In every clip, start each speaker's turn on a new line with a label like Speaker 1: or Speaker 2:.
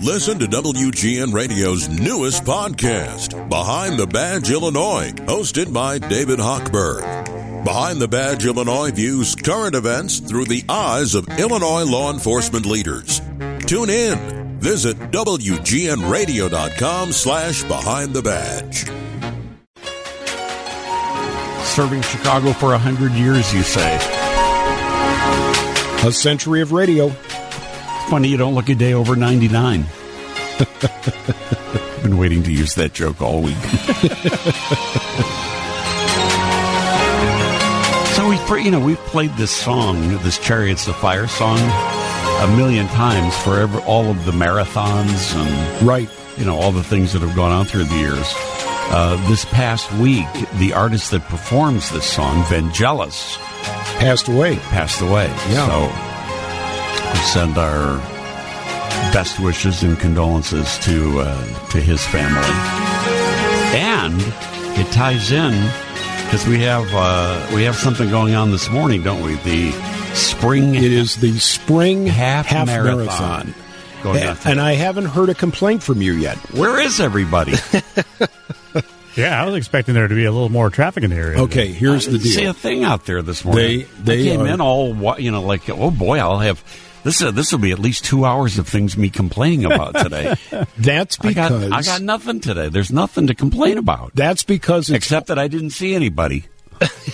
Speaker 1: Listen to WGN Radio's newest podcast, Behind the Badge Illinois, hosted by David Hochberg. Behind the Badge Illinois views current events through the eyes of Illinois law enforcement leaders. Tune in. Visit WGNRadio.com slash Behind the Badge.
Speaker 2: Serving Chicago for a hundred years, you say.
Speaker 3: A century of radio.
Speaker 2: Funny you don't look a day over 99. I've Been waiting to use that joke all week. so we, you know, we've played this song, this Chariots of Fire song, a million times for all of the marathons and
Speaker 3: right,
Speaker 2: you know, all the things that have gone on through the years. Uh, this past week, the artist that performs this song, Vangelis,
Speaker 3: passed away.
Speaker 2: Passed away.
Speaker 3: Yeah.
Speaker 2: So send our best wishes and condolences to uh, to his family, and it ties in because we have uh, we have something going on this morning, don't we? The spring.
Speaker 3: It is the spring
Speaker 2: half,
Speaker 3: half
Speaker 2: marathon.
Speaker 3: marathon.
Speaker 2: Going on
Speaker 3: and I haven't heard a complaint from you yet.
Speaker 2: Where is everybody?
Speaker 4: Yeah, I was expecting there to be a little more traffic in the area.
Speaker 3: Okay, here's the deal.
Speaker 2: See a thing out there this morning.
Speaker 3: They- they
Speaker 2: I came
Speaker 3: are-
Speaker 2: in all you know like oh boy I'll have this is this will be at least two hours of things me complaining about today.
Speaker 3: That's
Speaker 2: I got
Speaker 3: because
Speaker 2: I got nothing today. There's nothing to complain about
Speaker 3: that's because it's
Speaker 2: except that I didn't see anybody.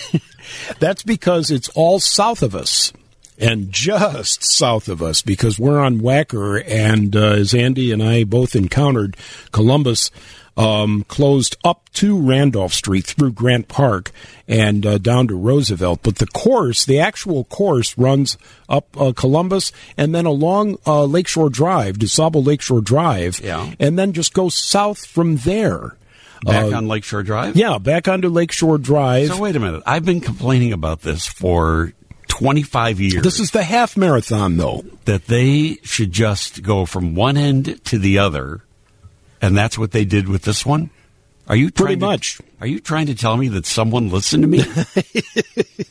Speaker 3: That's because it's all south of us. And just south of us, because we're on Wacker, and uh, as Andy and I both encountered, Columbus um, closed up to Randolph Street through Grant Park and uh, down to Roosevelt. But the course, the actual course, runs up uh, Columbus and then along uh, Lakeshore Drive, DuSable Lakeshore Drive,
Speaker 2: Yeah.
Speaker 3: and then just goes south from there.
Speaker 2: Back
Speaker 3: Uh,
Speaker 2: on Lakeshore Drive.
Speaker 3: Yeah, back onto Lakeshore Drive.
Speaker 2: So wait a minute. I've been complaining about this for 25 years.
Speaker 3: This is the half marathon, though.
Speaker 2: that they should just go from one end to the other, and that's what they did with this one. Are you
Speaker 3: Pretty
Speaker 2: trying to-
Speaker 3: much.
Speaker 2: Are you trying to tell me that someone listened to me?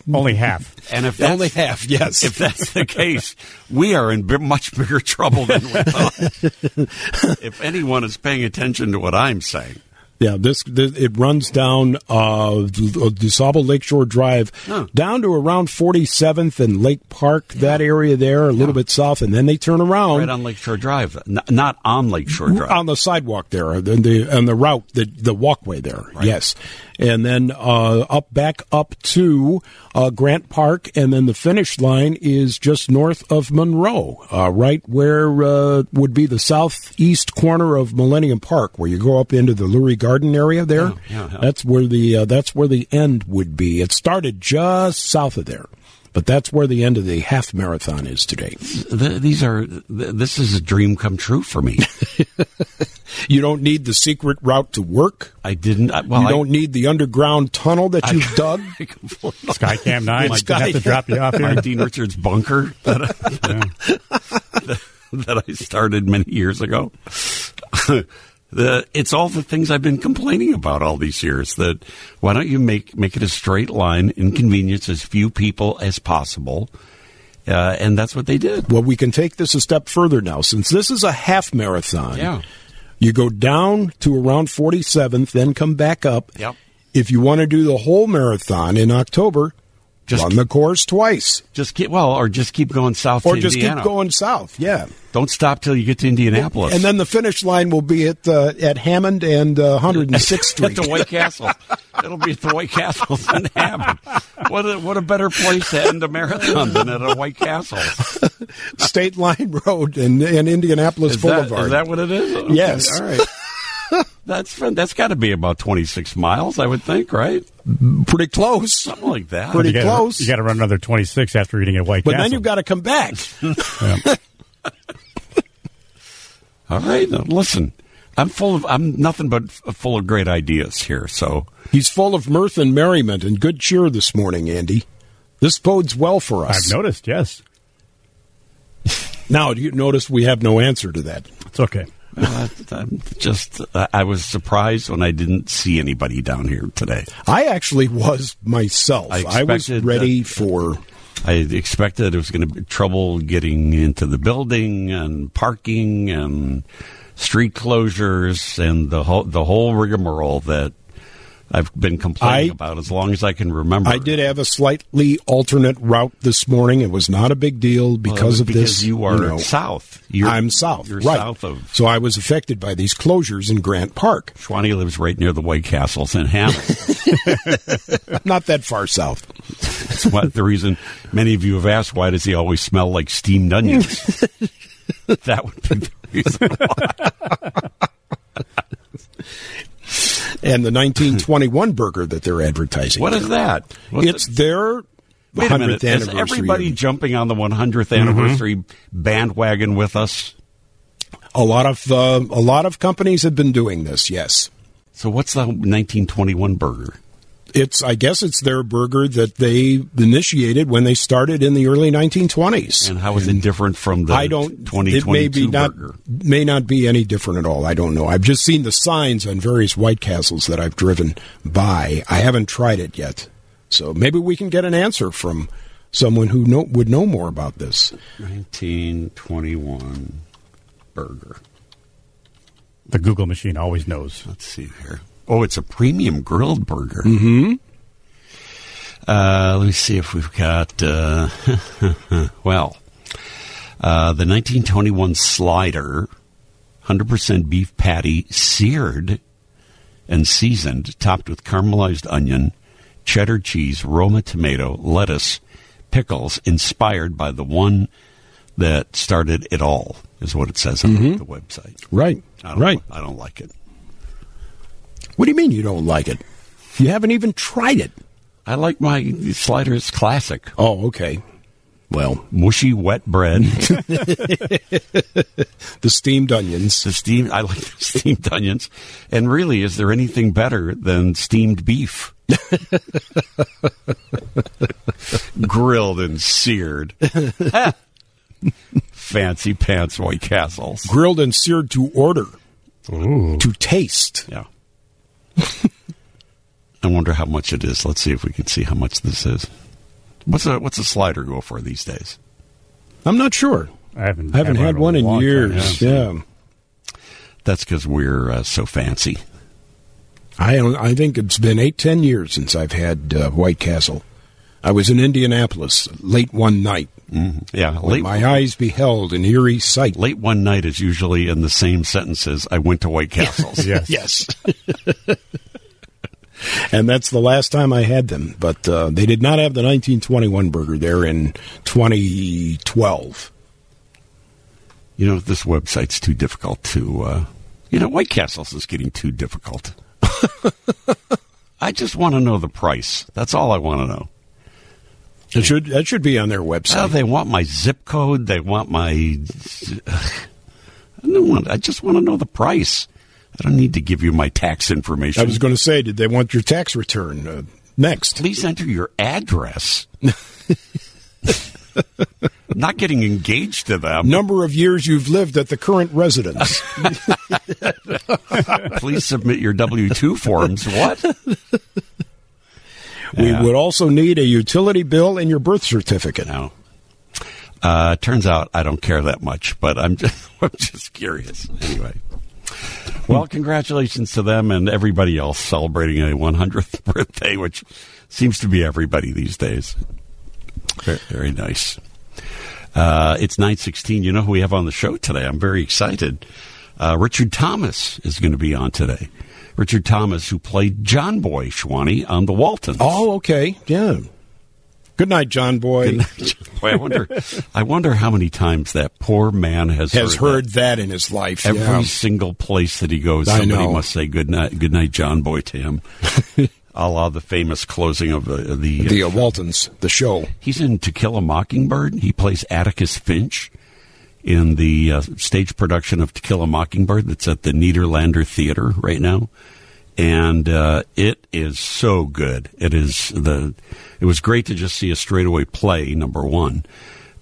Speaker 4: Only half.
Speaker 2: And if that's,
Speaker 3: Only half, yes.
Speaker 2: if that's the case, we are in bi- much bigger trouble than we thought. if anyone is paying attention to what I'm saying,
Speaker 3: Yeah, this, this it runs down uh, DuSable Lakeshore Drive down to around 47th and Lake Park, that area there, a little bit south, and then they turn around.
Speaker 2: Right on Lakeshore Drive, N- not on Lakeshore Drive.
Speaker 3: on the sidewalk there, the, the on the route, the the walkway there. Yes, and then uh, up back up to uh, Grant Park, and then the finish line is just north of Monroe, uh, right where uh, would be the southeast corner of Millennium Park, where you go up into the Lurie Garden area. There,
Speaker 2: yeah, yeah.
Speaker 3: that's where the uh, that's where the end would be. It started just south of there. But that's where the end of the half marathon is today.
Speaker 2: These are this is a dream come true for me.
Speaker 3: You don't need the secret route to work.
Speaker 2: I didn't. I, well,
Speaker 3: you
Speaker 2: I-
Speaker 3: don't need the underground tunnel that you've dug.
Speaker 4: Skycam 9
Speaker 3: Sky-
Speaker 4: have to drop you off
Speaker 2: my
Speaker 4: here.
Speaker 2: Dean Richards bunker that I, that I started many years ago. The it's all the things I've been complaining about all these years. That why don't you make make it a straight line, inconvenience as few people as possible, uh, and that's what they did.
Speaker 3: Well, we can take this a step further now. Since this is a half marathon,
Speaker 2: Yeah.
Speaker 3: you go down to around 47th, then come back up.
Speaker 2: Yep.
Speaker 3: If you want to do the whole marathon in October,
Speaker 2: Just
Speaker 3: run
Speaker 2: keep-
Speaker 3: the course twice.
Speaker 2: Just keep well, or just keep going south
Speaker 3: Or just
Speaker 2: Indiana.
Speaker 3: keep going south. Yeah.
Speaker 2: Don't stop till you get to Indianapolis.
Speaker 3: And then the finish line will be at uh, at Hammond and uh, 106th
Speaker 2: at the White Castle. It'll be at the White Castle in Hammond. What a, what a better place to end a marathon than at a White Castle.
Speaker 3: State Line Road and, and Indianapolis
Speaker 2: Is
Speaker 3: Boulevard.
Speaker 2: is that what it is? Okay,
Speaker 3: Yes.
Speaker 2: All right. That's fun. That's got to be about twenty six miles, I would think, right?
Speaker 3: Pretty close.
Speaker 2: Something like that.
Speaker 3: Pretty
Speaker 4: you gotta,
Speaker 3: close.
Speaker 4: You got to run another 26 after eating at White
Speaker 3: But
Speaker 4: Castle.
Speaker 3: then you've got to come back.
Speaker 2: All right. Now, listen, I'm full of. I'm nothing but full of great ideas here. So
Speaker 3: He's full of mirth and merriment and good cheer this morning, Andy. This bodes well for us.
Speaker 4: I've noticed, yes.
Speaker 3: Now, do you notice we have no answer to that?
Speaker 4: It's okay.
Speaker 2: Uh, I'm just, I I was surprised when I didn't see anybody down here today.
Speaker 3: I actually was myself.
Speaker 2: I
Speaker 3: I, was ready
Speaker 2: that-
Speaker 3: for
Speaker 2: I expected it was going to be trouble getting into the building and parking and street closures and the whole the whole rigmarole that I've been complaining
Speaker 3: I-
Speaker 2: about as long as I can remember.
Speaker 3: I did have a slightly alternate route this morning. It was not a big deal
Speaker 2: Well,
Speaker 3: because of
Speaker 2: because
Speaker 3: this.
Speaker 2: you are
Speaker 3: know.
Speaker 2: south. You're,
Speaker 3: I'm south,
Speaker 2: You're
Speaker 3: right?
Speaker 2: south of.
Speaker 3: So I was affected by these closures in Grant Park.
Speaker 2: Schwani lives right near the White Castles in Hammond.
Speaker 3: Not that far south.
Speaker 2: That's what the reason many of you have asked. Why does he always smell like steamed onions? that would be the reason why.
Speaker 3: And the 1921 burger that they're advertising.
Speaker 2: What is that? What's
Speaker 3: It's
Speaker 2: it-
Speaker 3: their
Speaker 2: Wait a
Speaker 3: 100th
Speaker 2: minute. Is
Speaker 3: anniversary.
Speaker 2: everybody jumping on the 100th anniversary bandwagon with us?
Speaker 3: a lot of uh, a lot of companies have been doing this. Yes,
Speaker 2: So what's the 1921 burger?
Speaker 3: It's I guess it's their burger that they initiated when they started in the early 1920s.
Speaker 2: And how is it different from the
Speaker 3: I don't.
Speaker 2: 2022
Speaker 3: It may be not
Speaker 2: burger?
Speaker 3: may not be any different at all. I don't know. I've just seen the signs on various White Castles that I've driven by. I haven't tried it yet, so maybe we can get an answer from someone who know, would know more about this.
Speaker 2: 1921 burger.
Speaker 4: The Google machine always knows.
Speaker 2: Let's see here. Oh, it's a premium grilled burger. Mm-hmm. Uh, let me see if we've got. Uh, well, uh, the 1921 slider, 100% beef patty, seared and seasoned, topped with caramelized onion, cheddar cheese, Roma tomato, lettuce, pickles, inspired by the one that started it all, is what it says on the website.
Speaker 3: Right.
Speaker 2: I don't,
Speaker 3: Right.
Speaker 2: I don't like it.
Speaker 3: What do you mean you don't like it? You haven't even tried it.
Speaker 2: I like my sliders classic.
Speaker 3: Oh, okay. Well,
Speaker 2: Mushy wet bread.
Speaker 3: the steamed onions.
Speaker 2: the steamed I like the steamed onions. And really, is there anything better than steamed beef? Grilled and seared. Fancy pants White Castles.
Speaker 3: grilled and seared to order,
Speaker 4: Ooh.
Speaker 3: to taste.
Speaker 2: Yeah. I wonder how much it is. Let's see if we can see how much this is. What's a what's a slider go for these days?
Speaker 3: I'm not sure.
Speaker 4: I haven't,
Speaker 3: I haven't had
Speaker 4: in a
Speaker 3: one in
Speaker 4: long time,
Speaker 3: years.
Speaker 4: yeah.
Speaker 3: Yeah.
Speaker 2: That's because we're uh, so fancy.
Speaker 3: I don't, I think it's been eight ten years since I've had uh, White Castle. I was in Indianapolis late one night.
Speaker 2: Mhm. Yeah, late
Speaker 3: my eyes beheld an eerie sight.
Speaker 2: late one night is usually in the same sentences. I went to White Castles.
Speaker 4: Yes.
Speaker 3: Yes. and that's the last time I had them. But uh, they did not have the 1921 burger there in 2012.
Speaker 2: You know, this website's too difficult to. Uh, you know, White Castles is getting too difficult. I just want to know the price. That's all I want to know.
Speaker 3: It should that should be on their website.
Speaker 2: Well, they want my zip code. They want my. I don't want. I just want to know the price. I don't need to give you my tax information.
Speaker 3: I was going to say, did they want your tax return uh, next?
Speaker 2: Please enter your address. Not getting engaged to them.
Speaker 3: Number of years you've lived at the current residence.
Speaker 2: Please submit your W two forms. What?
Speaker 3: We
Speaker 2: Yeah.
Speaker 3: would also need a utility bill and your birth certificate.
Speaker 2: No. Uh, turns out I don't care that much, but I'm just, I'm just curious. Anyway. Well, congratulations to them and everybody else celebrating a 100th birthday, which seems to be everybody these days. Very, very nice. Uh, it's 916. You know who we have on the show today? I'm very excited. Uh, Richard Thomas is going to be on today. Richard Thomas, who played John Boy Schwani on The Waltons.
Speaker 3: Oh, okay. Yeah. Good night, John Boy.
Speaker 2: Boy, I wonder. I wonder how many times that poor man has
Speaker 3: Has
Speaker 2: heard,
Speaker 3: heard that in his life.
Speaker 2: every
Speaker 3: yeah.
Speaker 2: single place that he goes.
Speaker 3: I
Speaker 2: Somebody
Speaker 3: know.
Speaker 2: must say good night, good night, John Boy to him. a la the famous closing of the the.
Speaker 3: The uh, Waltons, the show.
Speaker 2: he's in To Kill a Mockingbird. He plays Atticus Finch in the uh, stage production of To Kill a Mockingbird that's at the Nederlander Theater right now. And uh, it is so good. It is the. It was great to just see a straightaway play. Number one,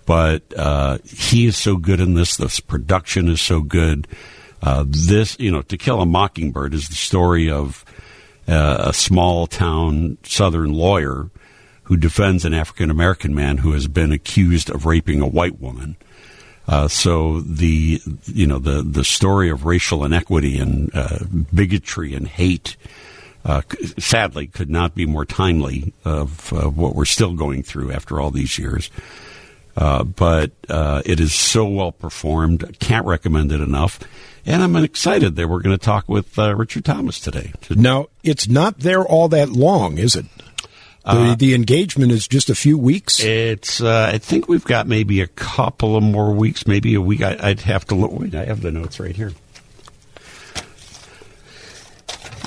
Speaker 2: but uh, he is so good in this. This production is so good. Uh, this, you know, To Kill a Mockingbird is the story of uh, a small town Southern lawyer who defends an African American man who has been accused of raping a white woman. Uh, so the you know the the story of racial inequity and uh, bigotry and hate, uh, sadly, could not be more timely of, of, what we're still going through after all these years. Uh, but uh, it is so well performed. Can't recommend it enough. And I'm excited that we're going to talk with Richard Thomas today.
Speaker 3: Now, it's not there all that long, is it? The, uh, the engagement is just a few weeks.
Speaker 2: It's. Uh, I think we've got maybe a couple of more weeks, maybe a week. I, would have to look. Wait, I have the notes right here.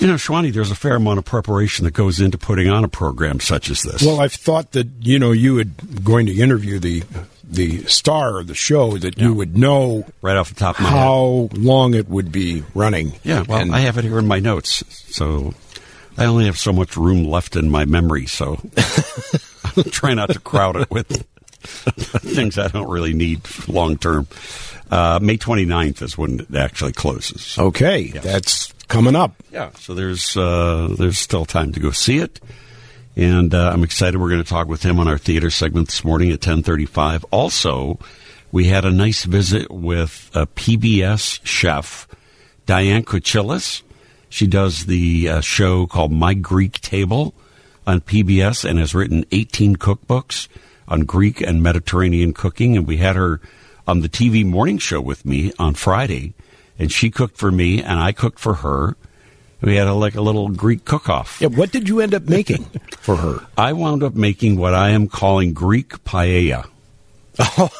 Speaker 2: You know, Shwani, there's a fair amount of preparation that goes into putting on a program such as this.
Speaker 3: Well, I've thought that you know you would going to interview the the star of the show that yeah. you would know
Speaker 2: right off the top of my
Speaker 3: how head. long it would be running.
Speaker 2: Yeah, well, and, I have it here in my notes, so I only have so much room left in my memory, so I'll try not to crowd it with things I don't really need long term. Uh, May 29th is when it actually closes.
Speaker 3: Okay, yes. that's coming up.
Speaker 2: Yeah, so there's uh, there's still time to go see it, and uh, I'm excited. We're going to talk with him on our theater segment this morning at 10:35. Also, we had a nice visit with a PBS chef, Diane Kochilas. She does the uh, show called My Greek Table on PBS and has written 18 cookbooks on Greek and Mediterranean cooking. And we had her on the TV morning show with me on Friday and she cooked for me, and I cooked for her. We had a, like a little Greek cook-off.
Speaker 3: Yeah, what did you end up making for her?
Speaker 2: I wound up making what I am calling Greek paella. Oh.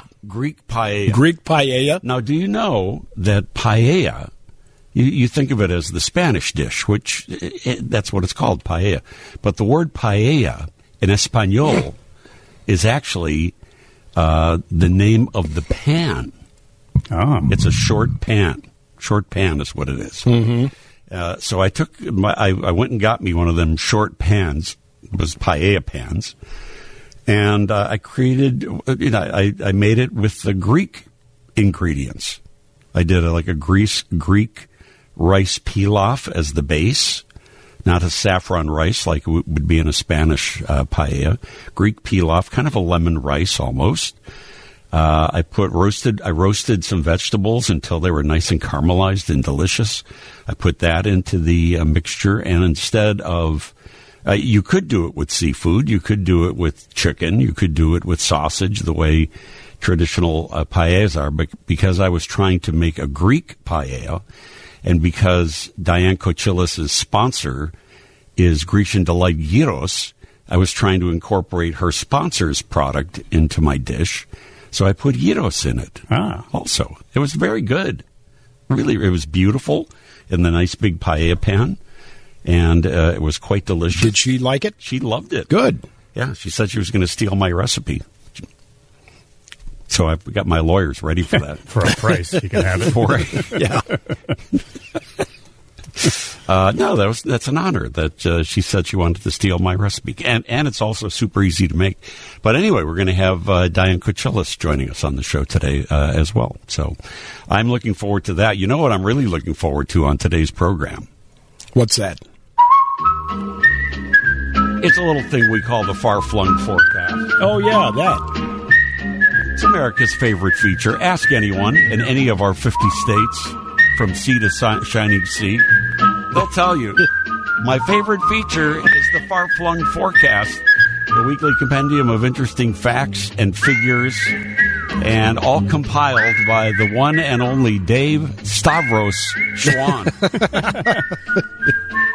Speaker 2: Greek paella.
Speaker 3: Greek paella.
Speaker 2: Now, do you know that paella? You, you think of it as the Spanish dish, which it, it, that's what it's called, paella. But the word paella in Espanol is actually uh, the name of the pan Oh. It's a short pan. Short pan is what it is.
Speaker 3: Mm-hmm.
Speaker 2: Uh, so I took my, I, I, went and got me one of them short pans. It was paella pans, and uh, I created. You know, I, I made it with the Greek ingredients. I did a, like a Greece Greek rice pilaf as the base, not a saffron rice like it would be in a Spanish uh, paella. Greek pilaf, kind of a lemon rice almost. Uh, I put roasted. I roasted some vegetables until they were nice and caramelized and delicious. I put that into the uh, mixture, and instead of uh, you could do it with seafood, you could do it with chicken, you could do it with sausage, the way traditional uh, paellas are. But because I was trying to make a Greek paella, and because Diane Kochilas' sponsor is Grecian Delight Gyros, I was trying to incorporate her sponsor's product into my dish so I put gyros in it.
Speaker 4: Ah.
Speaker 2: Also, it was very good. Really, it was beautiful in the nice big paella pan, and uh, it was quite delicious.
Speaker 3: Did she like it?
Speaker 2: She loved it.
Speaker 3: Good.
Speaker 2: Yeah, she said she was going to steal my recipe. So I've got my lawyers ready for that.
Speaker 4: for a price, you can have it for
Speaker 2: it. yeah. Uh, no, that was that's an honor that uh, she said she wanted to steal my recipe, and and it's also super easy to make. But anyway, we're going to have uh, Diane Kochilas joining us on the show today uh, as well. So I'm looking forward to that. You know what I'm really looking forward to on today's program?
Speaker 3: What's that?
Speaker 2: It's a little thing we call the far flung forecast.
Speaker 3: Oh yeah, that.
Speaker 2: It's America's favorite feature. Ask anyone in any of our 50 states, from sea to si- shining sea they'll tell you. My favorite feature is the far flung forecast, the weekly compendium of interesting facts and figures, and all compiled by the one and only Dave Stavros Schwan.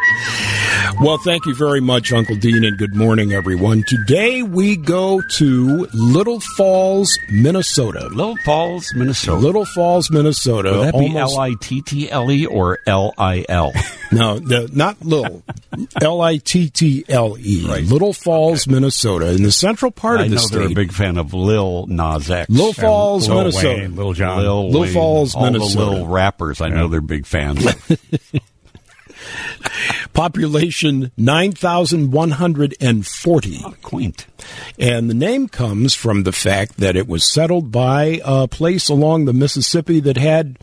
Speaker 3: Well, thank you very much, Uncle Dean, and good morning, everyone. Today we go to Little Falls, Minnesota.
Speaker 2: Little Falls, Minnesota.
Speaker 3: Little Falls, Minnesota.
Speaker 2: Would that be L I T T L E or L I L?
Speaker 3: No, not little. L I T T L E. Little Falls, okay. Minnesota, in the central part
Speaker 2: I
Speaker 3: of the
Speaker 2: know
Speaker 3: state.
Speaker 2: They're a big fan of Lil Nas X.
Speaker 3: Little Falls,
Speaker 4: Lil
Speaker 3: Minnesota.
Speaker 4: Wayne, Lil Jon.
Speaker 2: Lil,
Speaker 3: Little
Speaker 2: Wayne,
Speaker 3: Falls,
Speaker 2: all
Speaker 3: Minnesota.
Speaker 2: the little rappers. I yeah. know they're big fans.
Speaker 3: Population 9,140.
Speaker 2: Oh, quaint.
Speaker 3: And the name comes from the fact that it was settled by a place along the Mississippi that had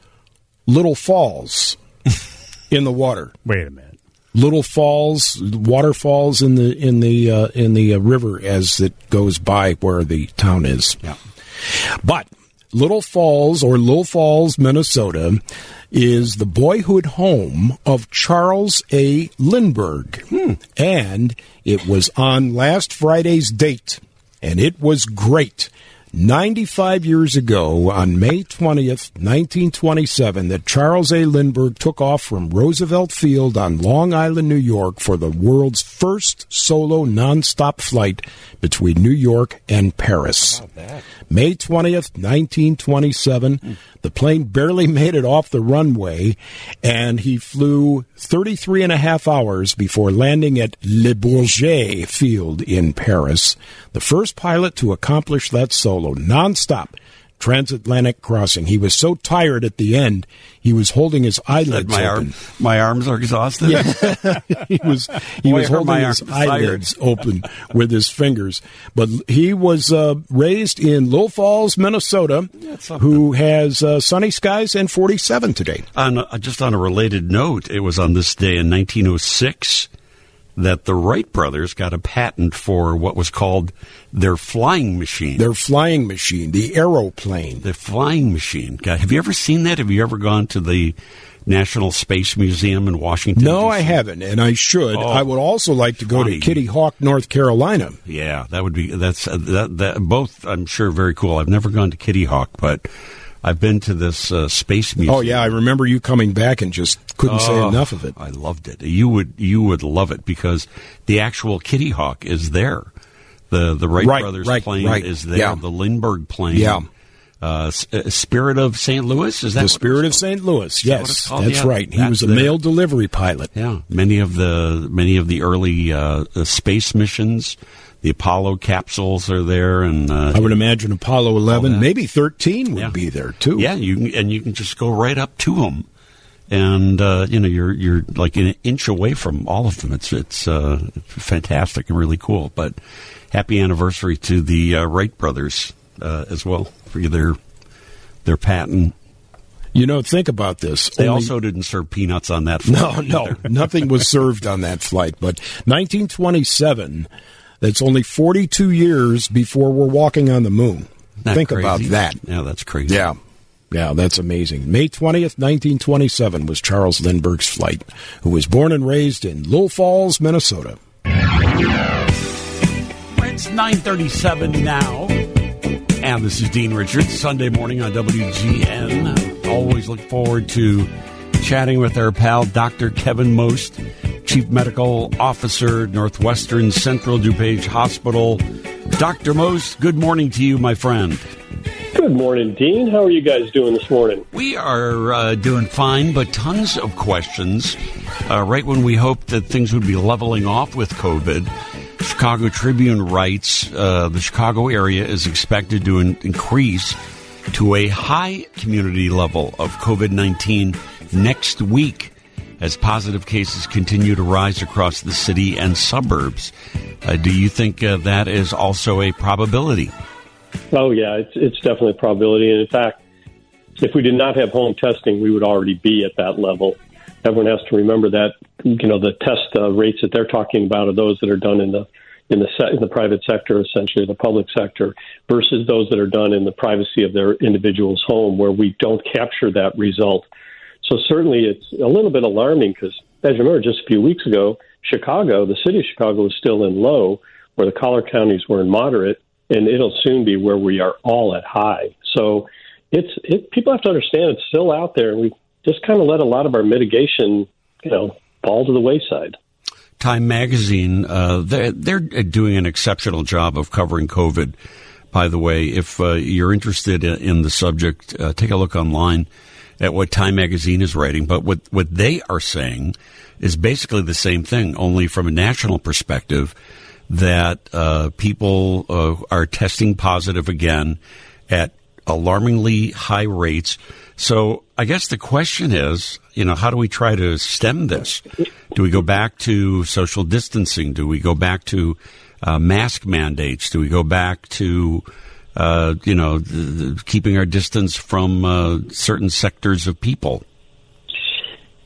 Speaker 3: little falls in the water.
Speaker 4: Wait a minute.
Speaker 3: little falls, waterfalls in the in the uh, in the uh, river as it goes by where the town is.
Speaker 2: Yeah.
Speaker 3: But Little Falls or Little Falls, Minnesota, is the boyhood home of Charles A. Lindbergh, hmm. and it was on last Friday's date, and it was great. 95 years ago, on May 20th, 1927, that Charles A. Lindbergh took off from Roosevelt Field on Long Island, New York for the world's first solo nonstop flight between New York and Paris. May 20th, 1927. The plane barely made it off the runway, and he flew 33 and a half hours before landing at Le Bourget Field in Paris. The first pilot to accomplish that solo nonstop transatlantic crossing. He was so tired at the end, he was holding his eyelids
Speaker 2: my
Speaker 3: open.
Speaker 2: Arm, my arms are exhausted.
Speaker 3: Yeah. he was he
Speaker 2: Boy,
Speaker 3: was holding
Speaker 2: my
Speaker 3: his eyelids open with his fingers. But he was uh, raised in Little Falls, Minnesota, who has uh, sunny skies and 47 today.
Speaker 2: On uh, just on a related note, it was on this day in 1906 that the Wright brothers got a patent for what was called their flying machine.
Speaker 3: Their flying machine, the aeroplane.
Speaker 2: The flying machine. God, have you ever seen that? Have you ever gone to the National Space Museum in Washington?
Speaker 3: No, I haven't, and I should.
Speaker 2: Oh,
Speaker 3: I would also like to go
Speaker 2: funny.
Speaker 3: to Kitty Hawk, North Carolina.
Speaker 2: Yeah, that would be that's uh, that that both. I'm sure very cool. I've never gone to Kitty Hawk, but I've been to this uh, space museum.
Speaker 3: Oh yeah, I remember you coming back and just couldn't say
Speaker 2: Oh,
Speaker 3: enough of it.
Speaker 2: I loved it. You would you would love it because the actual Kitty Hawk is there. The the Wright
Speaker 3: Right,
Speaker 2: brothers
Speaker 3: right,
Speaker 2: plane
Speaker 3: right.
Speaker 2: is there.
Speaker 3: Yeah.
Speaker 2: The Lindbergh plane.
Speaker 3: Yeah.
Speaker 2: Uh, uh, Spirit of St. Louis is that
Speaker 3: The Spirit of? St. Louis.
Speaker 2: that
Speaker 3: Yes,
Speaker 2: called?
Speaker 3: that's
Speaker 2: Yeah,
Speaker 3: right. He
Speaker 2: that's
Speaker 3: was a
Speaker 2: there.
Speaker 3: mail delivery pilot.
Speaker 2: Yeah, many of the many of the early uh, uh, space missions, the Apollo capsules are there, and uh,
Speaker 3: I would imagine Apollo 11, maybe 13 would
Speaker 2: Yeah.
Speaker 3: be there too.
Speaker 2: Yeah, you can, and you can just go right up to them, and uh, you know you're you're like an inch away from all of them. It's it's uh, fantastic and really cool. But happy anniversary to the uh, Wright brothers uh, as well for their their patent.
Speaker 3: You know, think about this.
Speaker 2: They
Speaker 3: Only-
Speaker 2: also didn't serve peanuts on that.
Speaker 3: No,
Speaker 2: flight
Speaker 3: no,
Speaker 2: either.
Speaker 3: nothing was served on that flight. But 1927, that's only 42 years before we're walking on the moon.
Speaker 2: Not
Speaker 3: Think
Speaker 2: crazy.
Speaker 3: about that.
Speaker 2: Yeah, that's crazy.
Speaker 3: Yeah. Yeah, that's amazing. May 20th, 1927 was Charles Lindbergh's flight, who was born and raised in Little Falls, Minnesota.
Speaker 2: It's 937 now. And this is Dean Richards, Sunday morning on WGN. Always look forward to chatting with our pal, Dr. Kevin Most, Chief Medical Officer, Northwestern Central DuPage Hospital. Dr. Most, good morning to you, my friend.
Speaker 5: Good morning, Dean. How are you guys doing this morning?
Speaker 2: We are uh, doing fine, but tons of questions. Uh, right when we hoped that things would be leveling off with COVID, Chicago Tribune writes uh, the Chicago area is expected to in- increase to a high community level of COVID 19 next week as positive cases continue to rise across the city and suburbs. Uh, do you think uh, that is also a probability?
Speaker 5: Oh, yeah, it's, it's definitely a probability. And in fact, if we did not have home testing, we would already be at that level. Everyone has to remember that you know the test uh, rates that they're talking about are those that are done in the in the se- in the private sector, essentially the public sector, versus those that are done in the privacy of their individual's home, where we don't capture that result. So certainly, it's a little bit alarming because, as you remember, just a few weeks ago, Chicago, the city of Chicago, was still in low, where the collar counties were in moderate, and it'll soon be where we are all at high. So it's it, people have to understand it's still out there, and we just kind of let a lot of our mitigation, you know, fall to the wayside.
Speaker 2: Time Magazine, uh, they're, they're doing an exceptional job of covering COVID. By the way, if uh, you're interested in, the subject, uh, take a look online at what Time Magazine is writing. But what, what they are saying is basically the same thing, only from a national perspective, that uh, people uh, are testing positive again at alarmingly high rates. So I guess the question is, you know, how do we try to stem this? Do we go back to social distancing? Do we go back to uh, mask mandates? Do we go back to, uh, you know, th- th- keeping our distance from uh, certain sectors of people?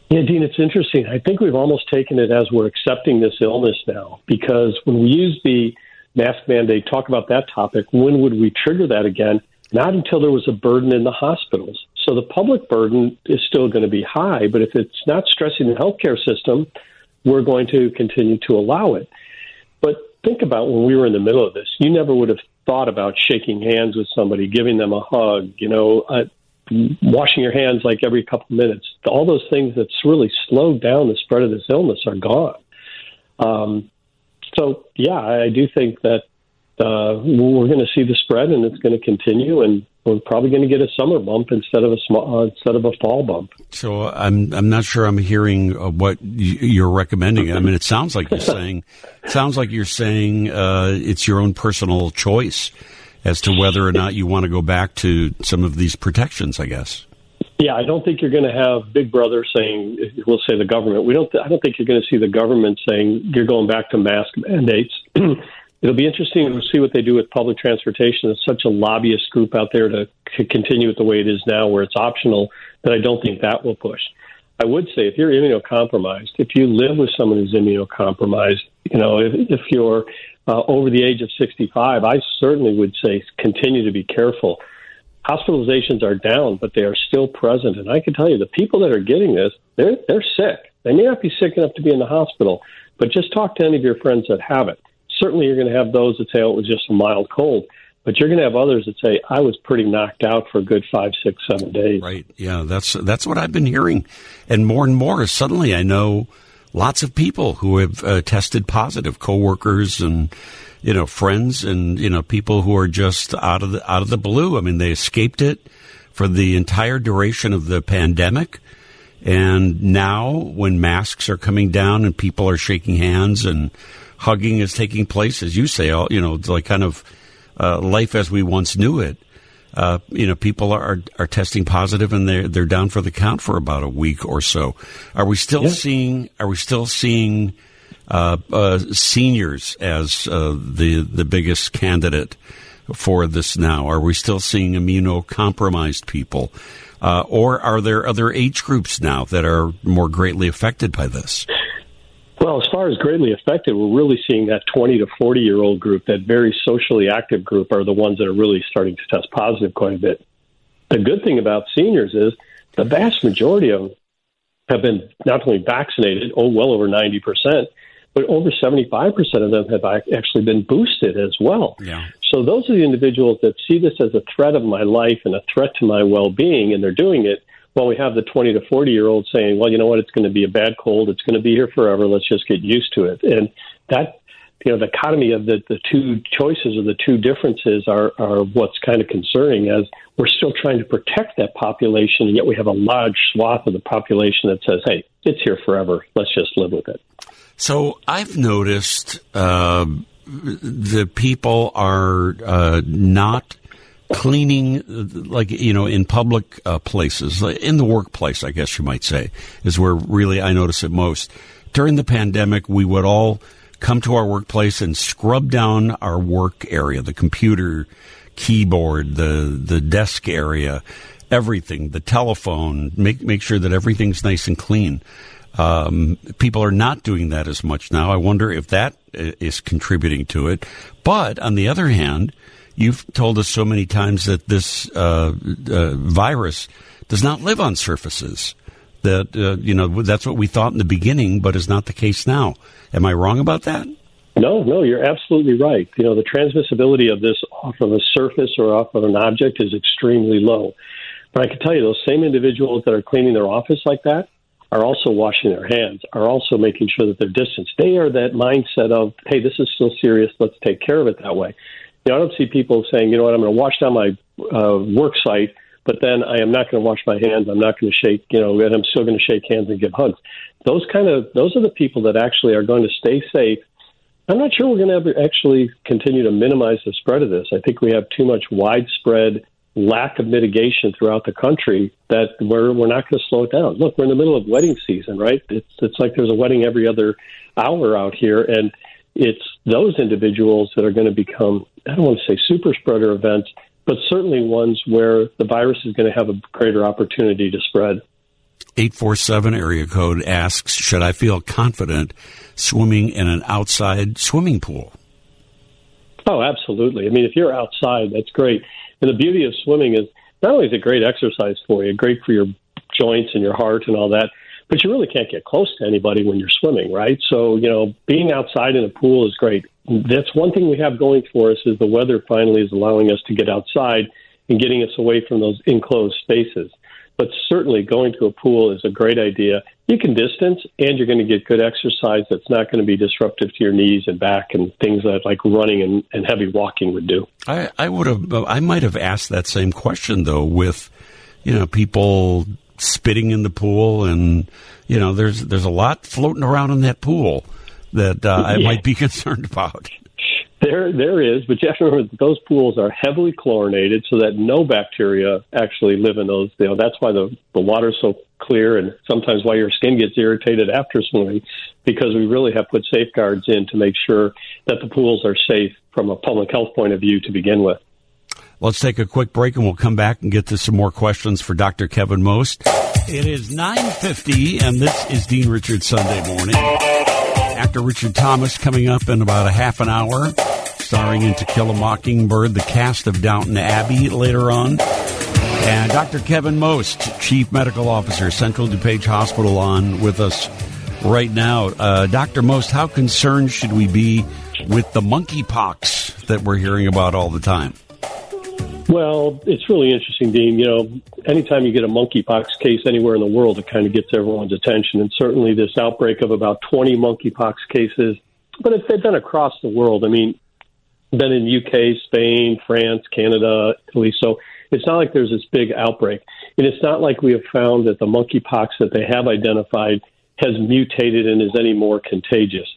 Speaker 5: Yeah, Dean, it's interesting. I think we've almost taken it as we're accepting this illness now because when we use the mask mandate, talk about that topic, when would we trigger that again? Not until there was a burden in the hospitals. So the public burden is still going to be high, but if it's not stressing the healthcare system, we're going to continue to allow it. But think about when we were in the middle of this. You never would have thought about shaking hands with somebody, giving them a hug, you know, uh, washing your hands like every couple of minutes. All those things that's really slowed down the spread of this illness are gone. Um, so, yeah, I do think that uh, we're going to see the spread, and it's going to continue, and we're probably going to get a summer bump instead of a small, uh, instead of a fall bump.
Speaker 2: So I'm I'm not sure I'm hearing uh, what you're recommending. I mean, it sounds like you're saying sounds like you're saying uh, it's your own personal choice as to whether or not you want to go back to some of these protections. I guess.
Speaker 5: Yeah, I don't think you're going to have Big Brother saying, we'll say the government. We don't. I don't think you're going to see the government saying you're going back to mask mandates. It'll be interesting to see what they do with public transportation. It's such a lobbyist group out there to, continue it the way it is now, where it's optional. That I don't think that will push. I would say if you're immunocompromised, if you live with someone who's immunocompromised, you know, if, if you're uh, over the age of 65, I certainly would say continue to be careful. Hospitalizations are down, but they are still present. And I can tell you, the people that are getting this, they're they're sick. They may not be sick enough to be in the hospital, but just talk to any of your friends that have it certainly you're going to have those that say, oh, it was just a mild cold. But you're going to have others that say, I was pretty knocked out for a good five, six, seven days.
Speaker 2: Right. Yeah, that's that's what I've been hearing. And more and more, suddenly I know lots of people who have uh, tested positive, coworkers and you know friends and you know people who are just out of the out of the blue. I mean, they escaped it for the entire duration of the pandemic. And now, when masks are coming down and people are shaking hands and hugging is taking place, as you say, all, you know, like kind of uh, life as we once knew it. Uh, you know, people are are testing positive and they're they're down for the count for about a week or so. Are we still yeah. seeing? Are we still seeing uh, uh seniors as uh, the the biggest candidate for this now? Are we still seeing immunocompromised people, uh, or are there other age groups now that are more greatly affected by this?
Speaker 5: Well, as far as greatly affected, we're really seeing that 20 to 40 year old group, that very socially active group, are the ones that are really starting to test positive quite a bit. The good thing about seniors is the vast majority of them have been not only vaccinated, oh, well over 90%, but over 75% of them have actually been boosted as well.
Speaker 2: Yeah.
Speaker 5: So those are the individuals that see this as a threat of my life and a threat to my well being, and they're doing it well, we have the 20 to 40 year old saying, well, you know what, it's going to be a bad cold. It's going to be here forever. Let's just get used to it. And that, you know, the economy of the, the two choices or the two differences are, are what's kind of concerning as we're still trying to protect that population. And yet we have a large swath of the population that says, hey, it's here forever. Let's just live with it.
Speaker 2: So I've noticed uh, the people are uh, not cleaning, like, you know, in public uh, places, in the workplace, I guess you might say, is where really I notice it most. During the pandemic, we would all come to our workplace and scrub down our work area, the computer, keyboard, the, the desk area, everything, the telephone, make, make sure that everything's nice and clean. Um, people are not doing that as much now. I wonder if that uh, contributing to it. But on the other hand, You've told us so many times that this uh, uh, virus does not live on surfaces. That uh, you know that's what we thought in the beginning, but is not the case now. Am I wrong about that?
Speaker 5: No, no, you're absolutely right. You know, the transmissibility of this off of a surface or off of an object is extremely low. But I can tell you, those same individuals that are cleaning their office like that are also washing their hands, are also making sure that they're distanced. They are that mindset of, hey, this is still serious. Let's take care of it that way. You know, I don't see people saying, you know what, I'm going to wash down my uh, work site, but then I am not going to wash my hands. I'm not going to shake, you know, and I'm still going to shake hands and give hugs. Those kind of those are the people that actually are going to stay safe. I'm not sure we're going to actually continue to minimize the spread of this. I think we have too much widespread lack of mitigation throughout the country that we're we're not going to slow it down. Look, we're in the middle of wedding season, right? It's it's like there's a wedding every other hour out here, and it's those individuals that are going to become, I don't want to say super spreader events, but certainly ones where the virus is going to have a greater opportunity to spread.
Speaker 2: 847 area code asks, should I feel confident swimming in an outside swimming pool?
Speaker 5: Oh, absolutely. I mean, if you're outside, that's great. And the beauty of swimming is not only is it great exercise for you, great for your joints and your heart and all that, but you really can't get close to anybody when you're swimming, right? So, you know, being outside in a pool is great. That's one thing we have going for us is the weather finally is allowing us to get outside and getting us away from those enclosed spaces. But certainly going to a pool is a great idea. You can distance and you're going to get good exercise that's not going to be disruptive to your knees and back and things that like running and, and heavy walking would do.
Speaker 2: I, I would have, I might have asked that same question though with, you know, people spitting in the pool and, you know, there's, there's a lot floating around in that pool that uh, I yeah. might be concerned about.
Speaker 5: There, there is, but you have to remember that those pools are heavily chlorinated, so that no bacteria actually live in those. You know, that's why the the water's so clear, and sometimes why your skin gets irritated after swimming, because we really have put safeguards in to make sure that the pools are safe from a public health point of view to begin with.
Speaker 2: Let's take a quick break, and we'll come back and get to some more questions for Dr. Kevin Most. It is nine fifty, and this is Dean Richards Sunday morning. Actor Richard Thomas coming up in about a half an hour, starring in To Kill a Mockingbird, the cast of Downton Abbey later on. And Dr. Kevin Most, Chief Medical Officer, Central DuPage Hospital, on with us right now. Uh, Dr. Most, how concerned should we be with the monkeypox that we're hearing about all the time?
Speaker 5: Well, it's really interesting, Dean. You know, anytime you get a monkeypox case anywhere in the world, it kind of gets everyone's attention. And certainly this outbreak of about 20 monkeypox cases, but it's, they've been across the world. I mean, been in UK, Spain, France, Canada, Italy. So it's not like there's this big outbreak. And it's not like we have found that the monkeypox that they have identified has mutated and is any more contagious.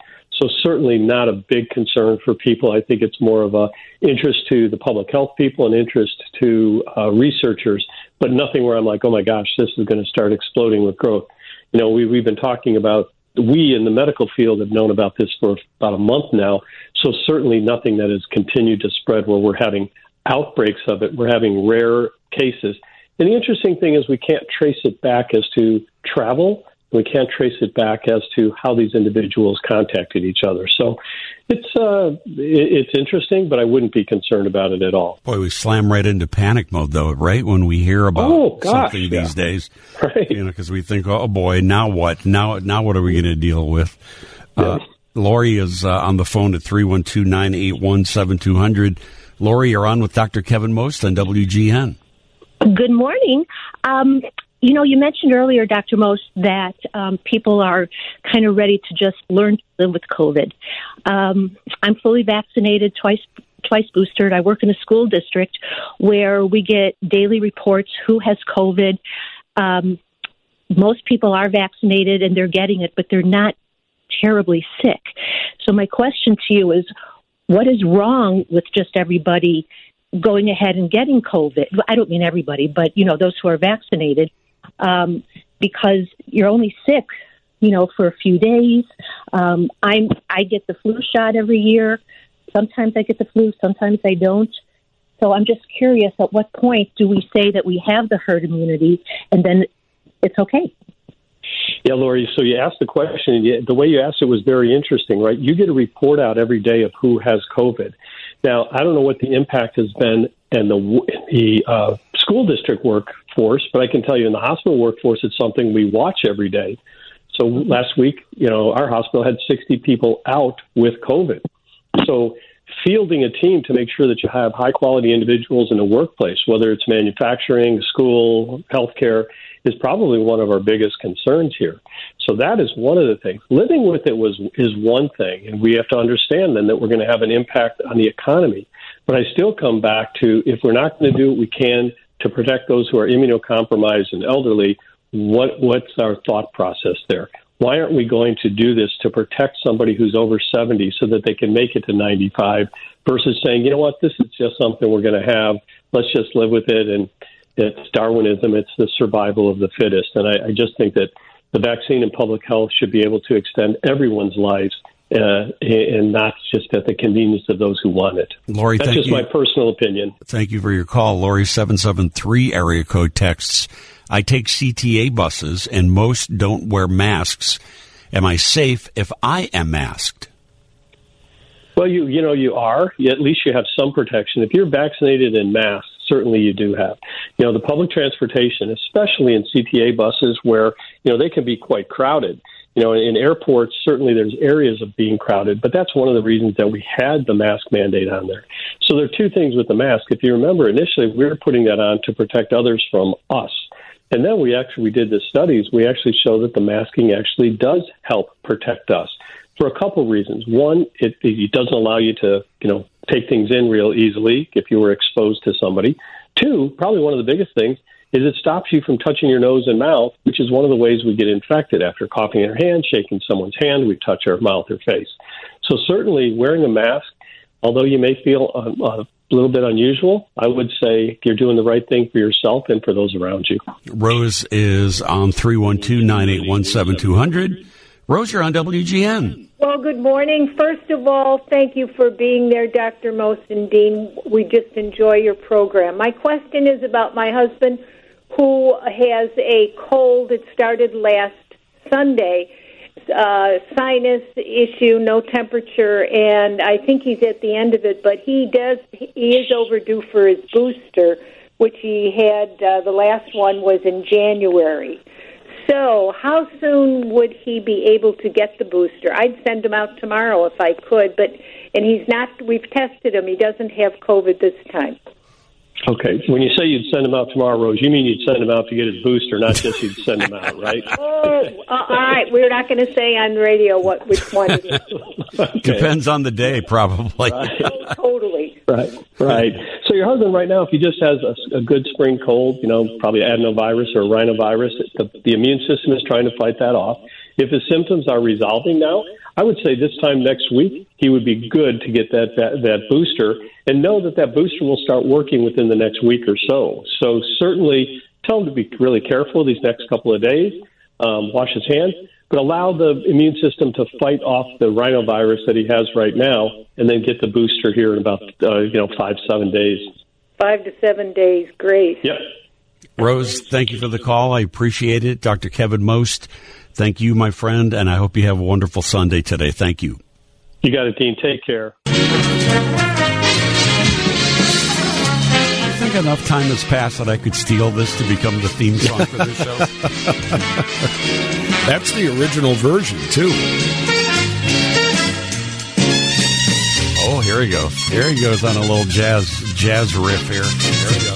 Speaker 5: So certainly not a big concern for people. I think it's more of a interest to the public health people and interest to uh, researchers, but nothing where I'm like, oh my gosh, this is going to start exploding with growth. You know, we, we've been talking about we in the medical field have known about this for about a month now. So certainly nothing that has continued to spread where we're having outbreaks of it. We're having rare cases. And the interesting thing is we can't trace it back as to travel we can't trace it back as to how these individuals contacted each other. So it's uh, it's interesting, but I wouldn't be concerned about it at all.
Speaker 2: Boy, we slam right into panic mode, though, right? When we hear about oh, gosh, something yeah. these days, right? You know, because we think, oh boy, now what? Now, now what are we going to deal with? Uh, Lori is uh, on the phone at 312 981 7200. Lori, you're on with Dr. Kevin Most on WGN.
Speaker 6: Good morning. Um, you know, you mentioned earlier, Dr. Most, that um, people are kind of ready to just learn to live with COVID. Um, I'm fully vaccinated, twice twice boosted. I work in a school district where we get daily reports who has COVID. Um, most people are vaccinated and they're getting it, but they're not terribly sick. So my question to you is, what is wrong with just everybody going ahead and getting COVID? I don't mean everybody, but you know those who are vaccinated um, because you're only sick, you know, for a few days. Um, I'm I get the flu shot every year. Sometimes I get the flu, sometimes I don't. So I'm just curious at what point do we say that we have the herd immunity and then it's okay?
Speaker 5: Yeah, Lori. So you asked the question, the way you asked it was very interesting, right? You get a report out every day of who has COVID. Now, I don't know what the impact has been and the the uh, school district workforce, but I can tell you in the hospital workforce, it's something we watch every day. So last week, you know, our hospital had 60 people out with COVID. So fielding a team to make sure that you have high quality individuals in the workplace, whether it's manufacturing, school, healthcare, is probably one of our biggest concerns here. So that is one of the things. Living with it was is one thing, and we have to understand then that we're going to have an impact on the economy. But I still come back to if we're not going to do what we can to protect those who are immunocompromised and elderly, what what's our thought process there? Why aren't we going to do this to protect somebody who's over 70 so that they can make it to 95 versus saying, you know what, this is just something we're going to have. Let's just live with it. And it's Darwinism. It's the survival of the fittest. And I, I just think that the vaccine and public health should be able to extend everyone's lives uh, and not just at the convenience of those who want it.
Speaker 2: Lori,
Speaker 5: that's just
Speaker 2: you.
Speaker 5: my personal opinion.
Speaker 2: Thank you for your call, Lori. Seven seven three area code texts I take CTA buses and most don't wear masks. Am I safe if I am masked?
Speaker 5: Well, you you know you are. At least you have some protection. If you're vaccinated and masked, certainly you do have. You know, the public transportation, especially in CTA buses, where you know they can be quite crowded. You know, in airports, certainly there's areas of being crowded, but that's one of the reasons that we had the mask mandate on there. So there are two things with the mask. If you remember, initially we were putting that on to protect others from us. And then we actually we did the studies. We actually show that the masking actually does help protect us for a couple of reasons. One, it, it doesn't allow you to you know take things in real easily if you were exposed to somebody. Two, probably one of the biggest things is it stops you from touching your nose and mouth, which is one of the ways we get infected after coughing in our hand, shaking someone's hand, we touch our mouth or face. So certainly wearing a mask, although you may feel a, a little bit unusual, I would say you're doing the right thing for yourself and for those around you.
Speaker 2: Rose is on 312 981 7200. Rose, you're on WGN.
Speaker 7: Well, good morning. First of all, thank you for being there, Dr. and Dean. We just enjoy your program. My question is about my husband who has a cold. It started last Sunday, uh, sinus issue, no temperature, and I think he's at the end of it. But he does. He is overdue for his booster, which he had. Uh, the last one was in January. So, how soon would he be able to get the booster? I'd send him out tomorrow if I could, but and he's not. We've tested him. He doesn't have COVID this time.
Speaker 5: Okay. When you say you'd send him out tomorrow, Rose, you mean you'd send him out to get his booster, not just you'd send him out, right?
Speaker 7: oh, uh, all right. We're not going to say on radio what which one it is.
Speaker 2: okay. Depends on the day, probably.
Speaker 5: Right.
Speaker 7: Oh, totally.
Speaker 5: Right. Right. So your husband right now, if he just has a, a good spring cold, you know, probably adenovirus or rhinovirus, the, the immune system is trying to fight that off. If his symptoms are resolving now, I would say this time next week he would be good to get that, that that booster and know that that booster will start working within the next week or so. So certainly tell him to be really careful these next couple of days. Um, wash his hands, but allow the immune system to fight off the rhinovirus that he has right now, and then get the booster here in about uh, you know five seven days.
Speaker 7: Five to seven days, great.
Speaker 5: Yep.
Speaker 2: Rose, thank you for the call. I appreciate it. Dr. Kevin Most Thank you, my friend, and I hope you have a wonderful Sunday today. Thank you.
Speaker 5: You got it, Dean. Take care. I
Speaker 2: think enough time has passed that I could steal this to become the theme song for this show.
Speaker 3: That's the original version, too.
Speaker 2: Oh, here he goes. Here he goes on a little jazz jazz riff here. There we go.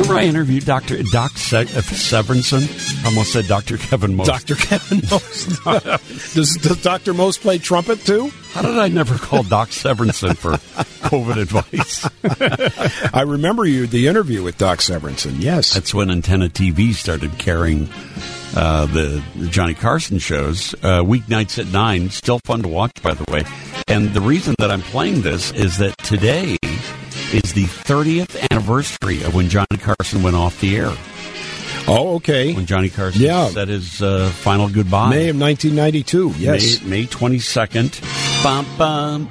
Speaker 2: Remember I interviewed Dr. Doc Se- uh, Severinsen? Almost said Dr. Kevin Most.
Speaker 3: Dr. Kevin Most. does, does Dr. Most play trumpet too?
Speaker 2: How did I never call Doc Severinsen for COVID advice?
Speaker 3: I remember you the interview with Doc Severinsen. Yes,
Speaker 2: that's when Antenna TV started carrying uh, the, the, Johnny Carson shows uh, weeknights at nine. Still fun to watch, by the way. And the reason that I'm playing this is that today is the 30th anniversary of when Johnny Carson went off the air.
Speaker 3: Oh, okay.
Speaker 2: When Johnny Carson yeah. said his uh, final goodbye.
Speaker 3: May of 1992, yes.
Speaker 2: May, May 22nd. Bum, bum.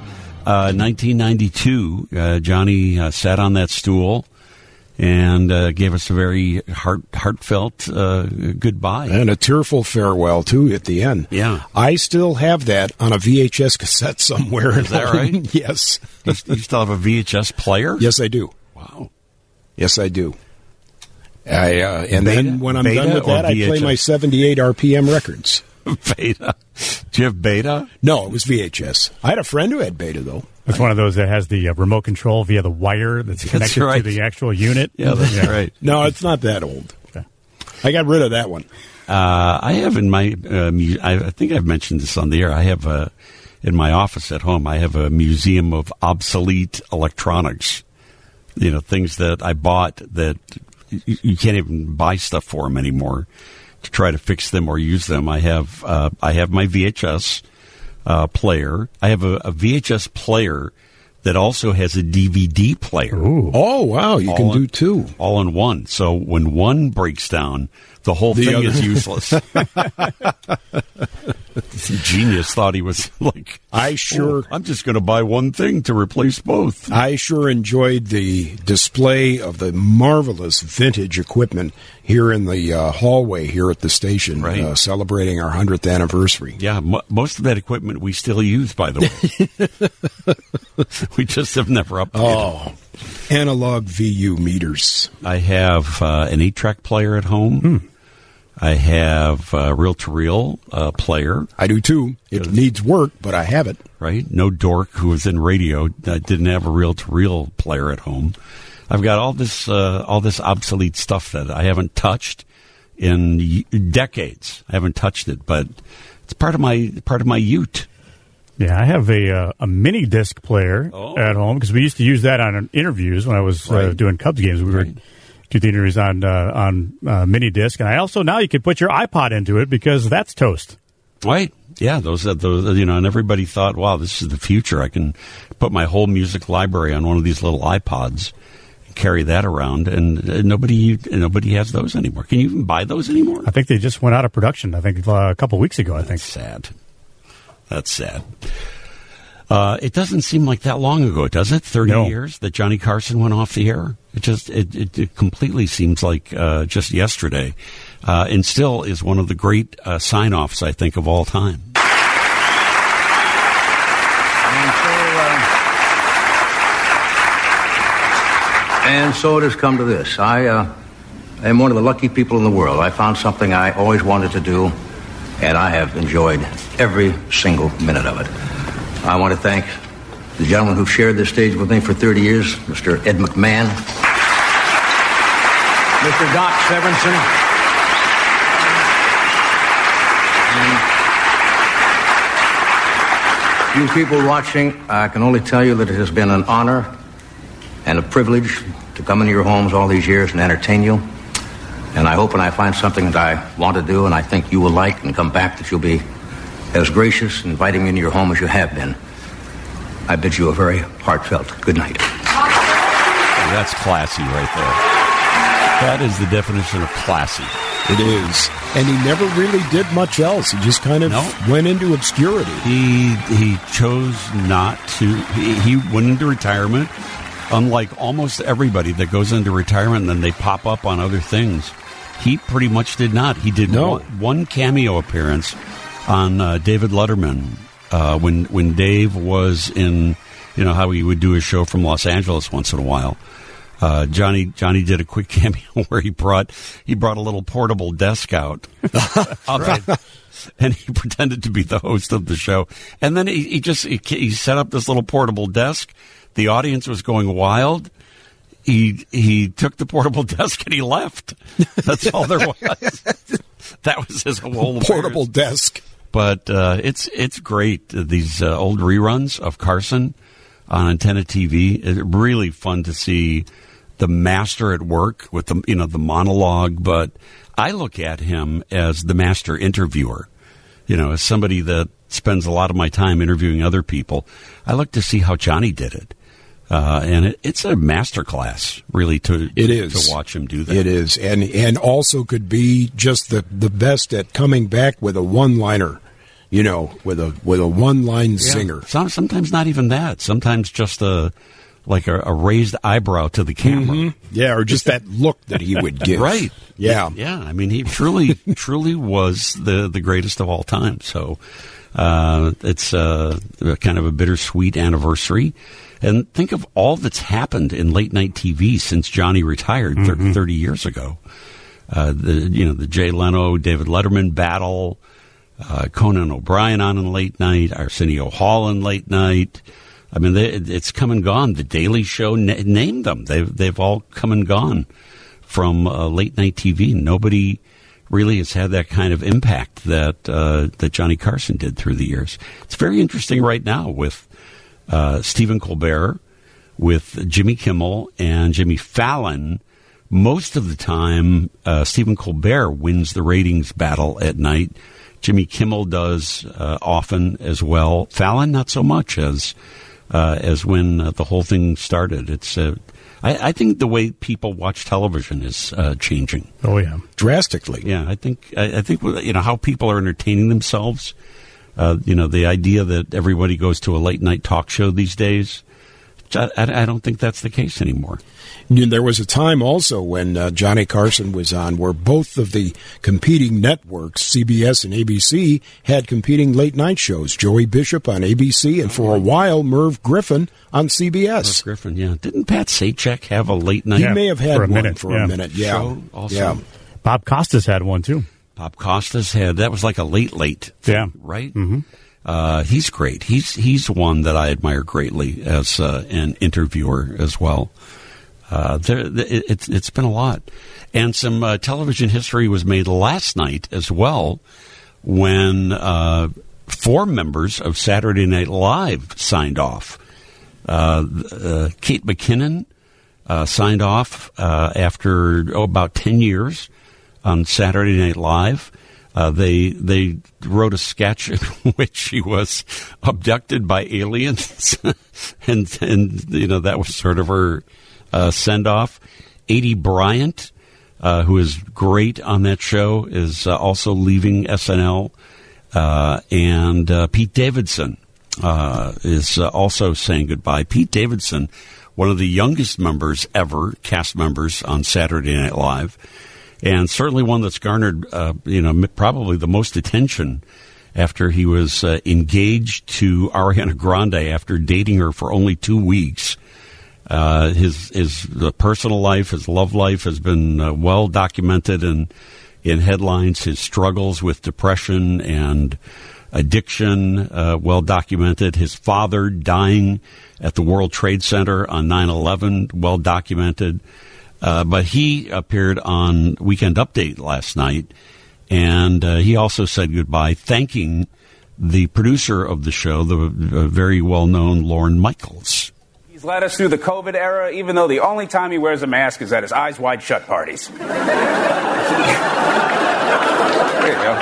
Speaker 2: Uh, 1992, uh, Johnny uh, sat on that stool and uh, gave us a very heart heartfelt uh, goodbye
Speaker 3: and a tearful farewell too at the end.
Speaker 2: Yeah,
Speaker 3: I still have that on a VHS cassette somewhere.
Speaker 2: Is that right?
Speaker 3: yes.
Speaker 2: you, you still have a VHS player?
Speaker 3: Yes, I do.
Speaker 2: Wow.
Speaker 3: Yes, I do. I uh, and beta, then when I'm done with that, I play my 78 RPM records.
Speaker 2: beta. Do you have beta?
Speaker 3: No, it was VHS. I had a friend who had beta though.
Speaker 4: It's one of those that has the uh, remote control via the wire that's connected that's right. to the actual unit.
Speaker 2: Yeah, that's yeah. right.
Speaker 3: No, it's not that old. Okay. I got rid of that one.
Speaker 2: Uh, I have in my, uh, mu- I think I've mentioned this on the air. I have a, in my office at home, I have a museum of obsolete electronics. You know, things that I bought that you, you can't even buy stuff for them anymore to try to fix them or use them. I have, uh, I have my VHS uh, player. I have a, a, VHS player that also has a DVD player.
Speaker 3: Ooh. Oh wow, you all can
Speaker 2: in,
Speaker 3: do two
Speaker 2: all in one. So when one breaks down, the whole the thing other. is useless. Genius thought he was like,
Speaker 3: I sure.
Speaker 2: Oh, I'm just going to buy one thing to replace both.
Speaker 3: I sure enjoyed the display of the marvelous vintage equipment here in the uh, hallway here at the station,
Speaker 2: Right.
Speaker 3: uh, celebrating our hundredth anniversary.
Speaker 2: Yeah, mo most of that equipment we still use, by the way. we just have never updated.
Speaker 3: Oh, analog VU meters.
Speaker 2: I have uh, an eight-track player at home.
Speaker 3: Hmm.
Speaker 2: I have a reel-to-reel uh, player.
Speaker 3: I do too. It needs work, but I have it.
Speaker 2: right? No dork who was in radio that didn't have a reel to reel player at home. I've got all this uh, all this obsolete stuff that I haven't touched in decades. I haven't touched it, but it's part of my part of my ute.
Speaker 4: Yeah, I have a uh, a mini disc player
Speaker 2: Oh.
Speaker 4: at home because we used to use that on interviews when I was uh, doing Cubs games. We
Speaker 2: Right.
Speaker 4: would do the interviews on uh, on uh, mini disc, and I also now you can put your iPod into it because that's toast.
Speaker 2: Right? Yeah, those those you know, and everybody thought, "Wow, this is the future. I can put my whole music library on one of these little iPods." and Carry that around, and uh, nobody nobody has those anymore. Can you even buy those anymore?
Speaker 4: I think they just went out of production. I think uh, a couple weeks ago. I think.
Speaker 2: sad. That's sad. Uh, it doesn't seem like that long ago, does it? Thirty
Speaker 4: No.
Speaker 2: years that Johnny Carson went off the air. It just it, it, it completely seems like uh, just yesterday, uh, and still is one of the great uh, sign-offs I think of all time.
Speaker 8: And so, uh, and so it has come to this. I uh, am one of the lucky people in the world. I found something I always wanted to do, and I have enjoyed every single minute of it. I want to thank the gentleman who shared this stage with me for 30 years, Mr. Ed McMahon, Mr. Doc Severinsen. You people watching, I can only tell you that it has been an honor and a privilege to come into your homes all these years and entertain you. And I hope when I find something that I want to do and I think you will like and come back that you'll be as gracious in inviting me into your home as you have been. I bid you a very heartfelt good night.
Speaker 2: That's classy right there. That is the definition of classy.
Speaker 3: It is, and he never really did much else. He just kind of
Speaker 2: No.
Speaker 3: went into obscurity.
Speaker 2: He he chose not to. He, he went into retirement. Unlike almost everybody that goes into retirement and then they pop up on other things, he pretty much did not. He did
Speaker 3: No.
Speaker 2: one, one cameo appearance on uh, David Letterman uh, when when Dave was in. You know how he would do a show from Los Angeles once in a while. Uh, Johnny Johnny did a quick cameo where he brought he brought a little portable desk out it, and he pretended to be the host of the show. And then he, he just he, he set up this little portable desk. The audience was going wild. He he took the portable desk and he left. That's all there was. that was his whole
Speaker 3: Portable
Speaker 2: appearance
Speaker 3: desk.
Speaker 2: But uh, it's it's great uh, these uh, old reruns of Carson on antenna TV. It's really fun to see the master at work with the you know the monologue. But I look at him as the master interviewer. You know, as somebody that spends a lot of my time interviewing other people, I look to see how Johnny did it. Uh, and it, it's a master class, really, to
Speaker 3: It
Speaker 2: to- watch him do that.
Speaker 3: It is, and and also could be just the the best at coming back with a one liner. You know, with a with a one line singer.
Speaker 2: Some, sometimes not even that. Sometimes just a like a, a raised eyebrow to the camera.
Speaker 3: Yeah, or just that look that he would give.
Speaker 2: Right.
Speaker 3: Yeah.
Speaker 2: Yeah. I mean, he truly, truly was the the greatest of all time. So uh, it's uh, kind of a bittersweet anniversary. And think of all that's happened in late night TV since Johnny retired
Speaker 3: Mm-hmm.
Speaker 2: 30 years ago. Uh, the you know the Jay Leno David Letterman battle, uh, Conan O'Brien on in late night, Arsenio Hall in late night. I mean, they, it's come and gone. The Daily Show na- named them. They've they've all come and gone from uh, late night TV. Nobody really has had that kind of impact that uh, that Johnny Carson did through the years. It's very interesting right now with uh, Stephen Colbert, with Jimmy Kimmel and Jimmy Fallon. Most of the time, uh, Stephen Colbert wins the ratings battle at night. Jimmy Kimmel does uh, often as well. Fallon not so much as uh, as when uh, the whole thing started. It's uh, I, I think the way people watch television is uh, changing.
Speaker 4: Oh yeah.
Speaker 3: Drastically.
Speaker 2: Yeah, I think I, I think you know how people are entertaining themselves. Uh, you know, the idea that everybody goes to a late night talk show these days I, I don't think that's the case anymore.
Speaker 3: There was a time also when uh, Johnny Carson was on where both of the competing networks, CBS and ABC, had competing late night shows. Joey Bishop on ABC, and for a while, Merv Griffin on CBS.
Speaker 2: Merv Griffin, yeah. Didn't Pat Sajak have a late night?
Speaker 3: He may have had
Speaker 4: for
Speaker 3: one
Speaker 4: minute,
Speaker 3: for
Speaker 4: yeah.
Speaker 3: a minute. Yeah,
Speaker 2: Show also?
Speaker 3: yeah.
Speaker 4: Bob Costas had one too.
Speaker 2: Bob Costas had that was like a late late, thing,
Speaker 4: Yeah.
Speaker 2: right. Mm-hmm. Uh, he's great. He's he's one that I admire greatly as uh, an interviewer as well. Uh, there, it, it's it's been a lot, and some uh, television history was made last night as well when uh, four members of Saturday Night Live signed off. Uh, uh, Kate McKinnon uh, signed off uh, after oh, about ten years on Saturday Night Live. Uh, they they wrote a sketch in which she was abducted by aliens, and and you know that was sort of her uh, send off. Aidy Bryant, uh, who is great on that show, is uh, also leaving SNL, uh, and uh, Pete Davidson is also saying goodbye. Pete Davidson, one of the youngest members ever, cast members on Saturday Night Live, and certainly one that's garnered, uh, you know, probably the most attention after he was uh, engaged to Ariana Grande after dating her for only two weeks. Uh, his his the personal life, his love life has been uh, well documented in in headlines. His struggles with depression and addiction, uh, well documented. His father dying at the World Trade Center on 9/11, well documented. Uh, but he appeared on Weekend Update last night, and uh, he also said goodbye, thanking the producer of the show, the uh, very well known Lorne Michaels.
Speaker 9: He's led us through the COVID era, even though the only time he wears a mask is at his eyes wide shut parties. there you go.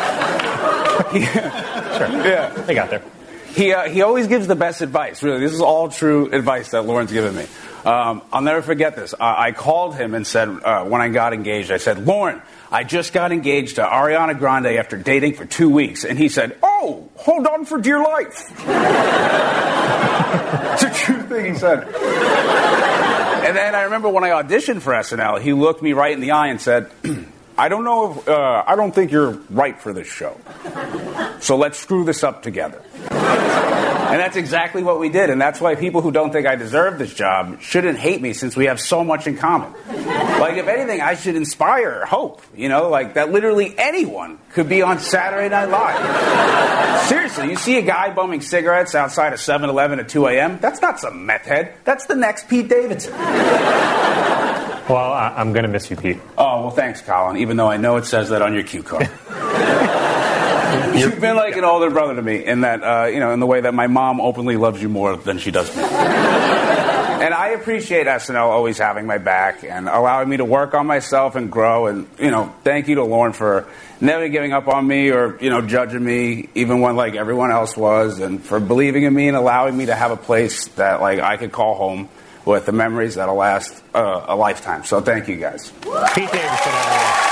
Speaker 9: He- Yeah.
Speaker 10: They got there.
Speaker 9: He, uh, he always gives the best advice, really. This is all true advice that Lorne's given me. Um, I'll never forget this. I, I called him and said, uh, when I got engaged, I said, Lorne, I just got engaged to Ariana Grande after dating for two weeks. And he said, Oh, hold on for dear life. it's a true thing he said. And then I remember when I auditioned for SNL, he looked me right in the eye and said, I don't know if, uh, I don't think you're right for this show. So let's screw this up together. And that's exactly what we did. And that's why people who don't think I deserve this job shouldn't hate me since we have so much in common. Like, if anything, I should inspire hope, you know, like that literally anyone could be on Saturday Night Live. Seriously, you see a guy bumming cigarettes outside of 7 Eleven at 2 a.m., that's not some meth head. That's the next Pete Davidson.
Speaker 10: Well, I, I'm going to miss you, Pete.
Speaker 9: Oh, well, thanks, Colin, even though I know it says that on your cue card. You've been like an older brother to me in that, uh, you know, in the way that my mom openly loves you more than she does me. and I appreciate SNL always having my back and allowing me to work on myself and grow. And, you know, thank you to Lorne for never giving up on me or, you know, judging me, even when, like, everyone else was, and for believing in me and allowing me to have a place that, like, I could call home with the memories that'll last uh, a lifetime. So thank you guys.
Speaker 10: Pete Davidson, everyone.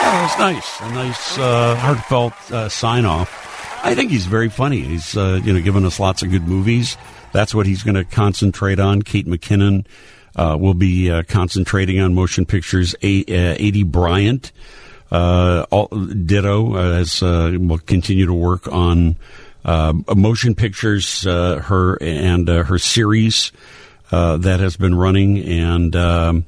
Speaker 2: That was nice. A nice, uh, heartfelt uh, sign off. I think he's very funny. He's, uh, you know, given us lots of good movies. That's what he's going to concentrate on. Kate McKinnon uh, will be uh, concentrating on motion pictures. A- uh, Aidy Bryant, uh, all, ditto, uh, as uh, will continue to work on uh, motion pictures. Uh, her and uh, her series that has been running, and. Um,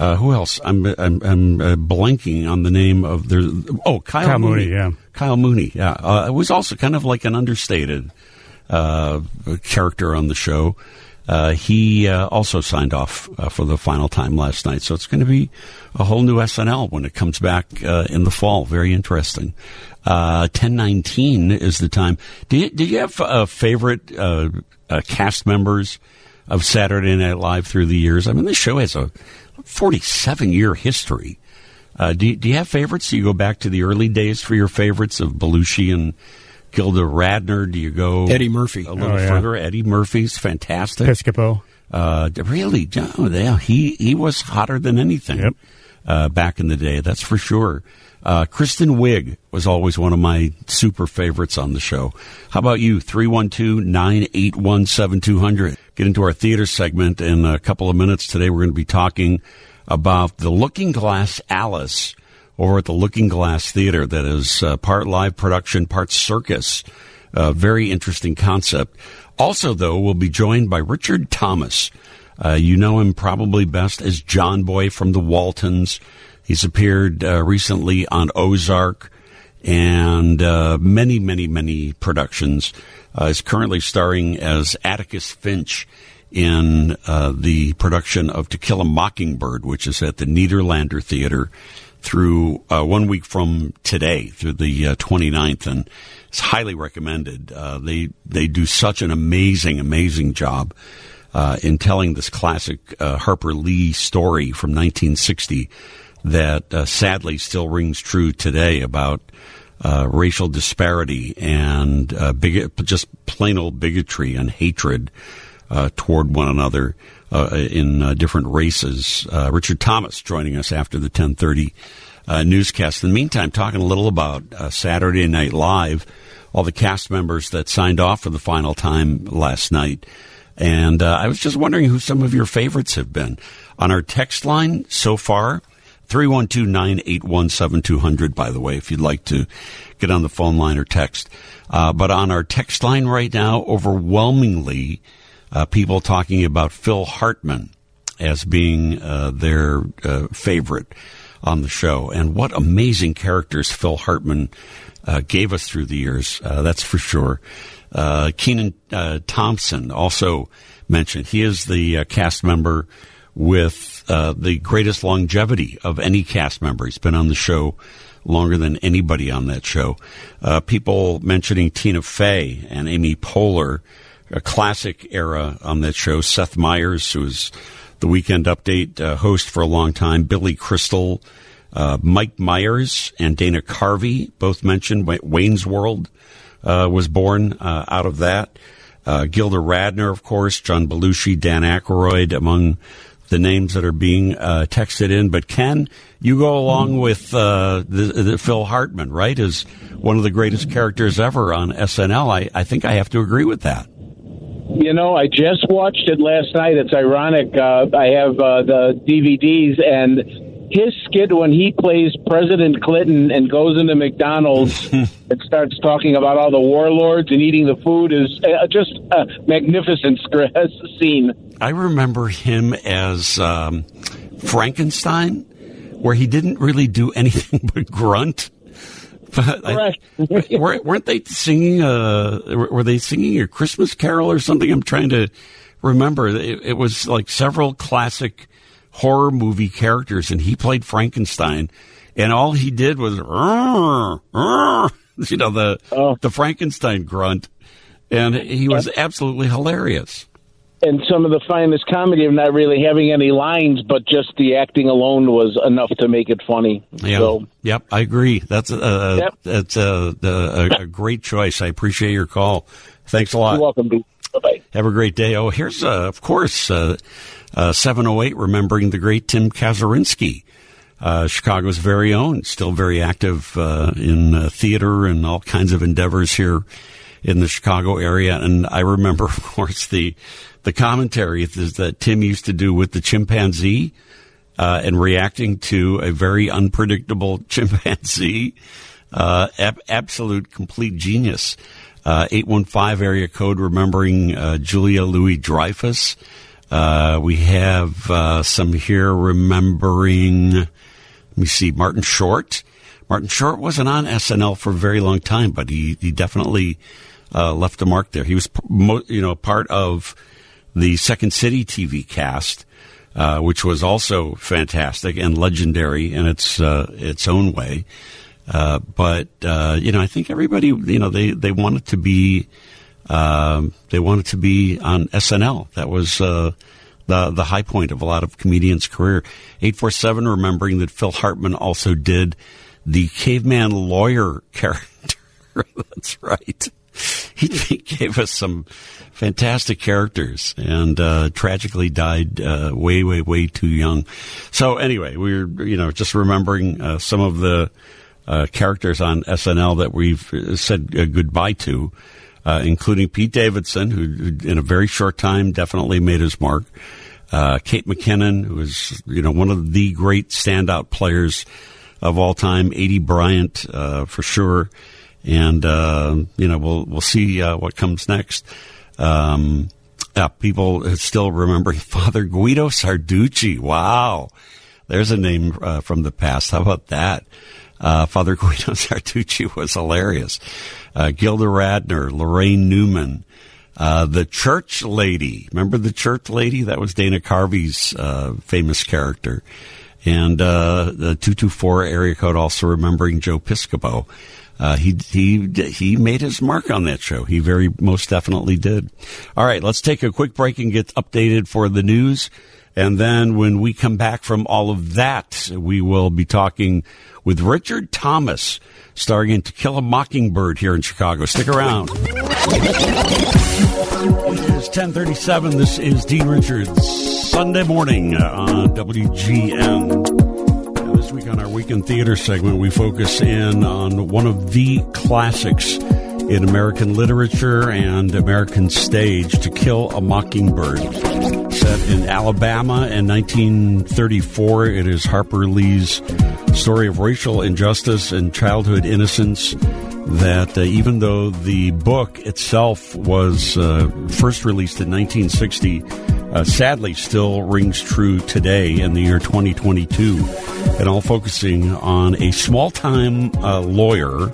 Speaker 2: uh, who else? I'm I'm, I'm uh, blanking on the name of their. Oh, Kyle,
Speaker 4: Kyle
Speaker 2: Mooney.
Speaker 4: Mooney, yeah.
Speaker 2: Kyle Mooney. Yeah, uh, it was also kind of like an understated uh, character on the show. Uh, he uh, also signed off uh, for the final time last night, so it's going to be a whole new SNL when it comes back uh, in the fall. Very interesting. Uh, Ten nineteen is the time. Did you, did you have uh, favorite uh, uh, cast members of Saturday Night Live through the years? I mean, this show has a 47 year history. Uh, do, you, do you have favorites? Do you go back to the early days for your favorites of Belushi and Gilda Radner? Do you go
Speaker 3: Eddie Murphy.
Speaker 2: a little
Speaker 4: Oh, yeah.
Speaker 2: further? Eddie Murphy's fantastic.
Speaker 4: Piscopo.
Speaker 2: Uh, really, yeah, he he was hotter than anything.
Speaker 4: Yep.
Speaker 2: uh, back in the day. That's for sure. Uh, Kristen Wiig was always one of my super favorites on the show. How about you? 312-981-7200. Get into our theater segment in a couple of minutes. Today we're going to be talking about the Looking Glass Alice over at the Looking Glass Theater that is uh, part live production, part circus. Uh, very interesting concept. Also, though, we'll be joined by Richard Thomas. Uh, you know him probably best as John Boy from the Waltons. He's appeared uh, recently on Ozark and uh, many, many, many productions. Uh, is currently starring as Atticus Finch in uh, the production of To Kill a Mockingbird, which is at the Nederlander Theater through uh, one week from today, through the 29th, and it's highly recommended. they they do such an amazing, amazing job uh, in telling this classic uh, Harper Lee story from 1960 that uh, sadly still rings true today about uh, racial disparity and uh, bigot, just plain old bigotry and hatred uh, toward one another in different races. Richard Thomas joining us after the 1030 newscast. In the meantime, talking a little about Saturday Night Live, all the cast members that signed off for the final time last night. And uh, I was just wondering who some of your favorites have been. On our text line so far, 312-981-7200, by the way, if you'd like to get on the phone line or text. Uh, but on our text line right now, overwhelmingly, uh, people talking about Phil Hartman as being uh, their uh, favorite on the show. And what amazing characters Phil Hartman uh, gave us through the years, that's for sure. Uh, uh, Thompson also mentioned he is the uh, cast member with uh, the greatest longevity of any cast member. He's been on the show longer than anybody on that show. Uh, people mentioning Tina Fey and Amy Poehler, a classic era on that show. Seth Meyers, who was the Weekend Update uh, host for a long time. Billy Crystal. Mike Myers and Dana Carvey both mentioned Wayne's World uh, was born uh, out of that. Uh, Gilda Radner, of course, John Belushi, Dan Aykroyd, among the names that are being uh, texted in. But Ken, you go along with uh, the, the Phil Hartman, right? Is one of the greatest characters ever on SNL. I, I think I have to agree with that.
Speaker 11: You know, I just watched it last night. It's ironic. Uh, I have uh, the DVDs, and his skit when he plays President Clinton and goes into McDonald's and starts talking about all the warlords and eating the food is uh, just a magnificent scene.
Speaker 2: I remember him as um, Frankenstein, where he didn't really do anything but grunt. But I, weren't they singing? A, were they singing a Christmas carol or something? I'm trying to remember. It, it was like several classic horror movie characters, and he played Frankenstein, and all he did was, Rrr, Rrr, you know, the oh. the Frankenstein grunt, and he was absolutely hilarious.
Speaker 11: And some of the finest comedy of not really having any lines, but just the acting alone was enough to make it funny.
Speaker 2: Yeah. So. Yep, I agree. That's a, yep. that's uh, a, a, a, great choice. I appreciate your call. Thanks a lot.
Speaker 11: You're welcome. Bye.
Speaker 2: Have a great day. Oh, here's uh, of course uh, uh, 708, remembering the great Tim Kazurinsky, uh, Chicago's very own, still very active uh, in uh, theater and all kinds of endeavors here in the Chicago area. And I remember, of course, the the commentary that Tim used to do with the chimpanzee uh, and reacting to a very unpredictable chimpanzee. Uh, ab- absolute complete genius. 815 area code remembering Julia Louis Dreyfus. Uh, we have uh, some here remembering, let me see, Martin Short. Martin Short wasn't on SNL for a very long time, but he, he definitely uh, left a mark there. He was, you know, part of the Second City TV cast, uh, which was also fantastic and legendary in its uh, its own way. Uh, but you know, I think everybody, you know, they they wanted to be um, they wanted to be on SNL. That was uh, the the high point of a lot of comedians' career. Eight four seven, remembering that Phil Hartman also did the caveman lawyer character. That's right. he gave us some fantastic characters and uh, tragically died uh, way, way, way too young. So anyway, we we're you know just remembering uh, some of the uh, characters on SNL that we've said uh, goodbye to, uh, including Pete Davidson, who, who, in a very short time definitely made his mark. Kate McKinnon, who was you know one of the great standout players of all time. Aidy Bryant, for sure and uh, you know we'll we'll see uh, what comes next. Um, yeah, people still remember Father Guido Sarducci. Wow, there's a name uh, from the past. How about that? Uh, Father Guido Sarducci was hilarious. Uh, Gilda Radner, Laraine Newman. Uh, the church lady. Remember the church lady? That was Dana Carvey's famous character. And the 224 area code also remembering Joe Piscopo uh, he he he made his mark on that show. He very most definitely did. All right, let's take a quick break and get updated for the news. And then when we come back from all of that, we will be talking with Richard Thomas, starring in To Kill a Mockingbird here in Chicago. Stick around. It is 1037. This is Dean Richards, Sunday morning uh, on WGN. This week on our Weekend Theater segment, we focus in on one of the classics in American literature and American stage, To Kill a Mockingbird. Set in Alabama in 1934, it is Harper Lee's story of racial injustice and childhood innocence that uh, even though the book itself was uh, first released in 1960, uh, sadly still rings true today in the year 2022 and all focusing on a small time uh, lawyer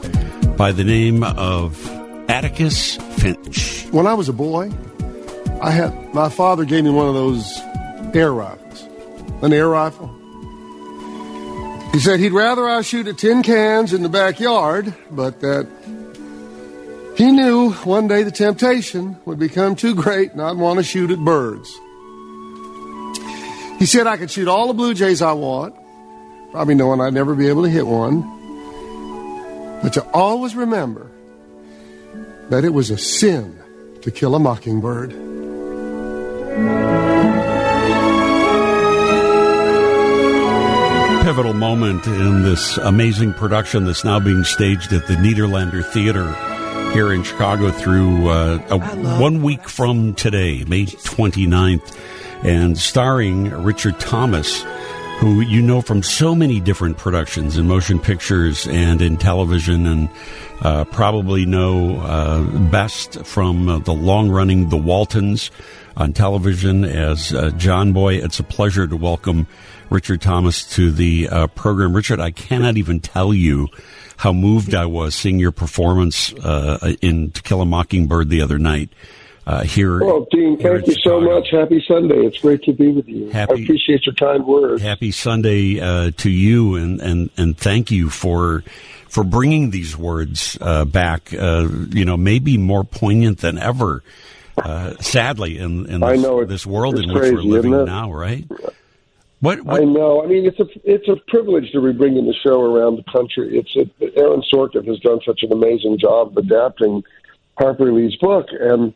Speaker 2: by the name of Atticus Finch.
Speaker 12: When I was a boy, I had my father gave me one of those air rifles, an air rifle. He said he'd rather I shoot at tin cans in the backyard, but that he knew one day the temptation would become too great and I'd want to shoot at birds. He said I could shoot all the blue jays I want, probably knowing I'd never be able to hit one. But to always remember that it was a sin to kill a mockingbird.
Speaker 2: Pivotal moment in this amazing production that's now being staged at the Nederlander Theater here in Chicago through uh, a, one week from today, May 29th, and starring Richard Thomas who you know from so many different productions in motion pictures and in television, and uh, probably know uh, best from uh, the long running The Waltons on television as uh, John Boy. It's a pleasure to welcome Richard Thomas to the uh, program. Richard, I cannot even tell you how moved I was seeing your performance uh, in To Kill a Mockingbird the other night uh, here.
Speaker 13: Well, Dean, thank you so much. Happy Sunday. It's great to be with you. Happy, I appreciate your kind words.
Speaker 2: Happy Sunday uh, to you, and, and, and thank you for for bringing these words uh, back. Uh, you know, maybe more poignant than ever. Uh, sadly, in, in this,
Speaker 13: I know
Speaker 2: this world in which
Speaker 13: crazy,
Speaker 2: we're living now, right? What, what,
Speaker 13: I know. I mean, it's a it's a privilege to be bringing the show around the country. It's a, Aaron Sorkin has done such an amazing job of adapting Harper Lee's book, and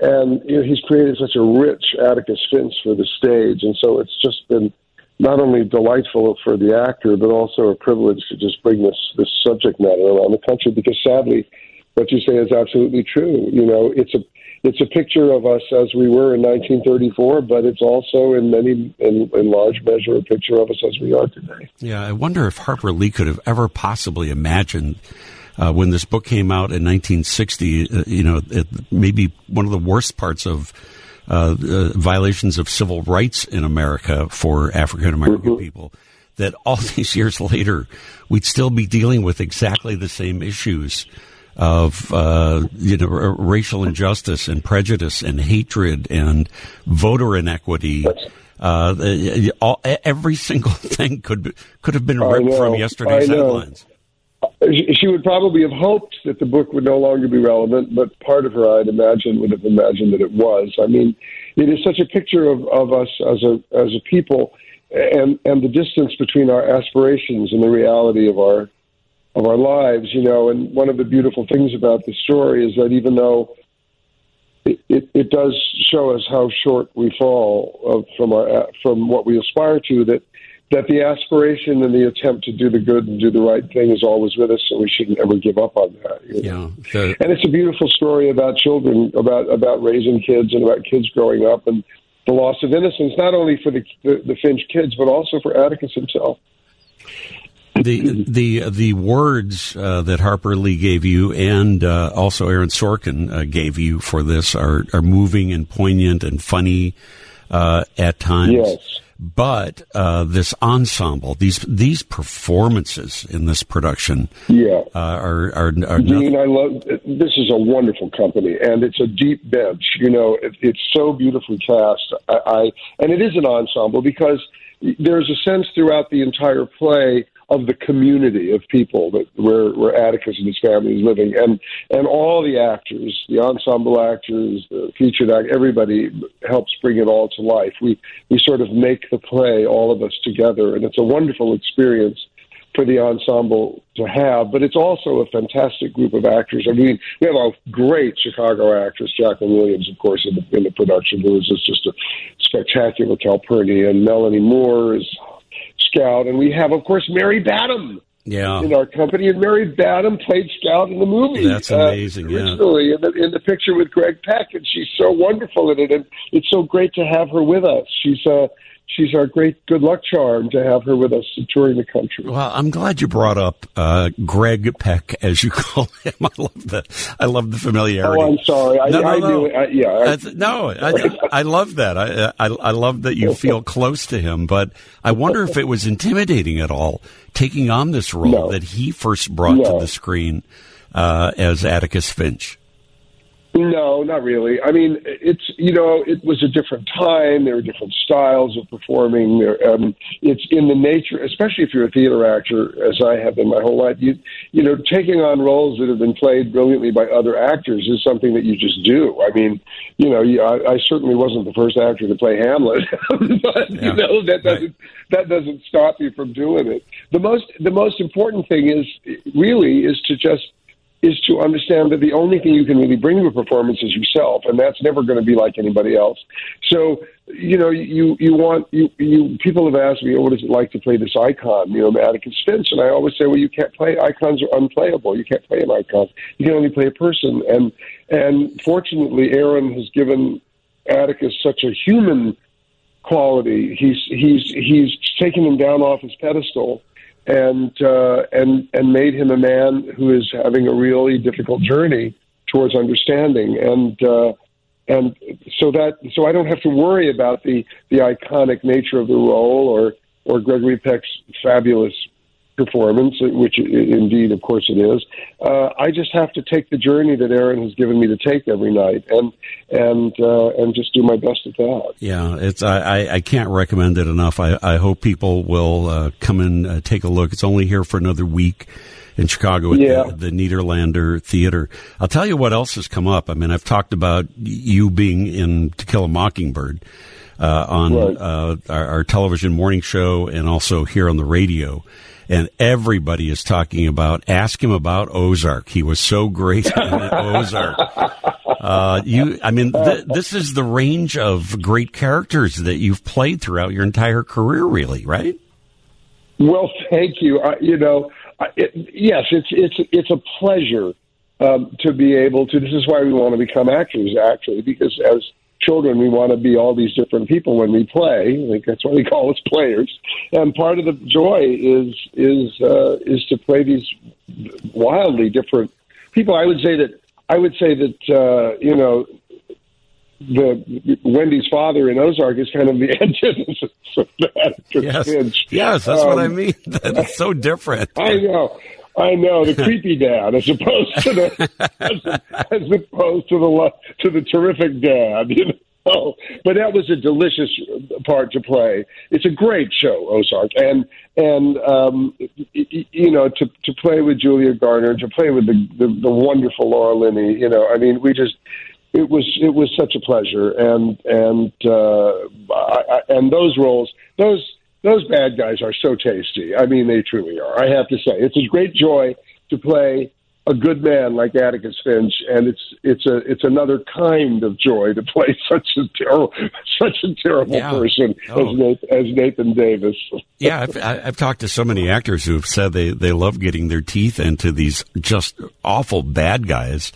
Speaker 13: and you know, he's created such a rich Atticus Finch for the stage, and so it's just been not only delightful for the actor, but also a privilege to just bring this this subject matter around the country. Because sadly, what you say is absolutely true. You know, it's a it's a picture of us as we were in 1934, but it's also in many, in, in large measure, a picture of us as we are today.
Speaker 2: Yeah, I wonder if Harper Lee could have ever possibly imagined uh, when this book came out in 1960, uh, you know, it, maybe one of the worst parts of uh, uh violations of civil rights in America for African American mm-hmm. people. That all these years later, we'd still be dealing with exactly the same issues of uh, you know r- racial injustice and prejudice and hatred and voter inequity. Uh, all, every single thing could could have been ripped from yesterday's headlines
Speaker 13: she would probably have hoped that the book would no longer be relevant, but part of her, I'd imagine, would have imagined that it was. I mean, it is such a picture of, of us as a as a people, and and the distance between our aspirations and the reality of our of our lives, you know. And one of the beautiful things about the story is that even though it, it, it does show us how short we fall of, from our from what we aspire to, that that the aspiration and the attempt to do the good and do the right thing is always with us, and we shouldn't ever give up on that. you know.
Speaker 2: Yeah.
Speaker 13: And it's a beautiful story about children, about about raising kids, and about kids growing up, and the loss of innocence, not only for the the, the Finch kids, but also for Atticus himself.
Speaker 2: the the the words uh, that Harper Lee gave you and uh, also Aaron Sorkin uh, gave you for this are are moving and poignant and funny uh, at times.
Speaker 13: Yes.
Speaker 2: But uh, this ensemble, these these performances in this production,
Speaker 13: Yeah.
Speaker 2: uh, are are, are
Speaker 13: Dean, I mean, I love this is a wonderful company, and it's a deep bench. You know, it, it's so beautifully cast. I, I and it is an ensemble because there's a sense throughout the entire play of the community of people that where where Atticus and his family is living, and and all the actors, the ensemble actors, the featured act, everybody helps bring it all to life. We we sort of make the play, all of us together, and it's a wonderful experience for the ensemble to have, but it's also a fantastic group of actors. I mean, we have a great Chicago actress, Jacqueline Williams, of course, in the, in the production, who is just a spectacular Calpurnia, and Melanie Moore is Scout, and we have, of course, Mary Badham
Speaker 2: yeah.
Speaker 13: in our company, and Mary Badham played Scout in the movie.
Speaker 2: That's amazing, yeah.
Speaker 13: Originally, in the in the picture with Greg Peck, and she's so wonderful in it, and it's so great to have her with us. She's uh, she's our great good luck charm to have her with us touring the country.
Speaker 2: Well, I'm glad you brought up uh, Greg Peck, as you call him. I love the I love the familiarity.
Speaker 13: Oh, I'm sorry. I,
Speaker 2: No, no,
Speaker 13: I
Speaker 2: no.
Speaker 13: knew. I, yeah. I,
Speaker 2: no, I, I love that. I, I I love that you feel close to him, but I wonder if it was intimidating at all taking on this role that he first brought to the screen uh, as Atticus Finch.
Speaker 13: No, not really. I mean, it's you know, it was a different time. There were different styles of performing. There, um, it's in the nature, especially if you're a theater actor, as I have been my whole life. You, you know, taking on roles that have been played brilliantly by other actors is something that you just do. I mean, you know, you, I, I certainly wasn't the first actor to play Hamlet, but you know that doesn't that doesn't stop you from doing it. The most the most important thing is really is to just is to understand that the only thing you can really bring to a performance is yourself, and that's never going to be like anybody else. So, you know, you you want you you people have asked me, oh, what is it like to play this icon, you know, Atticus Finch, and I always say, well, you can't play icons are unplayable. You can't play an icon. You can only play a person, and and fortunately, Aaron has given Atticus such a human quality. He's he's he's taken him down off his pedestal and uh, and and made him a man who is having a really difficult journey towards understanding. And uh, and so that so I don't have to worry about the the iconic nature of the role or or Gregory Peck's fabulous performance, which indeed, of course, it is. Uh, I just have to take the journey that Aaron has given me to take every night, and and uh, and just do my best at that.
Speaker 2: Yeah, it's I, I, can't recommend it enough. I, I hope people will uh, come and uh, take a look. It's only here for another week in Chicago at
Speaker 13: Yeah.
Speaker 2: the, the Nederlander Theater. I'll tell you what else has come up. I mean, I've talked about you being in To Kill a Mockingbird uh, on
Speaker 13: Right.
Speaker 2: uh, our, our television morning show and also here on the radio. And everybody is talking about. Ask him about Ozark. He was so great in Ozark. Uh, you, I mean, th- this is the range of great characters that you've played throughout your entire career, really, right?
Speaker 13: Well, thank you. Uh, you know, it, yes, it's it's it's a pleasure um, to be able to. This is why we want to become actors, actually, because as children, we want to be all these different people when we play. I think that's why they call us players. And part of the joy is is uh, is to play these wildly different people. I would say that I would say that uh, you know the Wendy's father in Ozark is kind of the antithesis of that.
Speaker 2: Yes, yes, that's what I
Speaker 13: Um,
Speaker 2: mean. That's so different.
Speaker 13: I know. I know the creepy dad, as opposed to the as, as opposed to the lo- to the terrific dad. You know, but that was a delicious part to play. It's a great show, Ozark, and and um, you know to to play with Julia Garner, to play with the the, the wonderful Laura Linney. You know, I mean, we just it was it was such a pleasure, and and uh, I, I, and those roles, those those bad guys are so tasty. I mean, they truly are. I have to say, it's a great joy to play a good man like Atticus Finch, and it's it's a it's another kind of joy to play such a terrible such a terrible
Speaker 2: Yeah.
Speaker 13: person
Speaker 2: Oh.
Speaker 13: as Nathan, as Nathan Davis.
Speaker 2: Yeah, I've, I- I've talked to so many actors who've said they, they love getting their teeth into these just awful bad guys.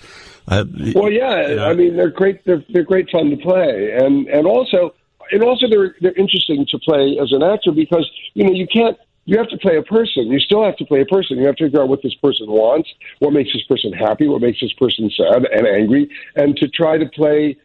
Speaker 2: Uh,
Speaker 13: Well, yeah, I mean they're great. They're they're great fun to play, and and also and also they're they're interesting to play as an actor because you know you can't. You have to play a person. You still have to play a person. You have to figure out what this person wants, what makes this person happy, what makes this person sad and angry, and to try to play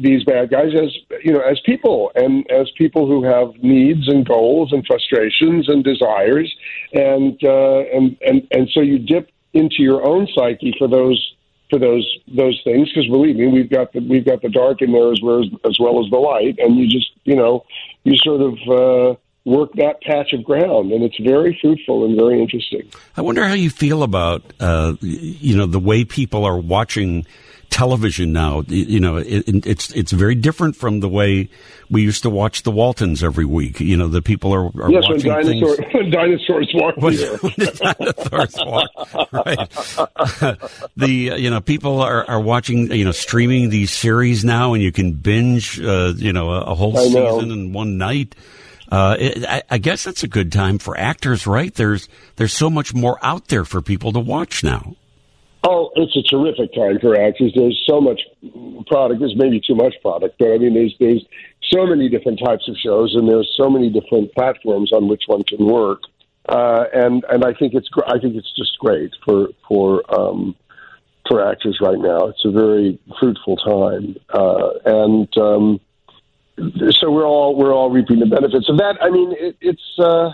Speaker 13: these bad guys as you know as people and as people who have needs and goals and frustrations and desires and uh, and and and so you dip into your own psyche for those for those those things because believe me we've got the we've got the dark in there as well as, as well as the light and you just you know you sort of uh, work that patch of ground and it's very fruitful and very interesting.
Speaker 2: I wonder how you feel about uh, you know the way people are watching television now. You know, it, it's it's very different from the way we used to watch the Waltons every week. You know, the people are, are
Speaker 13: yes, when
Speaker 2: watching
Speaker 13: dinosaur,
Speaker 2: things.
Speaker 13: when dinosaurs walk
Speaker 2: When- when the dinosaurs walk, right? the uh, you know people are, are watching you know streaming these series now, and you can binge uh, you know a, a whole
Speaker 13: I know.
Speaker 2: season in one night. Uh, it, I, I guess that's a good time for actors, right? There's there's so much more out there for people to watch now.
Speaker 13: Oh, it's a terrific time for actors. There's so much product. There's maybe too much product, but I mean, there's there's so many different types of shows, and there's so many different platforms on which one can work. Uh, and and I think it's I think it's just great for for um, for actors right now. It's a very fruitful time, uh, and um, so we're all we're all reaping the benefits of that. I mean, it, it's uh,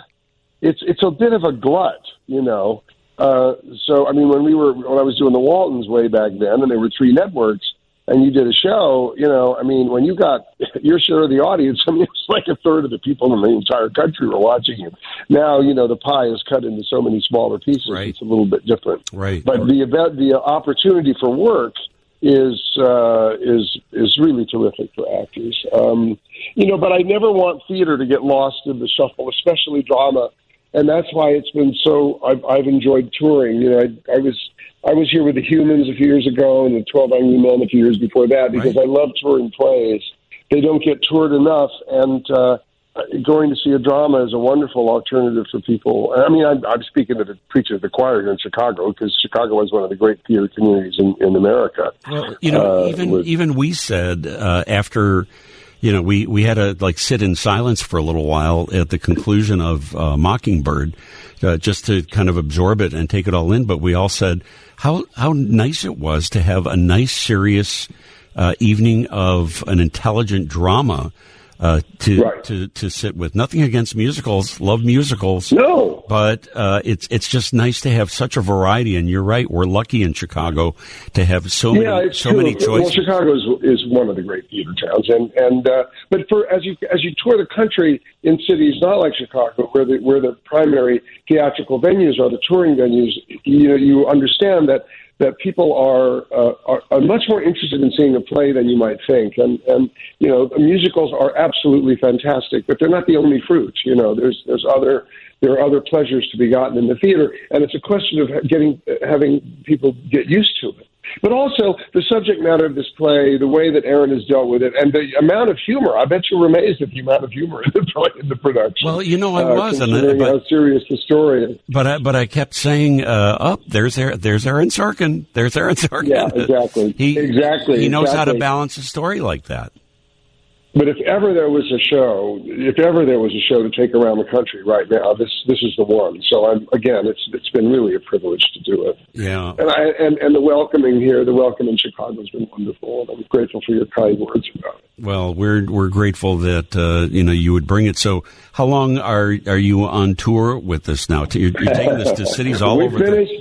Speaker 13: it's it's a bit of a glut, you know. Uh, so I mean, when we were when I was doing the Waltons way back then, and there were three networks, and you did a show, you know, I mean, when you got your share of the audience, I mean, it's like a third of the people in the entire country were watching you. Now, you know, the pie is cut into so many smaller pieces. It's a little bit different.
Speaker 2: Right.
Speaker 13: But the event, the opportunity for work is uh, is is really terrific for actors. Um, you know, but I never want theater to get lost in the shuffle, especially drama, and that's why it's been so. I've, I've enjoyed touring. You know, I, I was I was here with the Humans a few years ago, and the Twelve Angry Men a few years before that, because I love touring plays. They don't get toured enough, and uh, going to see a drama is a wonderful alternative for people. I mean, I'm, I'm speaking to the preacher of the choir here in Chicago because Chicago is one of the great theater communities in, in America.
Speaker 2: Well, you know,
Speaker 13: Uh,
Speaker 2: even
Speaker 13: with-
Speaker 2: even we said uh, after, you know, we we had to like sit in silence for a little while at the conclusion of uh, Mockingbird, uh, just to kind of absorb it and take it all in. But we all said how how nice it was to have a nice, serious uh, evening of an intelligent drama. Uh, to to to sit with nothing against musicals, love musicals.
Speaker 13: No,
Speaker 2: but uh, it's it's just nice to have such a variety. And you're right, we're lucky in Chicago to have so
Speaker 13: yeah,
Speaker 2: many so
Speaker 13: true.
Speaker 2: many
Speaker 13: Well. Chicago is, is one of the great theater towns, and and uh, but for as you as you tour the country in cities not like Chicago, where the where the primary theatrical venues are the touring venues, you know, you understand that that people are, uh, are are much more interested in seeing a play than you might think, and and you know, the musicals are absolutely fantastic, but they're not the only fruit. You know, there's there's other there are other pleasures to be gotten in the theater, and it's a question of getting having people get used to it. But also the subject matter of this play, the way that Aaron has dealt with it, and the amount of humor. I bet you were amazed at the amount of humor in the, in the production.
Speaker 2: Well, you know, I
Speaker 13: Uh,
Speaker 2: was, and I-
Speaker 13: considering
Speaker 2: but-
Speaker 13: how serious the story is.
Speaker 2: But I, but I kept saying, uh, "Up there's Aaron, there's Aaron Sorkin, there's Aaron Sorkin."
Speaker 13: Yeah, exactly.
Speaker 2: he
Speaker 13: exactly.
Speaker 2: he knows how to balance a story like that.
Speaker 13: But if ever there was a show, if ever there was a show to take around the country right now, this this is the one. So I'm again, it's it's been really a privilege to do it.
Speaker 2: Yeah.
Speaker 13: And I and, and the welcoming here, the welcome in Chicago has been wonderful, and I'm grateful for your kind words about it.
Speaker 2: Well, we're we're grateful that uh, you know you would bring it. So, how long are are you on tour with this now? You're, you're taking this to cities all over. the
Speaker 13: Finished,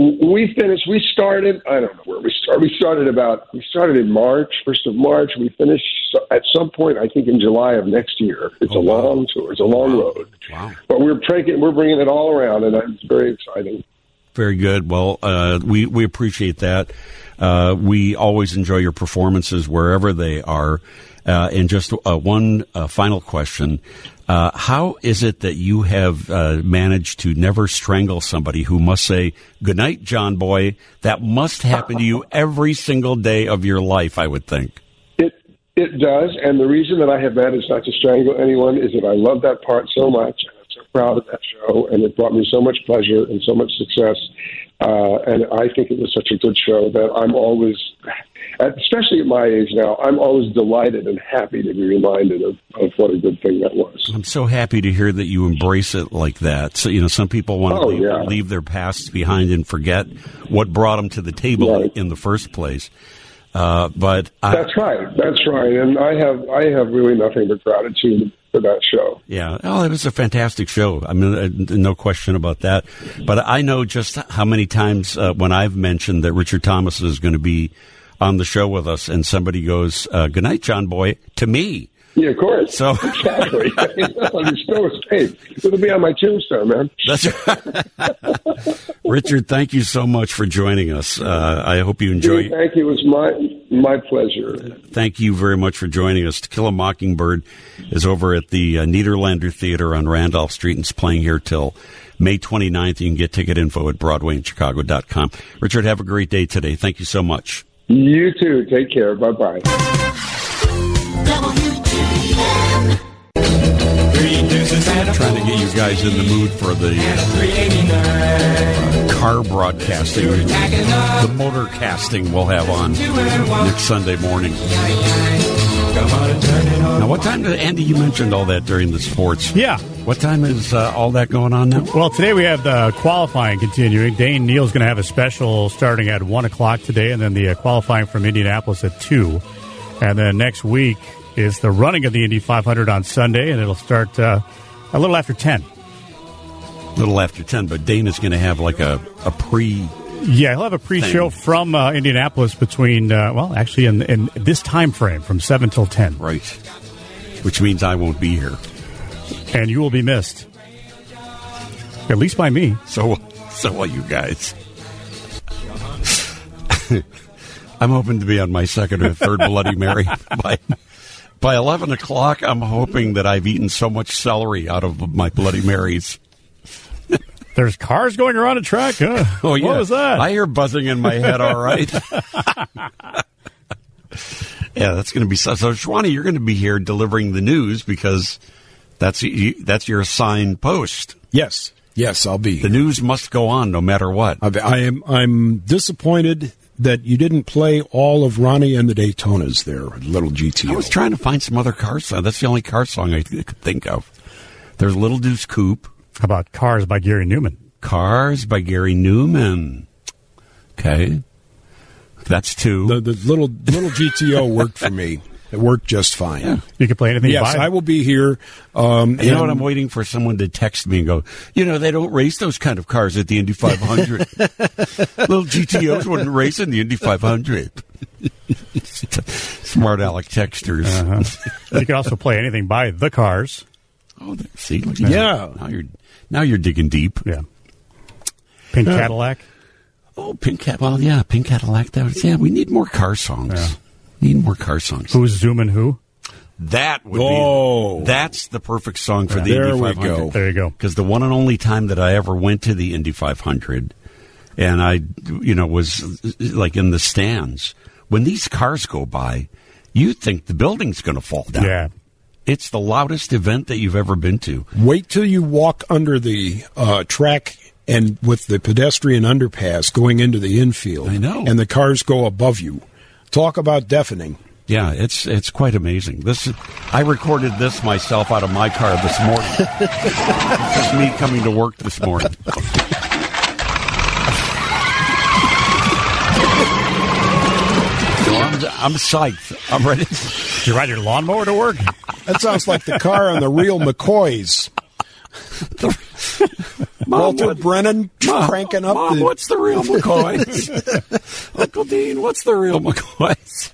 Speaker 13: we finished. We started. I don't know where we started. We started about. We started in March, first of March. We finished at some point. I think in July of next year. It's a long tour. It's a long road.
Speaker 2: Oh, Wow.
Speaker 13: But we're taking. We're bringing it all around, and it's very exciting.
Speaker 2: Very good. Well, uh, we we appreciate that. Uh, we always enjoy your performances wherever they are. Uh, and just uh, one uh, final question: Uh, how is it that you have uh, managed to never strangle somebody who must say "Good night, John Boy"? That must happen to you every single day of your life, I would think.
Speaker 13: It it does, and the reason that I have managed not to strangle anyone is that I love that part so much. and I'm so proud of that show, and it brought me so much pleasure and so much success. Uh, and I think it was such a good show that I'm always, especially at my age now, I'm always delighted and happy to be reminded of, of what a good thing that was.
Speaker 2: I'm so happy to hear that you embrace it like that. So you know, some people want to
Speaker 13: Oh,
Speaker 2: leave,
Speaker 13: yeah.
Speaker 2: leave their pasts behind and forget what brought them to the table in the first place. Uh, but I,
Speaker 13: That's right. That's right. And I have I have really nothing but gratitude for that show.
Speaker 2: Yeah, oh, it was a fantastic show. I mean, uh, no question about that. But I know just how many times uh, when I've mentioned that Richard Thomas is going to be on the show with us, and somebody goes, uh, "Good night, John Boy," to me.
Speaker 13: Yeah, of course.
Speaker 2: So
Speaker 13: exactly. You're still a state. It'll be on my tombstone, man.
Speaker 2: That's Richard, thank you so much for joining us. Uh, I hope you enjoy.
Speaker 13: Thank you. It was my my pleasure.
Speaker 2: Thank you very much for joining us. To Kill a Mockingbird is over at the uh, Nederlander Theater on Randolph Street and it's playing here till May 29th. You can get ticket info at BroadwayInChicago.com. Richard, have a great day today. Thank you so much.
Speaker 13: You too. Take care. Bye bye.
Speaker 2: Trying to get you guys in the mood for the uh, car broadcasting, the motor casting we'll have on next Sunday morning. Now, what time did Andy? You mentioned all that during the sports.
Speaker 4: Yeah.
Speaker 2: What time is uh, all that going on now?
Speaker 4: Well, today we have the qualifying continuing. Dane Neal's going to have a special starting at 1 o'clock today, and then the uh, qualifying from Indianapolis at 2. And then next week is the running of the Indy 500 on Sunday, and it'll start uh, a little after 10.
Speaker 2: A little after 10, but Dana's going to have like a, a pre.
Speaker 4: Yeah, he'll have a pre-show
Speaker 2: Thing.
Speaker 4: from uh, Indianapolis between, uh, well, actually in, in this time frame from 7 till 10.
Speaker 2: Right. Which means I won't be here.
Speaker 4: And you will be missed. At least by me.
Speaker 2: So, so will you guys. I'm hoping to be on my second or third Bloody Mary by by eleven o'clock. I'm hoping that I've eaten so much celery out of my Bloody Marys.
Speaker 4: There's cars going around a track. Huh?
Speaker 2: Oh yeah,
Speaker 4: What was that?
Speaker 2: I hear buzzing in my head. All right. yeah, that's going to be so. So, Shwani, you're going to be here delivering the news because that's that's your assigned post.
Speaker 3: Yes, yes, I'll be.
Speaker 2: The news must go on no matter what.
Speaker 3: I I am. I'm disappointed that you didn't play all of Ronnie and the Daytonas there, Little GTO.
Speaker 2: I was trying to find some other car song. That's the only car song I could think of. There's Little Deuce Coupe.
Speaker 4: How about Cars by Gary Numan?
Speaker 2: Cars by Gary Numan. Okay. That's two.
Speaker 3: The, the little little GTO worked for me. It worked just fine.
Speaker 4: You can play anything.
Speaker 3: Yes,
Speaker 4: by
Speaker 3: I will be here. Um,
Speaker 2: you know what? I'm waiting for someone to text me and go, you know, they don't race those kind of cars at the Indy 500. Little GTOs wouldn't race in the Indy 500. Smart Alec texters.
Speaker 4: Uh-huh. you can also play anything by the Cars.
Speaker 2: Oh, see, look
Speaker 3: Yeah.
Speaker 2: Now you're now you're digging deep.
Speaker 4: Yeah. Pink
Speaker 2: Uh,
Speaker 4: Cadillac.
Speaker 2: Oh, Pink Cat. Well, yeah, Pink Cadillac. That was, yeah, we need more car songs. Need more car songs.
Speaker 4: Who's zooming who?
Speaker 2: That would
Speaker 3: Oh.
Speaker 2: be. That's the perfect song for the
Speaker 3: There
Speaker 2: Indy
Speaker 3: we
Speaker 2: 500.
Speaker 3: go.
Speaker 4: There you go.
Speaker 2: Because the one and only time that I ever went to the Indy 500, and I, you know, was like in the stands. When these cars go by, you think the building's going to fall down.
Speaker 4: Yeah.
Speaker 2: It's the loudest event that you've ever been to.
Speaker 3: Wait till you walk under the uh, track and with the pedestrian underpass going into the infield.
Speaker 2: I know.
Speaker 3: And the cars go above you. Talk about deafening.
Speaker 2: Yeah, it's it's quite amazing. This is, I recorded this myself out of my car this morning. this is me coming to work this morning. I'm, I'm psyched. I'm ready.
Speaker 4: Did you ride your lawnmower to work?
Speaker 3: That sounds like the car on the real McCoys. Walter
Speaker 2: what-
Speaker 3: Brennan
Speaker 2: Mom,
Speaker 3: cranking up
Speaker 2: Mom,
Speaker 3: the.
Speaker 2: what's the real McCoys? Uncle Dean, what's the real McCoys?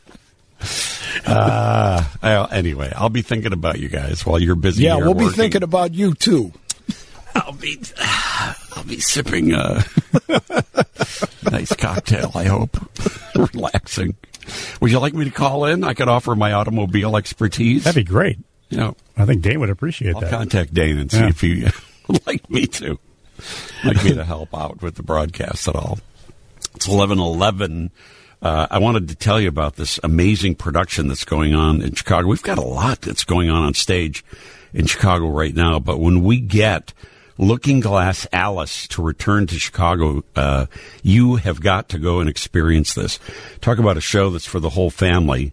Speaker 2: Uh, well, anyway, I'll be thinking about you guys while you're busy.
Speaker 3: yeah,
Speaker 2: here
Speaker 3: we'll be thinking about you too.
Speaker 2: I'll be I'll be sipping a nice cocktail, I hope. Relaxing. Would you like me to call in? I could offer my automobile expertise.
Speaker 4: That'd be great.
Speaker 2: You know,
Speaker 4: I think Dane would appreciate
Speaker 2: I'll
Speaker 4: that.
Speaker 2: contact Dane and see
Speaker 4: Yeah.
Speaker 2: if he would like me to like me to help out with the broadcast at all. It's eleven eleven. Uh, I wanted to tell you about this amazing production that's going on in Chicago. We've got a lot that's going on on stage in Chicago right now, but when we get Looking Glass Alice to return to Chicago, uh, you have got to go and experience this. Talk about a show that's for the whole family.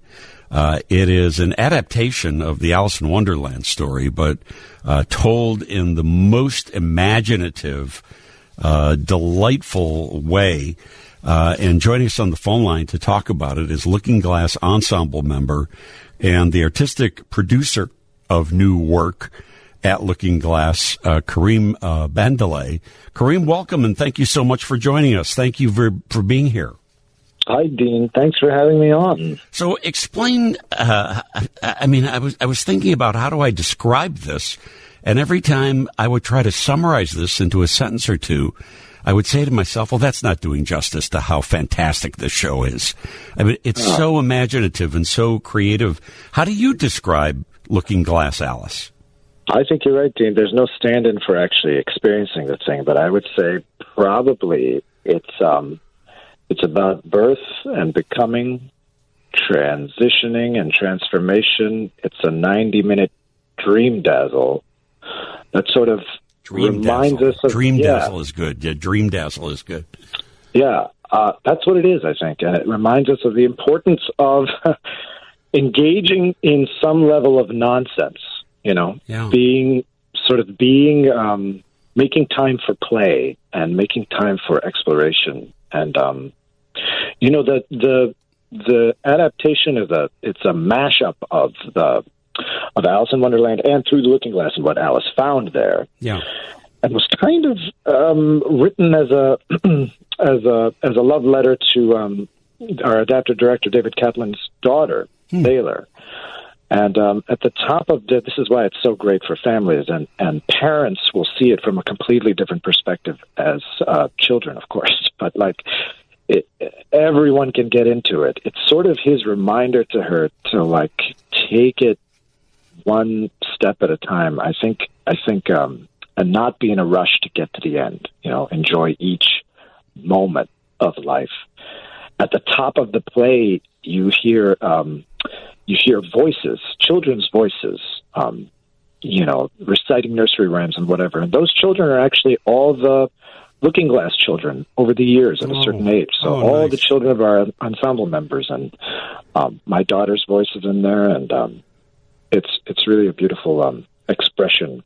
Speaker 2: Uh, it is an adaptation of the Alice in Wonderland story, but uh, told in the most imaginative, uh, delightful way. Uh, and joining us on the phone line to talk about it is Looking Glass Ensemble member and the artistic producer of new work at Looking Glass, uh, Kareem uh, Bandealy. Kareem, welcome and thank you so much for joining us. Thank you for, for being here.
Speaker 14: Hi, Dean. Thanks for having me on.
Speaker 2: So, explain. Uh, I mean, I was I was thinking about how do I describe this, and every time I would try to summarize this into a sentence or two, I would say to myself, "Well, that's not doing justice to how fantastic this show is." I mean, it's
Speaker 14: Oh.
Speaker 2: so imaginative and so creative. How do you describe Looking Glass Alice?
Speaker 14: I think you're right, Dean. There's no stand-in for actually experiencing the thing, but I would say probably it's um, it's about birth and becoming, transitioning and transformation. It's a 90-minute dream dazzle that sort of
Speaker 2: Dream
Speaker 14: reminds
Speaker 2: Dazzle.
Speaker 14: us of
Speaker 2: Dream
Speaker 14: yeah,
Speaker 2: Dazzle is good. Yeah, Dream Dazzle is good.
Speaker 14: Yeah, uh, that's what it is, I think. And it reminds us of the importance of engaging in some level of nonsense, you know,
Speaker 2: Yeah.
Speaker 14: being sort of being, um, making time for play and making time for exploration. And, um, you know, the, the, the adaptation is a, it's a mashup of the, of Alice in Wonderland and Through the Looking Glass and what Alice found there
Speaker 2: Yeah.
Speaker 14: and was kind of um, written as a as a as a love letter to um, our adaptive director David Catlin's daughter Taylor. And um, at the top of the, this is why it's so great for families and and parents will see it from a completely different perspective as uh, children, of course. But like. It, everyone can get into it. It's sort of his reminder to her to like take it one step at a time. I think I think um and not be in a rush to get to the end. You know, enjoy each moment of life. At the top of the play, you hear um, you hear voices, children's voices. Um, you know, reciting nursery rhymes and whatever. And those children are actually all the Looking Glass children over the years at a certain age. So
Speaker 2: Oh,
Speaker 14: all
Speaker 2: nice.
Speaker 14: the children of our ensemble members and um, my daughter's voice is in there, and um, it's it's really a beautiful um, expression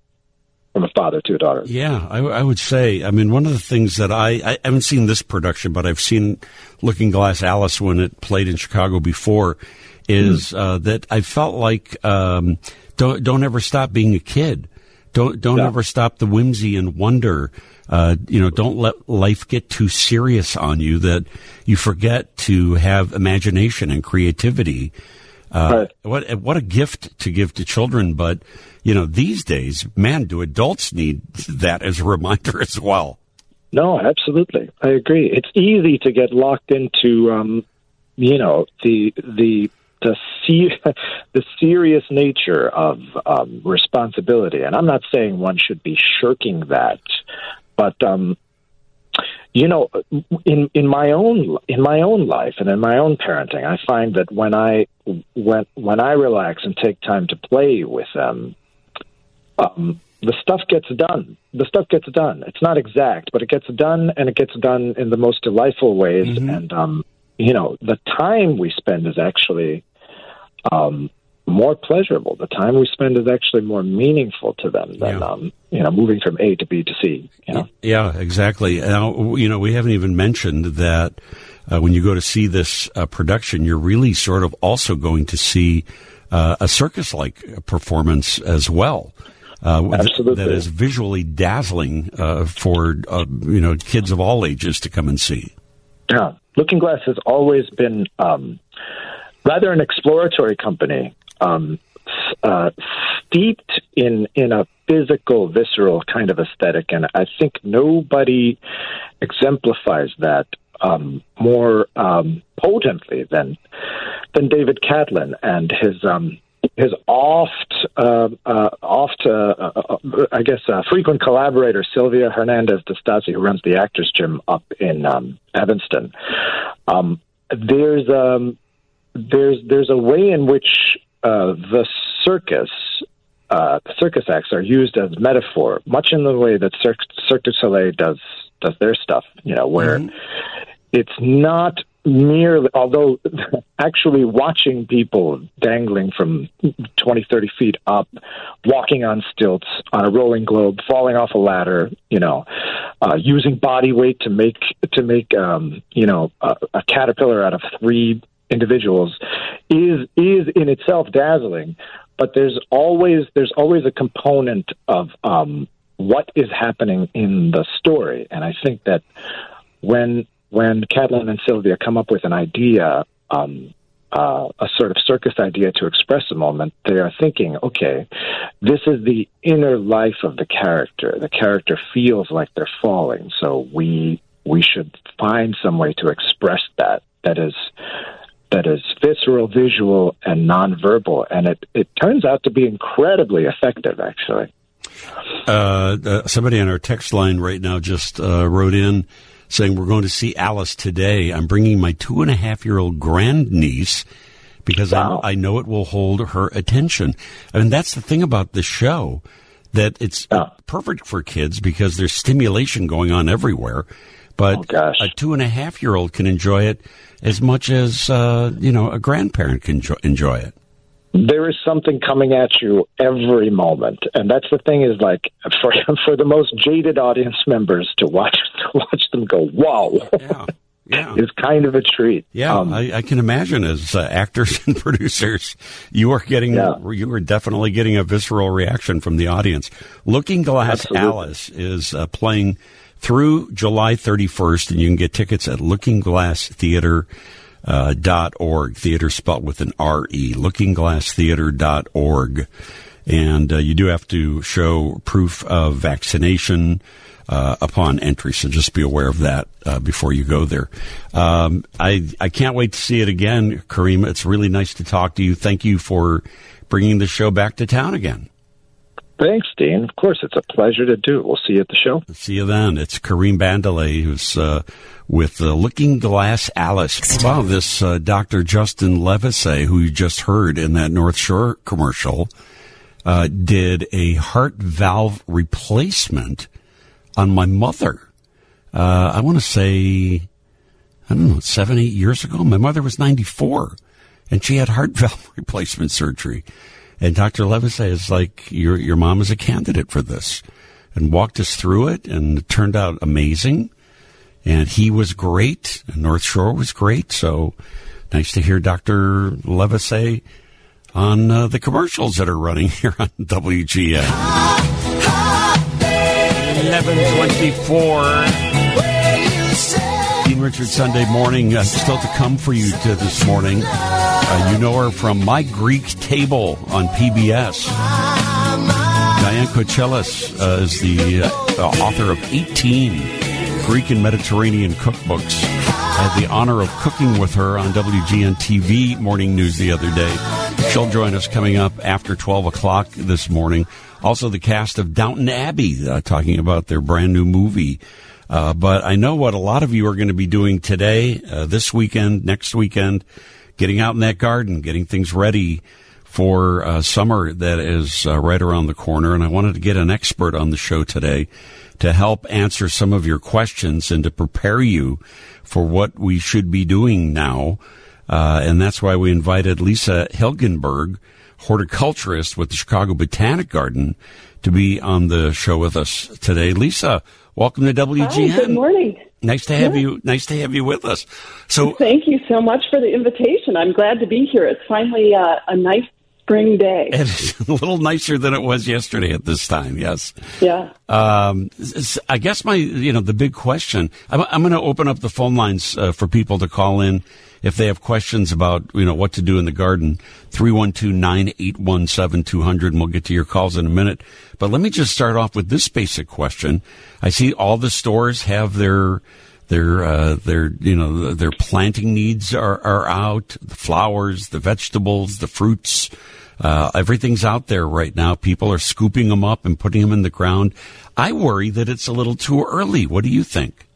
Speaker 14: from a father to a daughter.
Speaker 2: Yeah, I, I would say. I mean, one of the things that I, I haven't seen this production, but I've seen Looking Glass Alice when it played in Chicago before, is uh, that I felt like um, don't don't ever stop being a kid. Don't don't ever stop the whimsy and wonder. Uh, you know, don't let life get too serious on you that you forget to have imagination and creativity. Uh, What what a gift to give to children, but you know these days, man, do adults need that as a reminder as well?
Speaker 14: No, absolutely, I agree. It's easy to get locked into, um, you know, the the the the serious nature of um, responsibility, and I'm not saying one should be shirking that, but um, you know, in in my own in my own life and in my own parenting, I find that when I when when I relax and take time to play with them, um, the stuff gets done. The stuff gets done. It's not exact, but it gets done, and it gets done in the most delightful ways. And um, you know, the time we spend is actually um, more pleasurable. The time we spend is actually more meaningful to them than um, you know moving from A to B to C. You know.
Speaker 2: Yeah, exactly. Now, you know, we haven't even mentioned that uh, when you go to see this uh, production, you're really sort of also going to see uh, a circus-like performance as well. Uh,
Speaker 14: Absolutely.
Speaker 2: that is visually dazzling uh, for uh, you know kids of all ages to come and see.
Speaker 14: Yeah, Looking Glass has always been um, rather an exploratory company, um, uh, steeped in in a physical, visceral kind of aesthetic, and I think nobody exemplifies that um, more um, potently than than David Catlin and his um, his oft, uh, uh, oft, uh, uh, I guess, uh, frequent collaborator Sylvia Hernandez DiStasi, who runs the Actors Gym up in um, Evanston. Um, there's um, there's there's a way in which uh, the circus uh, circus acts are used as metaphor, much in the way that Cirque, Cirque du Soleil does does their stuff. You know, where mm-hmm. it's not merely, although actually watching people dangling from 20, 30 feet up, walking on stilts on a rolling globe, falling off a ladder, you know, uh, using body weight to make to make um, you know a, a caterpillar out of three individuals is is in itself dazzling. But there's always there's always a component of um, what is happening in the story. And i think that when when Catlin and Sylvia come up with an idea, um, uh, a sort of circus idea to express a moment, they are thinking, okay, this is the inner life of the character. The character feels like they're falling, so we we should find some way to express that that is that is visceral, visual, and nonverbal, and it it turns out to be incredibly effective, actually.
Speaker 2: Uh, uh, somebody on our text line right now just uh, wrote in saying we're going to see Alice today. I'm bringing my two and a half year old grandniece because wow. I, I, know it will hold her attention. I mean, that's the thing about the show that it's perfect for kids because there's stimulation going on everywhere. But
Speaker 14: oh,
Speaker 2: a two and a half year old can enjoy it as much as uh, you know a grandparent can enjoy it
Speaker 14: there is something coming at you every moment and that's the thing is like for for the most jaded audience members to watch to watch them go wow
Speaker 2: yeah. Yeah.
Speaker 14: is kind of a treat.
Speaker 2: Yeah, um, I, I, can imagine as uh, actors and producers, you are getting, yeah. you are definitely getting a visceral reaction from the audience. Looking Glass Absolutely. Alice is uh, playing through July 31st, and you can get tickets at Looking Glass Theater uh, dot org. Theater spelled with an R E. Lookingglasstheater dot org. And uh, you do have to show proof of vaccination uh, upon entry, so just be aware of that uh, before you go there. Um, I I can't wait to see it again, Kareem. It's really nice to talk to you. Thank you for bringing the show back to town again.
Speaker 14: Thanks, Dean. Of course, it's a pleasure to do. We'll see you at the show.
Speaker 2: See you then. It's Kareem Bandealy, who's uh, with uh, Looking Glass Alice. Wow, this uh, Dr. Justin Levisay, who you just heard in that North Shore commercial, uh, did a heart valve replacement on my mother. Uh, I want to say, I don't know, seven, eight years ago. My mother was 94 and she had heart valve replacement surgery. And Dr. Levisay is like, your, your mom is a candidate for this and walked us through it and it turned out amazing. And he was great. And North Shore was great. So nice to hear Dr. Levisay on uh, the commercials that are running here on WGN. 1124. Dean Richard Sunday morning. Uh, still to come for you to this morning. Uh, you know her from My Greek Table on PBS. Diane Kochilas uh, is the uh, author of 18 Greek and Mediterranean cookbooks. I had the honor of cooking with her on WGN TV morning news the other day. She'll join us coming up after 12 o'clock this morning. Also, the cast of Downton Abbey uh, talking about their brand new movie. Uh, but I know what a lot of you are going to be doing today, uh, this weekend, next weekend, getting out in that garden, getting things ready for uh, summer that is uh, right around the corner. And I wanted to get an expert on the show today to help answer some of your questions and to prepare you for what we should be doing now. Uh, and that's why we invited Lisa Hilgenberg, horticulturist with the Chicago Botanic Garden, to be on the show with us today. Lisa, Welcome to WGN.
Speaker 15: Hi, good morning.
Speaker 2: Nice to have you. Nice to have you with us. So,
Speaker 15: thank you so much for the invitation. I'm glad to be here. It's finally uh, a nice spring day.
Speaker 2: It's a little nicer than it was yesterday at this time. Yes.
Speaker 15: Yeah.
Speaker 2: Um, I guess my, you know, the big question. I'm, I'm going to open up the phone lines uh, for people to call in if they have questions about, you know, what to do in the garden, 312-981-7200, and we'll get to your calls in a minute. But let me just start off with this basic question. I see all the stores have their, their, uh, their, you know, their planting needs are, are out, the flowers, the vegetables, the fruits. Uh, everything's out there right now. People are scooping them up and putting them in the ground. I worry that it's a little too early. What do you think?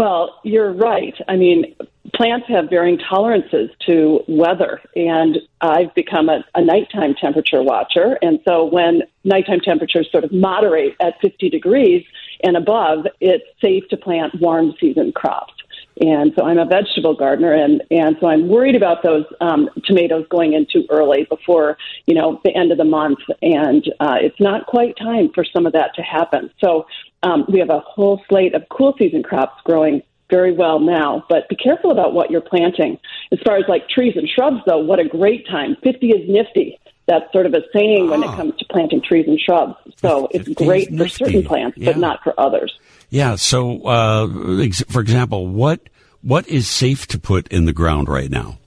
Speaker 15: Well, you're right. I mean, plants have varying tolerances to weather, and I've become a, a nighttime temperature watcher. And so when nighttime temperatures sort of moderate at 50 degrees and above, it's safe to plant warm season crops. And so I'm a vegetable gardener, and, and so I'm worried about those um, tomatoes going in too early before you know the end of the month, and uh, it's not quite time for some of that to happen. So um, we have a whole slate of cool season crops growing very well now, but be careful about what you're planting. As far as like trees and shrubs, though, what a great time! Fifty is nifty. That's sort of a saying when it
Speaker 2: Ah.
Speaker 15: comes to planting trees and shrubs. So it's great for certain plants,
Speaker 2: Yeah.
Speaker 15: but not for others.
Speaker 2: Yeah. So, uh, ex- for example, what what is safe to put in the ground right now?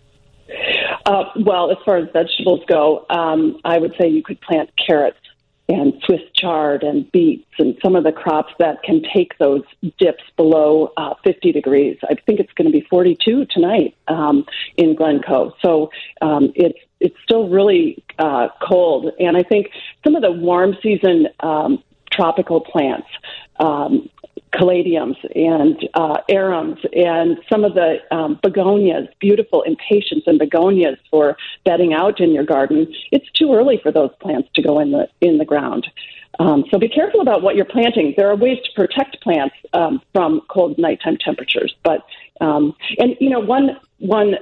Speaker 15: Uh, well, as far as vegetables go, um, I would say you could plant carrots and Swiss chard and beets and some of the crops that can take those dips below uh, 50 degrees. I think it's going to be 42 tonight um, in Glencoe. So um, it's it's still really uh, cold, and I think some of the warm season um, tropical plants. Um, caladiums and uh, arums and some of the um, begonias, beautiful impatiens and begonias for bedding out in your garden. It's too early for those plants to go in the in the ground. Um, so be careful about what you're planting. There are ways to protect plants um, from cold nighttime temperatures, but um, and you know one one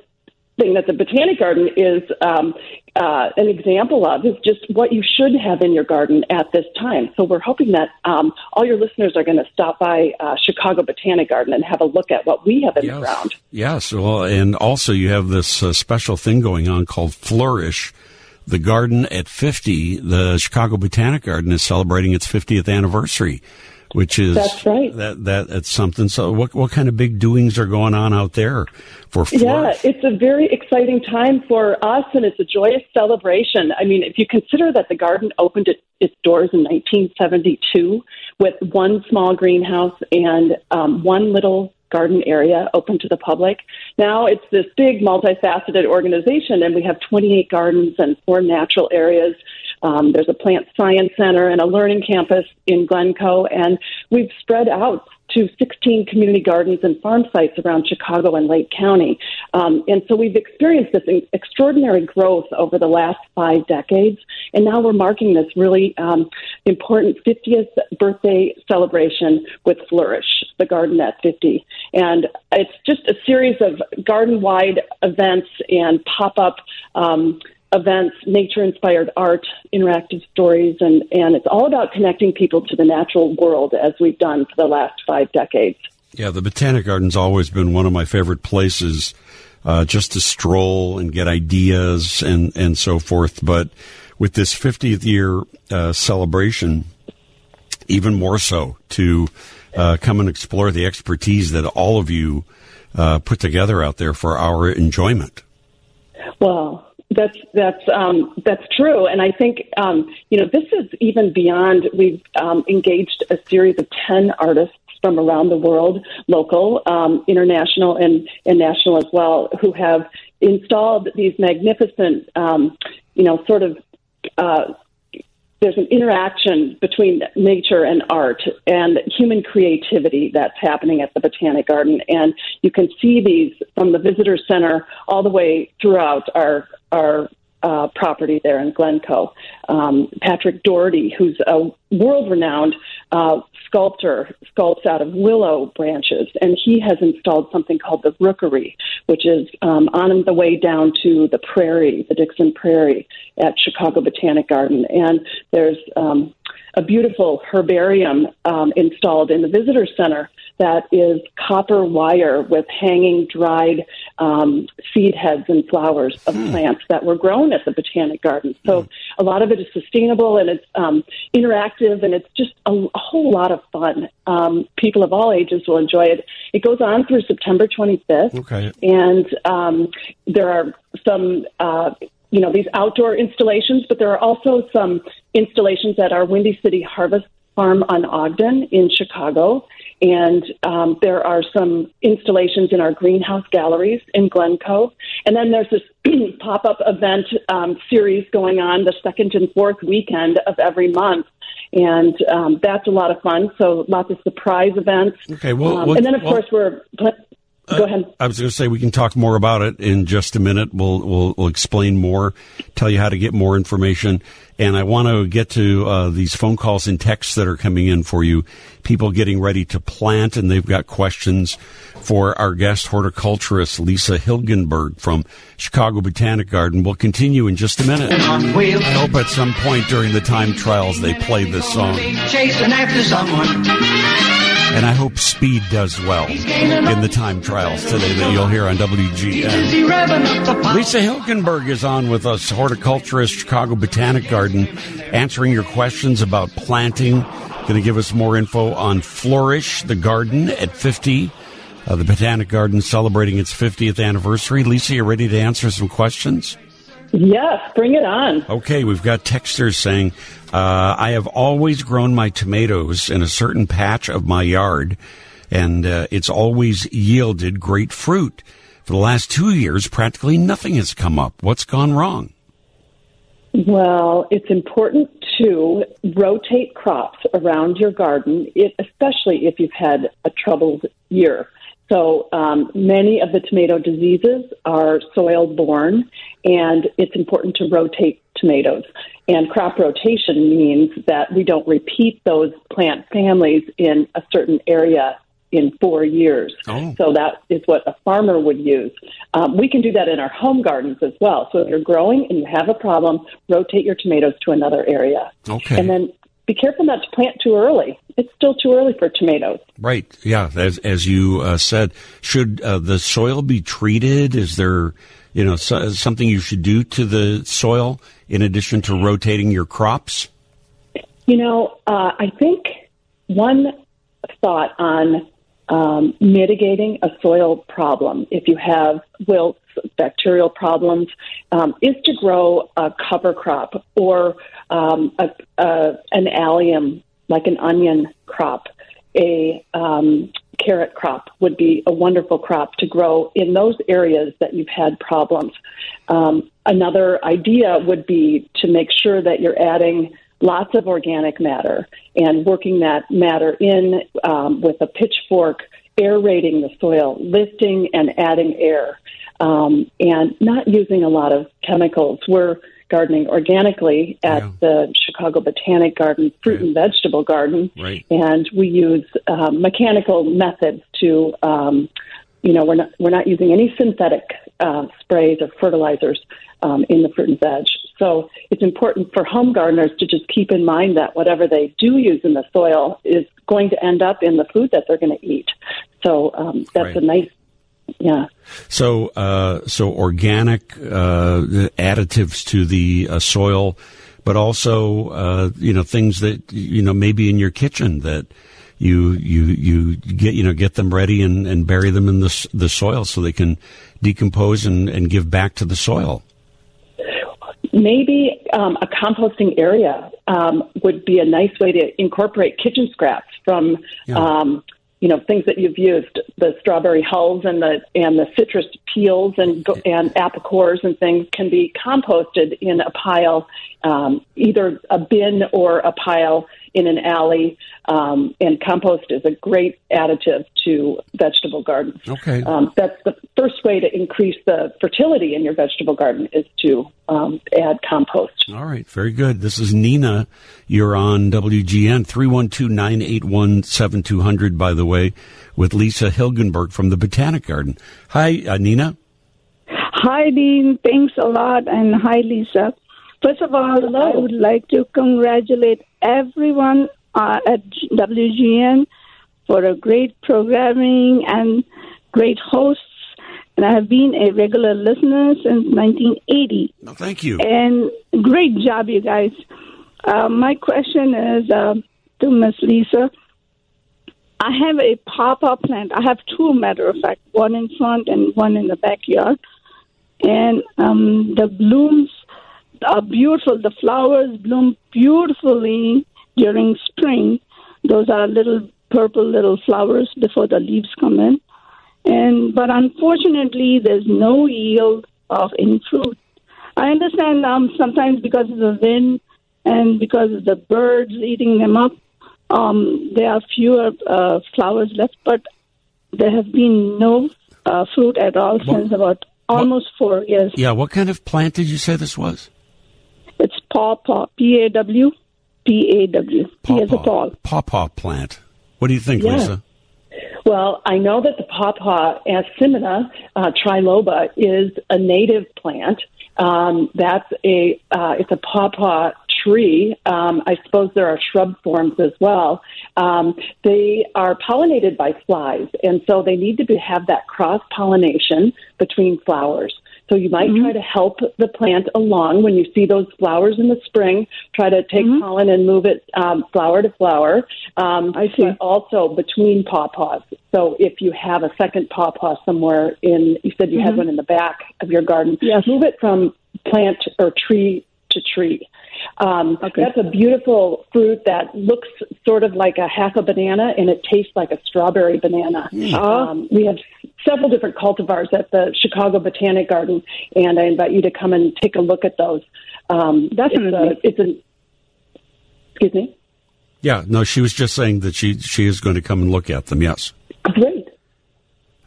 Speaker 15: thing that the botanic garden is um, uh, an example of is just what you should have in your garden at this time. So we're hoping that um, all your listeners are going to stop by uh, Chicago Botanic Garden and have a look at what we have in the ground.
Speaker 2: Yes. Well, and also you have this uh, special thing going on called Flourish. The garden at 50, the Chicago Botanic Garden is celebrating its 50th anniversary, which is
Speaker 15: That's right.
Speaker 2: That that it's something. So, what what kind of big doings are going on out there for Flourish?
Speaker 15: Yeah, it's a very exciting time for us, and it's a joyous celebration. I mean, if you consider that the garden opened it, its doors in 1972 with one small greenhouse and um, one little garden area open to the public. Now it's this big, multifaceted organization, and we have 28 gardens and four natural areas. Um, there's a plant science center and a learning campus in Glencoe, and we've spread out to 16 community gardens and farm sites around Chicago and Lake County. Um, and so we've experienced this extraordinary growth over the last five decades. And now we're marking this really um, important 50th birthday celebration with Flourish, the Garden at 50. And it's just a series of garden wide events and pop up. Um, events, nature inspired art, interactive stories, and, and it's all about connecting people to the natural world as we've done for the last five decades.
Speaker 2: Yeah, the Botanic Garden's always been one of my favorite places uh, just to stroll and get ideas and, and so forth. But with this 50th year uh, celebration, even more so to uh, come and explore the expertise that all of you uh, put together out there for our enjoyment.
Speaker 15: Well, that's that's um, that's true, and I think um, you know this is even beyond. We've um, engaged a series of ten artists from around the world, local, um, international, and and national as well, who have installed these magnificent, um, you know, sort of. Uh, there's an interaction between nature and art and human creativity that's happening at the Botanic Garden. And you can see these from the visitor center all the way throughout our, our uh, property there in Glencoe. Um, Patrick Dougherty, who's a world renowned uh, sculptor, sculpts out of willow branches, and he has installed something called the Rookery, which is um, on the way down to the prairie, the Dixon Prairie at Chicago Botanic Garden. And there's um, a beautiful herbarium um, installed in the visitor center that is copper wire with hanging dried um, seed heads and flowers of plants that were grown at the Botanic Garden. So a lot of it is sustainable and it's um, interactive and it's just a, a whole lot of fun. Um, people of all ages will enjoy it. It goes on through September 25th.
Speaker 2: Okay.
Speaker 15: And um, there are some, uh, you know, these outdoor installations, but there are also some installations at our Windy City Harvest Farm on Ogden in Chicago. And um, there are some installations in our greenhouse galleries in Glencoe. and then there's this pop up event um, series going on the second and fourth weekend of every month. And um, that's a lot of fun. So lots of surprise events.
Speaker 2: Okay, well,
Speaker 15: um, and then of
Speaker 2: well-
Speaker 15: course we're. Go ahead.
Speaker 2: I was going to say we can talk more about it in just a minute. We'll, we'll we'll explain more, tell you how to get more information, and I want to get to uh, these phone calls and texts that are coming in for you. People getting ready to plant, and they've got questions for our guest horticulturist Lisa Hilgenberg from Chicago Botanic Garden. We'll continue in just a minute. I hope at some point during the time trials they play this song.
Speaker 16: Chasing after someone.
Speaker 2: And I hope Speed does well in the time trials today that you'll hear on WGN. Lisa Hilgenberg is on with us, horticulturist, Chicago Botanic Garden, answering your questions about planting. Going to give us more info on Flourish, the garden at 50. Uh, the Botanic Garden celebrating its 50th anniversary. Lisa, you ready to answer some questions?
Speaker 15: Yes, bring it on.
Speaker 2: Okay, we've got texters saying, uh, I have always grown my tomatoes in a certain patch of my yard, and uh, it's always yielded great fruit. For the last two years, practically nothing has come up. What's gone wrong?
Speaker 15: Well, it's important to rotate crops around your garden, it, especially if you've had a troubled year. So um, many of the tomato diseases are soil borne, and it's important to rotate tomatoes. And crop rotation means that we don't repeat those plant families in a certain area in four years.
Speaker 2: Oh.
Speaker 15: So that is what a farmer would use. Um, we can do that in our home gardens as well. So if you're growing and you have a problem, rotate your tomatoes to another area.
Speaker 2: Okay.
Speaker 15: And then be careful not to plant too early. It's still too early for tomatoes.
Speaker 2: Right. Yeah. As, as you uh, said, should uh, the soil be treated? Is there, you know, so, something you should do to the soil in addition to rotating your crops?
Speaker 15: You know, uh, I think one thought on um, mitigating a soil problem, if you have wilts, bacterial problems, um, is to grow a cover crop or um, a, a, an allium, like an onion crop. A um, carrot crop would be a wonderful crop to grow in those areas that you've had problems. Um, another idea would be to make sure that you're adding lots of organic matter and working that matter in um, with a pitchfork, aerating the soil, lifting and adding air, um, and not using a lot of chemicals. We're gardening organically at the Chicago Botanic Garden, fruit and vegetable garden,
Speaker 2: Right.
Speaker 15: and we use um, mechanical methods to, um, you know, we're not we're not using any synthetic uh, sprays or fertilizers um, in the fruit and veg. So it's important for home gardeners to just keep in mind that whatever they do use in the soil is going to end up in the food that they're going to eat. So um, that's
Speaker 2: Right.
Speaker 15: a nice, yeah.
Speaker 2: So, uh, so organic uh, additives to the uh, soil, but also uh, you know things that you know maybe in your kitchen that you you you get you know get them ready and, and bury them in the the soil so they can decompose and, and give back to the soil.
Speaker 15: Maybe um, a composting area um, would be a nice way to incorporate kitchen scraps from, um, you know, things that you've used, the strawberry hulls and the and the citrus peels and and apple cores and things can be composted in a pile, um, either a bin or a pile in an alley. Um, and compost is a great additive to vegetable gardens.
Speaker 2: Okay.
Speaker 15: Um, that's the first way to increase the fertility in your vegetable garden is to um, add compost.
Speaker 2: All right, very good. This is Nina. You're on WGN 312-981-7200, by the way, with Lisa Hilgenberg from the Botanic Garden. Hi, uh, Nina.
Speaker 17: Hi, Dean. Thanks a lot. And hi, Lisa. First of all, I would like to congratulate everyone uh, at WGN for a great programming and great hosts. And I have been a regular listener since 1980.
Speaker 2: No, thank you.
Speaker 17: And great job, you guys. Uh, my question is uh, to Miss Lisa. I have a pop-up plant. I have two, matter of fact, one in front and one in the backyard. And um, the blooms are beautiful. The flowers bloom beautifully during spring. Those are little purple little flowers before the leaves come in. And but unfortunately, there's no yield of any fruit. I understand um, sometimes because of the wind and because of the birds eating them up, um, there are fewer uh, flowers left, but there have been no uh, fruit at all since about almost four years.
Speaker 2: Yeah, what kind of plant did you say this was?
Speaker 17: Pawpaw, P A W, P A W. P as a Paul.
Speaker 2: Pawpaw plant. What do you think,
Speaker 15: Yeah.
Speaker 2: Lisa?
Speaker 15: Well, I know that the pawpaw asimina uh, triloba is a native plant. Um, that's a uh, it's a pawpaw tree. Um, I suppose there are shrub forms as well. Um, they are pollinated by flies, and so they need to be, have that cross pollination between flowers. So you might try to help the plant along when you see those flowers in the spring. Try to take pollen and move it um, flower to flower. Um, I see. But also between pawpaws. So if you have a second pawpaw somewhere in, you said you had
Speaker 17: Mhm.
Speaker 15: one in the back of your garden. Yes. Move it from plant or tree to tree. Um, That's a beautiful fruit that looks sort of like a half a banana and it tastes like a strawberry banana. Um, we have several different cultivars at the Chicago Botanic Garden, and I invite you to come and take a look at those. Um, Definitely. It's, a, it's an, excuse me?
Speaker 2: Yeah, no, she was just saying that she she is going to come and look at them. Yes.
Speaker 15: Great.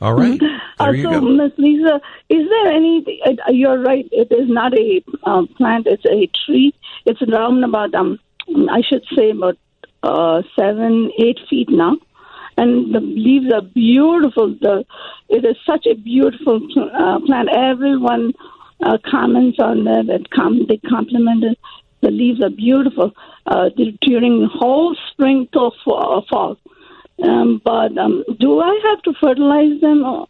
Speaker 2: All right.
Speaker 17: Uh,
Speaker 2: There you
Speaker 17: so. Miss Lisa, is there any? Uh, you're right. It is not a um, plant. It's a tree. It's around about um, I should say about uh, seven, eight feet now, and the leaves are beautiful. The it is such a beautiful uh, plant. Everyone uh, comments on that. That com- they compliment it. The leaves are beautiful uh, during whole spring till fa- fall. Um, but um, do I have to fertilize them? Or,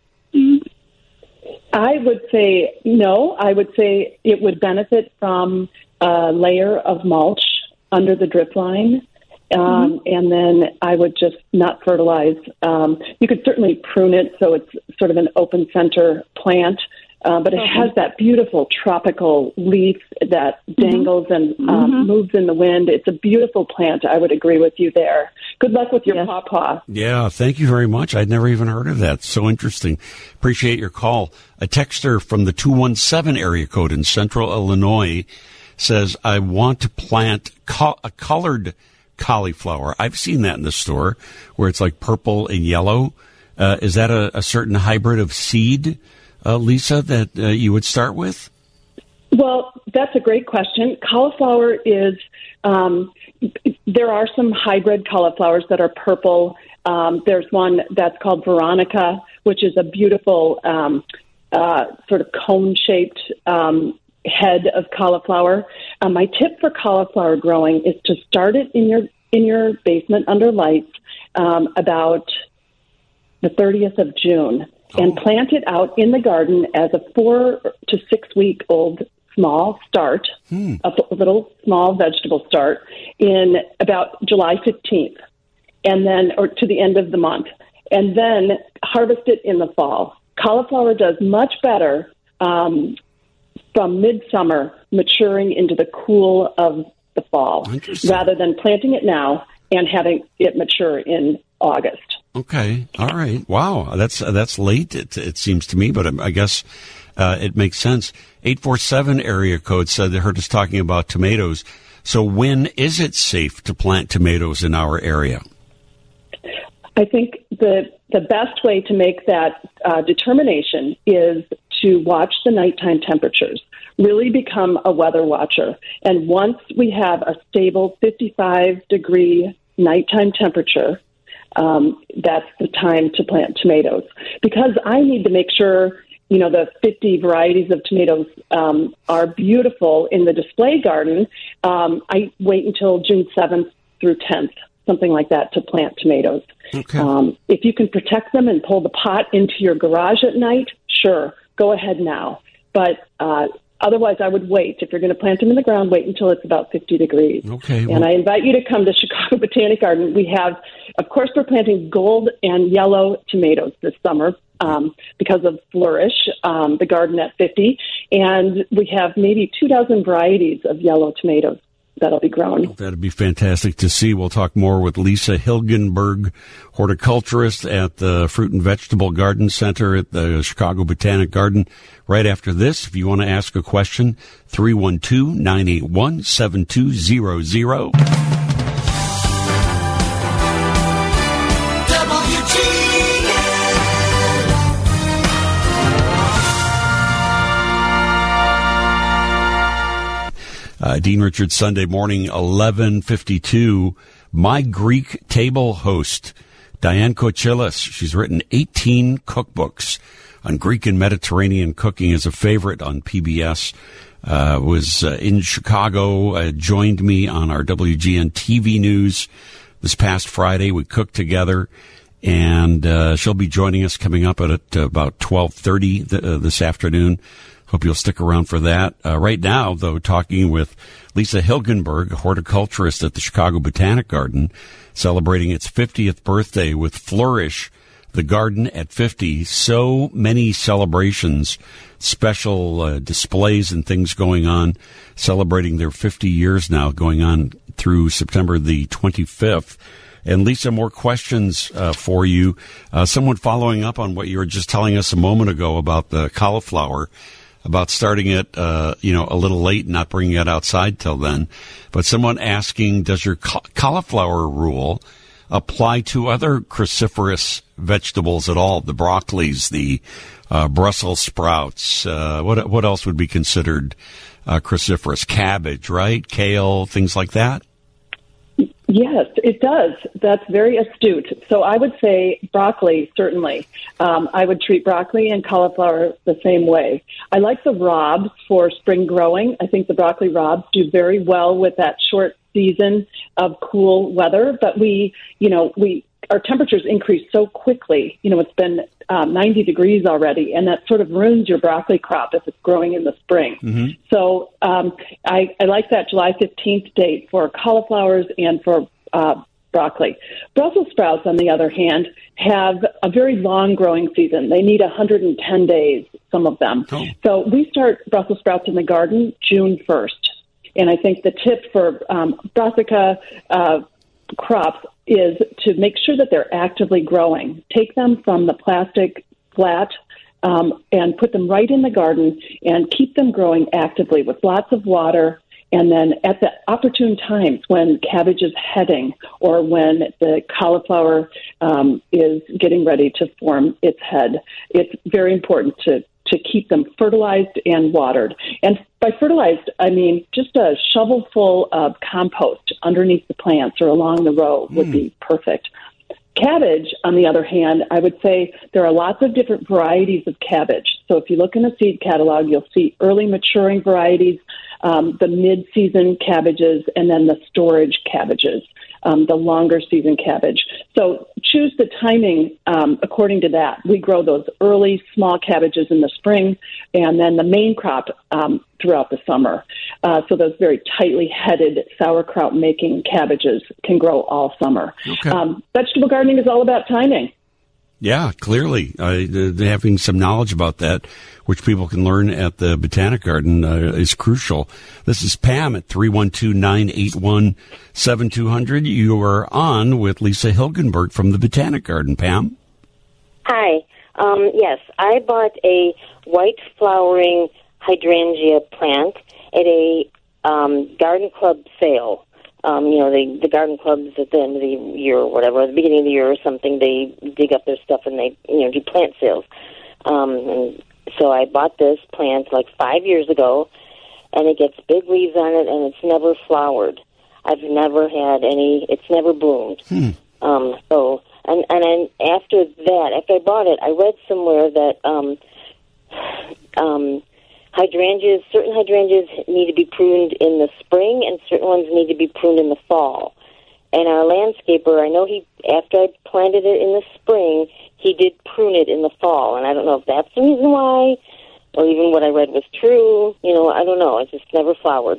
Speaker 15: I would say no. I would say it would benefit from a layer of mulch under the drip line. Um, And then I would just not fertilize. Um, you could certainly prune it so it's sort of an open center plant, uh, but it
Speaker 17: Okay.
Speaker 15: has that beautiful tropical leaf that dangles and um, moves in the wind. It's a beautiful plant. I would agree with you there. Good luck with your pawpaw.
Speaker 2: Yeah, thank you very much. I'd never even heard of that. So interesting. Appreciate your call. A texter from the 217 area code in central Illinois says, I want to plant co- a colored cauliflower. I've seen that in the store where it's like purple and yellow. Uh, is that a, a certain hybrid of seed, uh, Lisa, that uh, you would start with?
Speaker 15: Well, that's a great question. Cauliflower is, um, there are some hybrid cauliflowers that are purple. Um, there's one that's called Veronica, which is a beautiful um, uh, sort of cone shaped um, head of cauliflower. Uh, my tip for cauliflower growing is to start it in your in your basement under lights um, about the 30th of June and plant it out in the garden as a four to six week old small start, a little small vegetable start in about July 15th and then, or to the end of the month, and then harvest it in the fall. Cauliflower does much better um, from midsummer maturing into the cool of the fall rather than planting it now and having it mature in August.
Speaker 2: Okay. All right. Wow. That's that's late. It, it seems to me, but I guess uh, it makes sense. Eight four seven area code said they heard us talking about tomatoes. So when is it safe to plant tomatoes in our area?
Speaker 15: I think the the best way to make that uh, determination is to watch the nighttime temperatures. Really become a weather watcher, and once we have a stable 55 degree nighttime temperature, um, that's the time to plant tomatoes. Because I need to make sure you know the 50 varieties of tomatoes um, are beautiful in the display garden. Um, I wait until June 7th through 10th, something like that, to plant tomatoes. Um, if you can protect them and pull the pot into your garage at night, sure, go ahead now. But uh, otherwise, I would wait. If you're going to plant them in the ground, wait until it's about 50 degrees.
Speaker 2: Okay.
Speaker 15: And I invite you to come to Chicago Botanic Garden. We have, of course, we're planting gold and yellow tomatoes this summer um, because of Flourish, um, the garden at 50. And we have maybe two dozen varieties of yellow tomatoes. That'll be grown.
Speaker 2: That'd be fantastic to see. We'll talk more with Lisa Hilgenberg, horticulturist at the Fruit and Vegetable Garden Center at the Chicago Botanic Garden. Right after this, if you want to ask a question, 312 981 7200. Uh, Dean Richards, Sunday morning, 1152. My Greek table host, Diane Kochilas. She's written 18 cookbooks on Greek and Mediterranean cooking as a favorite on PBS. Uh, was uh, in Chicago, uh, joined me on our WGN TV news this past Friday. We cooked together and uh, she'll be joining us coming up at, at about 1230 th- uh, this afternoon. Hope you'll stick around for that. Uh, right now, though, talking with Lisa Hilgenberg, horticulturist at the Chicago Botanic Garden, celebrating its 50th birthday with Flourish, the garden at 50. So many celebrations, special uh, displays and things going on, celebrating their 50 years now, going on through September the 25th. And Lisa, more questions uh, for you. Uh, someone following up on what you were just telling us a moment ago about the cauliflower about starting it, uh, you know, a little late and not bringing it outside till then. But someone asking, does your cauliflower rule apply to other cruciferous vegetables at all? The broccolis, the uh, Brussels sprouts. Uh, what what else would be considered uh, cruciferous? Cabbage, right? Kale, things like that.
Speaker 15: Yes, it does. That's very astute. So I would say broccoli, certainly. Um, I would treat broccoli and cauliflower the same way. I like the raabs for spring growing. I think the broccoli raabs do very well with that short season of cool weather, but we, you know, we, our temperatures increase so quickly. You know, it's been um, 90 degrees already, and that sort of ruins your broccoli crop if it's growing in the spring.
Speaker 2: Mm-hmm.
Speaker 15: So um, I, I like that July 15th date for cauliflowers and for uh, broccoli. Brussels sprouts, on the other hand, have a very long growing season. They need 110 days, some of them.
Speaker 2: Oh.
Speaker 15: So we start Brussels sprouts in the garden June 1st. And I think the tip for um, brassica uh, crops is to make sure that they're actively growing. Take them from the plastic flat um, and put them right in the garden and keep them growing actively with lots of water. And then at the opportune times when cabbage is heading or when the cauliflower um, is getting ready to form its head, it's very important to to keep them fertilized and watered. And by fertilized, I mean just a shovel full of compost underneath the plants or along the row would be perfect. Cabbage, on the other hand, I would say there are lots of different varieties of cabbage. So if you look in the seed catalog, you'll see early maturing varieties, um, the mid season cabbages, and then the storage cabbages, um, the longer season cabbage. So choose the timing um, according to that. We grow those early small cabbages in the spring, and then the main crop um, throughout the summer. Uh, so those very tightly headed sauerkraut making cabbages can grow all summer.
Speaker 2: Okay.
Speaker 15: Um, vegetable gardening is all about timing.
Speaker 2: Yeah, clearly, uh, having some knowledge about that, which people can learn at the Botanic Garden, uh, is crucial. This is Pam at 312-981-7200. You are on with Lisa Hilgenberg from the Botanic Garden. Pam?
Speaker 18: Hi. Um, yes, I bought a white flowering hydrangea plant at a um, garden club sale. Um, you know, the the garden clubs at the end of the year or whatever, at the beginning of the year or something, they dig up their stuff and they you know do plant sales. Um, and so I bought this plant like five years ago, and it gets big leaves on it, and it's never flowered. I've never had any. It's never bloomed.
Speaker 2: Hmm.
Speaker 18: Um, so and and then after that, after I bought it, I read somewhere that um, um, hydrangeas, certain hydrangeas need to be pruned in the spring, and certain ones need to be pruned in the fall. And our landscaper, I know he after I planted it in the spring, he did prune it in the fall, and I don't know if that's the reason why, or even what I read was true. You know, I don't know. It just never flowered.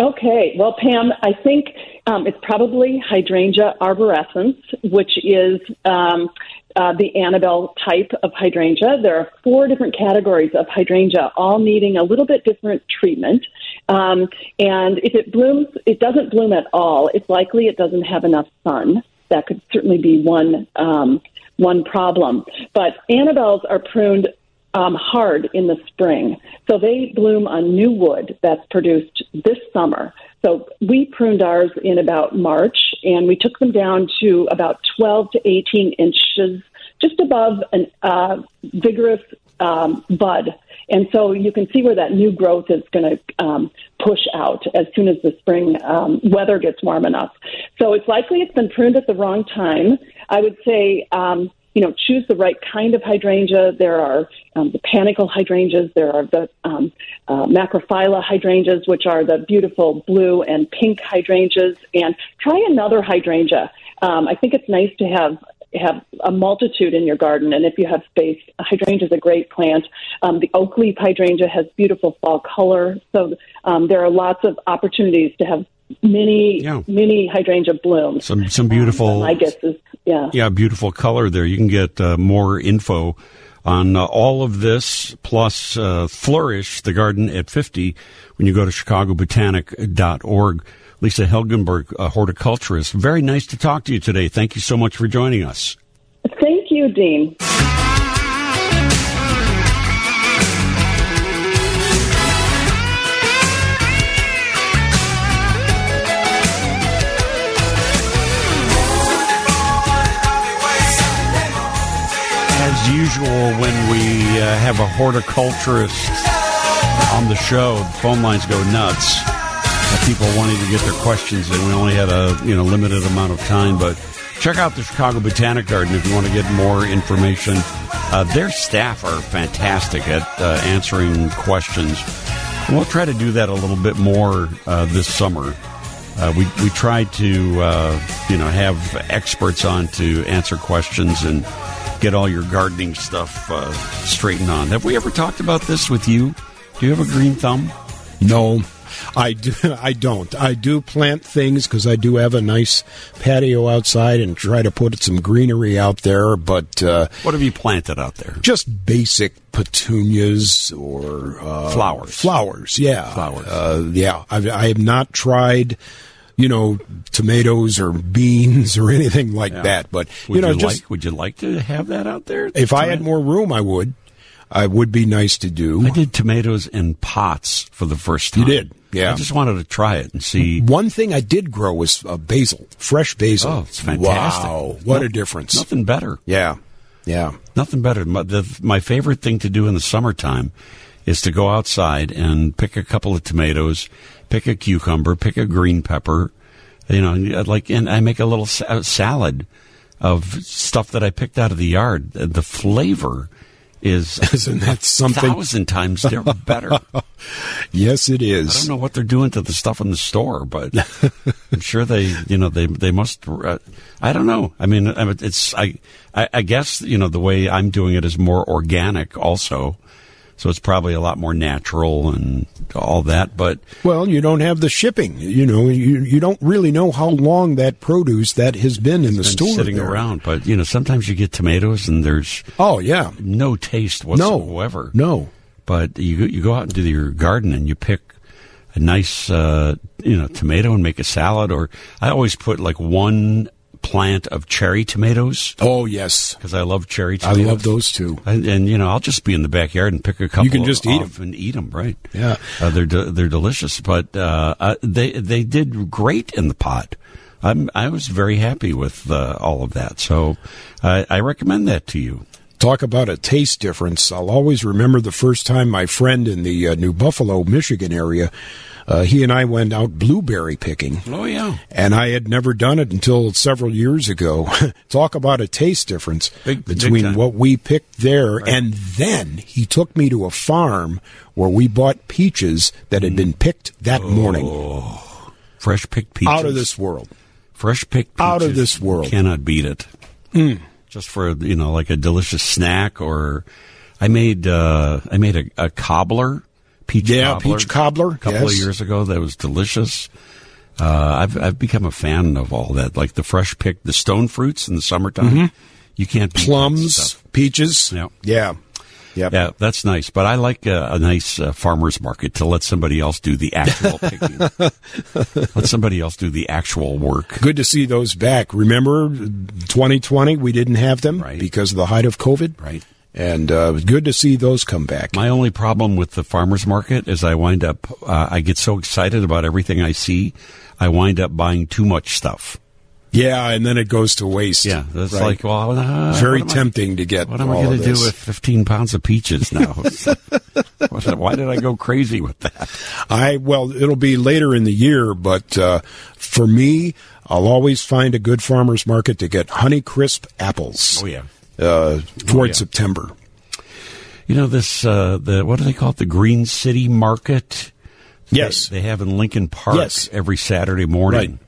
Speaker 15: Okay. Well, Pam, I think um, it's probably hydrangea arborescens, which is um, uh, the Annabelle type of hydrangea. There are four different categories of hydrangea, all needing a little bit different treatment. Um, and if it blooms, it doesn't bloom at all. It's likely it doesn't have enough sun. That could certainly be one um, one problem. But Annabelles are pruned um, hard in the spring, so they bloom on new wood that's produced this summer. So we pruned ours in about March, and we took them down to about 12 to 18 inches, just above an uh, vigorous um, bud. And so you can see where that new growth is going to um, push out as soon as the spring um, weather gets warm enough. So it's likely it's been pruned at the wrong time. I would say, um, you know, choose the right kind of hydrangea. There are um, the panicle hydrangeas. There are the um, uh, macrophylla hydrangeas, which are the beautiful blue and pink hydrangeas. And try another hydrangea. Um, I think it's nice to have have a multitude in your garden, and if you have space, hydrangea is a great plant. Um, the oak leaf hydrangea has beautiful fall color, so um, there are lots of opportunities to have many
Speaker 2: Yeah.
Speaker 15: many hydrangea blooms.
Speaker 2: Some some beautiful.
Speaker 15: My guess is yeah.
Speaker 2: Yeah, beautiful color there. You can get uh, more info on uh, all of this, plus uh, Flourish, the garden at 50, when you go to chicagobotanic.org. Lisa Hilgenberg, a horticulturist. Very nice to talk to you today. Thank you so much for joining us.
Speaker 15: Thank you, Dean.
Speaker 2: Usual, when we uh, have a horticulturist on the show, the phone lines go nuts. People wanting to get their questions and We only had a you know limited amount of time, but check out the Chicago Botanic Garden if you want to get more information. Uh, their staff are fantastic at uh, answering questions. And we'll try to do that a little bit more uh, this summer. Uh, we we try to uh, you know have experts on to answer questions and get all your gardening stuff uh, straightened on. Have we ever talked about this with you? Do you have a green thumb?
Speaker 3: No, I do. I don't. I do plant things because I do have a nice patio outside and try to put some greenery out there. But uh,
Speaker 2: What have you planted out there?
Speaker 3: just basic petunias or uh,
Speaker 2: Flowers.
Speaker 3: Flowers, yeah,
Speaker 2: Flowers.
Speaker 3: Uh, yeah, I've, I have not tried. You know, tomatoes or beans or anything like that. But
Speaker 2: Would
Speaker 3: you know,
Speaker 2: you
Speaker 3: just
Speaker 2: like would you like to have that out there?
Speaker 3: if I had more room, I would. I would be nice to do.
Speaker 2: I did tomatoes in pots for the first time.
Speaker 3: You did, yeah.
Speaker 2: I just wanted to try it and see.
Speaker 3: One thing I did grow was uh, basil, fresh basil.
Speaker 2: Oh, it's fantastic.
Speaker 3: Wow, what
Speaker 2: No-
Speaker 3: a difference!
Speaker 2: Nothing better.
Speaker 3: Yeah, yeah.
Speaker 2: Nothing better. My, the, my favorite thing to do in the summertime is to go outside and pick a couple of tomatoes, pick a cucumber, pick a green pepper. You know, like, and I make a little sa- salad of stuff that I picked out of the yard. The flavor is
Speaker 3: Isn't that something?
Speaker 2: thousand times better.
Speaker 3: Yes, it is.
Speaker 2: I don't know what they're doing to the stuff in the store, but I'm sure they, you know, they they must. Uh, I don't know. I mean, it's I I guess you know the way I'm doing it is more organic, also. So it's probably a lot more natural and all that. But
Speaker 3: Well, you don't have the shipping. You know, you you don't really know how long that produce that has been in the store
Speaker 2: sitting
Speaker 3: there.
Speaker 2: around. But you know, sometimes you get tomatoes and there's
Speaker 3: Oh yeah,
Speaker 2: no taste
Speaker 3: no,
Speaker 2: whatsoever.
Speaker 3: no.
Speaker 2: But you go- you go out into your garden and you pick a nice uh, you know tomato and make a salad. Or I always put like one plant of cherry tomatoes
Speaker 3: Oh yes,
Speaker 2: because I love cherry tomatoes.
Speaker 3: I love those too.
Speaker 2: And, and you know, I'll just be in the backyard and pick a couple.
Speaker 3: You can just eat
Speaker 2: off and eat them, right?
Speaker 3: Yeah.
Speaker 2: uh, they're de- they're delicious. But uh, uh, they they did great in the pot. I'm I was very happy with uh, all of that. So I I recommend that to you.
Speaker 3: Talk about a taste difference. I'll always remember the first time my friend in the uh, New Buffalo, Michigan area, uh, he and I went out blueberry picking.
Speaker 2: Oh yeah,
Speaker 3: And I had never done it until several years ago. Talk about a taste difference
Speaker 2: Big- big
Speaker 3: between
Speaker 2: time.
Speaker 3: what we picked there and then he took me to a farm where we bought peaches that had been picked that morning.
Speaker 2: fresh picked peaches
Speaker 3: Out of this world.
Speaker 2: fresh picked peaches,
Speaker 3: Out of this world.
Speaker 2: Cannot beat it.
Speaker 3: Mm.
Speaker 2: Just for you know, like a delicious snack, or I made uh, I made a, a cobbler, peach
Speaker 3: Yeah,
Speaker 2: cobbler,
Speaker 3: peach cobbler,
Speaker 2: a couple of years ago. That was delicious. Uh, I've I've become a fan of all that, like the fresh picked, the stone fruits in the summertime. You can't
Speaker 3: Mm-hmm. Plums, peaches.
Speaker 2: Yeah.
Speaker 3: Yeah. Yep.
Speaker 2: Yeah, that's nice. But I like a, a nice uh, farmer's market to let somebody else do the actual picking. let somebody else do the actual work.
Speaker 3: Good to see those back. Remember, 2020 we didn't have them
Speaker 2: Right.
Speaker 3: because of the height of COVID.
Speaker 2: Right.
Speaker 3: And uh, good to see those come back.
Speaker 2: My only problem with the farmer's market is I wind up, uh, I get so excited about everything I see, I wind up buying too much stuff.
Speaker 3: Yeah, and then it goes to waste.
Speaker 2: Yeah, that's
Speaker 3: right?
Speaker 2: like, well, uh,
Speaker 3: very
Speaker 2: am I-
Speaker 3: tempting to get.
Speaker 2: What am I going to do with 15 pounds of peaches now? Why did I go crazy with that?
Speaker 3: I well, it'll be later in the year, but uh, for me, I'll always find a good farmer's market to get Honey Crisp apples.
Speaker 2: Oh, yeah.
Speaker 3: Uh, towards
Speaker 2: yeah.
Speaker 3: September.
Speaker 2: You know this uh, the what do they call it? The Green City Market.
Speaker 3: Yes.
Speaker 2: they, they have in Lincoln Park
Speaker 3: Yes.
Speaker 2: every Saturday morning.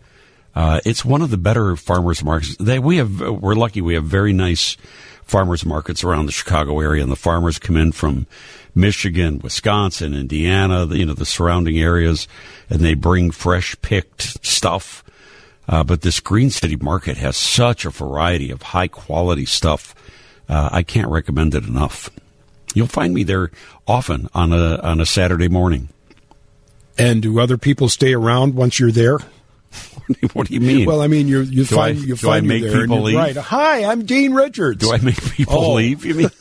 Speaker 2: Uh, it's one of the better farmers markets. They, we have we're lucky. We have very nice farmers markets around the Chicago area, and the farmers come in from Michigan, Wisconsin, Indiana, the, you know the surrounding areas, and they bring fresh picked stuff. Uh, but this Green City Market has such a variety of high quality stuff. Uh, I can't recommend it enough. You'll find me there often on a on a Saturday morning.
Speaker 3: And do other people stay around once you're there?
Speaker 2: what do you mean?
Speaker 3: Well, I mean, you you
Speaker 2: Do
Speaker 3: find
Speaker 2: I-
Speaker 3: you
Speaker 2: do
Speaker 3: find
Speaker 2: I make
Speaker 3: there
Speaker 2: people leave?
Speaker 3: Right. Hi, I'm Dean Richards.
Speaker 2: Do I make people
Speaker 3: Oh.
Speaker 2: leave? You mean?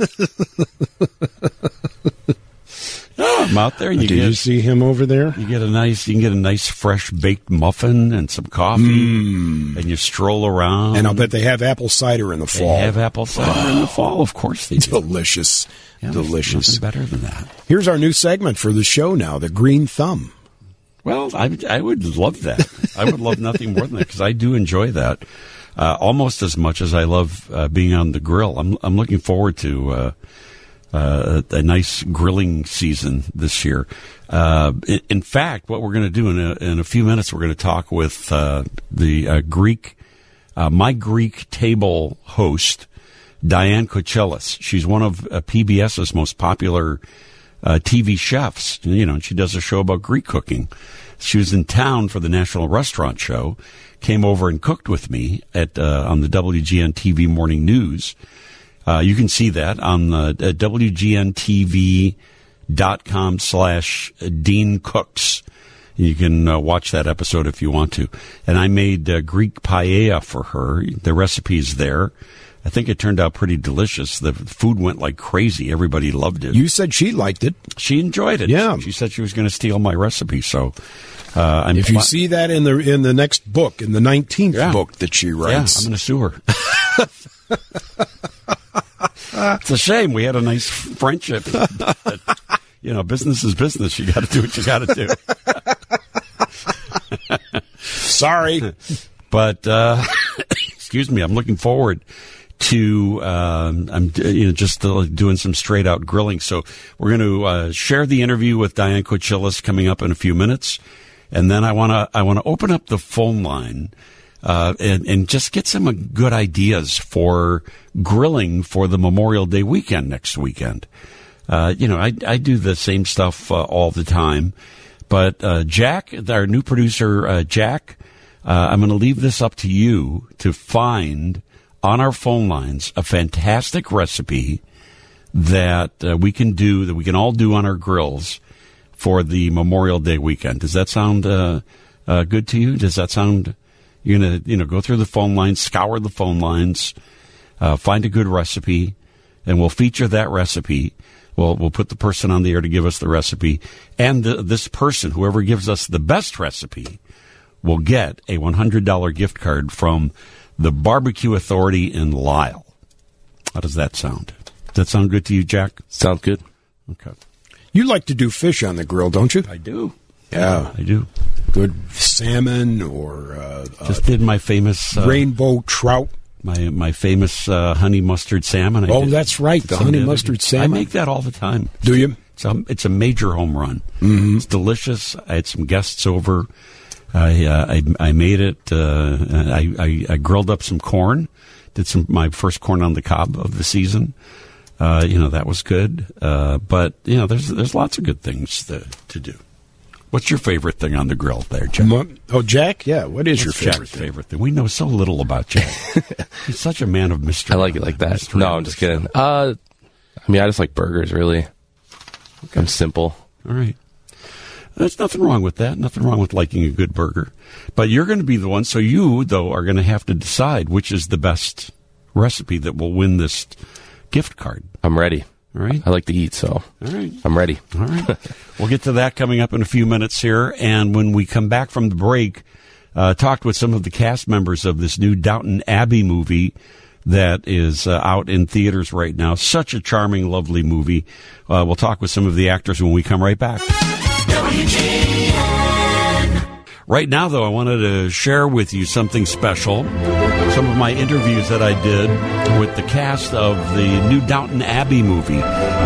Speaker 2: I'm out there. And you
Speaker 3: Did
Speaker 2: get
Speaker 3: you see him over there?
Speaker 2: you get a nice you can get a nice fresh baked muffin and some coffee, and you stroll around.
Speaker 3: Mm. And I'll bet they have apple cider in the fall.
Speaker 2: they have apple cider in the fall. Of course they do.
Speaker 3: Delicious.
Speaker 2: Yeah,
Speaker 3: Delicious.
Speaker 2: better than that.
Speaker 3: Here's our new segment for the show now, the Green Thumb.
Speaker 2: Well, I, I would love that. I would love nothing more than that because I do enjoy that uh, almost as much as I love uh, being on the grill. I'm I'm looking forward to uh, uh, a, nice grilling season this year. Uh, in, in fact, what we're going to do in a, in a few minutes, we're going to talk with uh, the uh, Greek, uh, my Greek table host, Diane Kochilas. She's one of PBS's most popular TV chefs. You know, she does a show about Greek cooking. She was in town for the National Restaurant Show, came over and cooked with me at on the WGN TV Morning News. Uh, you can see that on the uh, WGNTV.com slash Dean Cooks. You can uh, watch that episode if you want to. And I made uh, Greek paella for her. The recipe's there. I think it turned out pretty delicious. The food went like crazy. Everybody loved it.
Speaker 3: You said she liked it.
Speaker 2: She enjoyed it.
Speaker 3: Yeah.
Speaker 2: She said she was going to steal my recipe. So, uh, I'm
Speaker 3: If you
Speaker 2: pl-
Speaker 3: see that in the in the next book, in the nineteenth
Speaker 2: Yeah.
Speaker 3: book that she
Speaker 2: yeah,
Speaker 3: writes,
Speaker 2: I'm going to sue her. it's a shame we had a nice friendship. But, you know, business is business. You got to do what you got to do.
Speaker 3: sorry.
Speaker 2: But uh, excuse me, I'm looking forward to um, I'm you know just uh, doing some straight out grilling. So we're going to uh, share the interview with Diane Kochilas coming up in a few minutes, and then I want to I want to open up the phone line. Uh, and, and just get some good ideas for grilling for the Memorial Day weekend next weekend. Uh, you know, I, I do the same stuff uh, all the time, but uh, Jack, our new producer, uh, Jack, uh, I'm going to leave this up to you to find on our phone lines a fantastic recipe that uh, we can do, that we can all do on our grills for the Memorial Day weekend. Does that sound good to you? Does that sound? You're gonna, you know, go through the phone lines, scour the phone lines, uh, find a good recipe, and we'll feature that recipe. We'll we'll put the person on the air to give us the recipe, and the, this person, whoever gives us the best recipe, will get a $100 gift card from the Barbecue Authority in Lisle. How does that sound? Does that sound good to you, Jack?
Speaker 19: Sounds good.
Speaker 2: Okay.
Speaker 3: You like to do fish on the grill, don't you?
Speaker 2: I do.
Speaker 3: Yeah,
Speaker 2: I do.
Speaker 3: Good salmon or uh,
Speaker 2: Just did my famous uh,
Speaker 3: rainbow trout.
Speaker 2: my my famous uh, honey mustard salmon. I
Speaker 3: Oh, that's right, the honey mustard salmon.
Speaker 2: I make that all the time.
Speaker 3: Do you?
Speaker 2: It's a, it's a major home run.
Speaker 3: Mm-hmm.
Speaker 2: It's delicious. I had some guests over. I uh, I, I made it. Uh, I, I I grilled up some corn. Did some my first corn on the cob of the season. Uh, you know that was good. Uh, but you know there's there's lots of good things to, to do. What's your favorite thing on the grill there, Jack?
Speaker 3: Mo- Oh, Jack. Yeah. What is your favorite?
Speaker 2: Jack's favorite thing? We know so little about Jack. He's such a man of mystery.
Speaker 19: I like it like that. No, I'm just kidding. Uh, I mean, I just like burgers. Really, I'm simple.
Speaker 2: All right. There's nothing wrong with that. Nothing wrong with liking a good burger. But you're going to be the one. So you, though, are going to have to decide which is the best recipe that will win this gift card.
Speaker 19: I'm ready.
Speaker 2: All right.
Speaker 19: I like to eat, so
Speaker 2: All right.
Speaker 19: I'm ready.
Speaker 2: All right. we'll get to that coming up in a few minutes here. And when we come back from the break, uh, talked with some of the cast members of this new Downton Abbey movie that is uh, out in theaters right now. Such a charming, lovely movie. Uh, we'll talk with some of the actors when we come right back. Right now, though, I wanted to share with you something special. Some of my interviews that I did with the cast of the new Downton Abbey movie,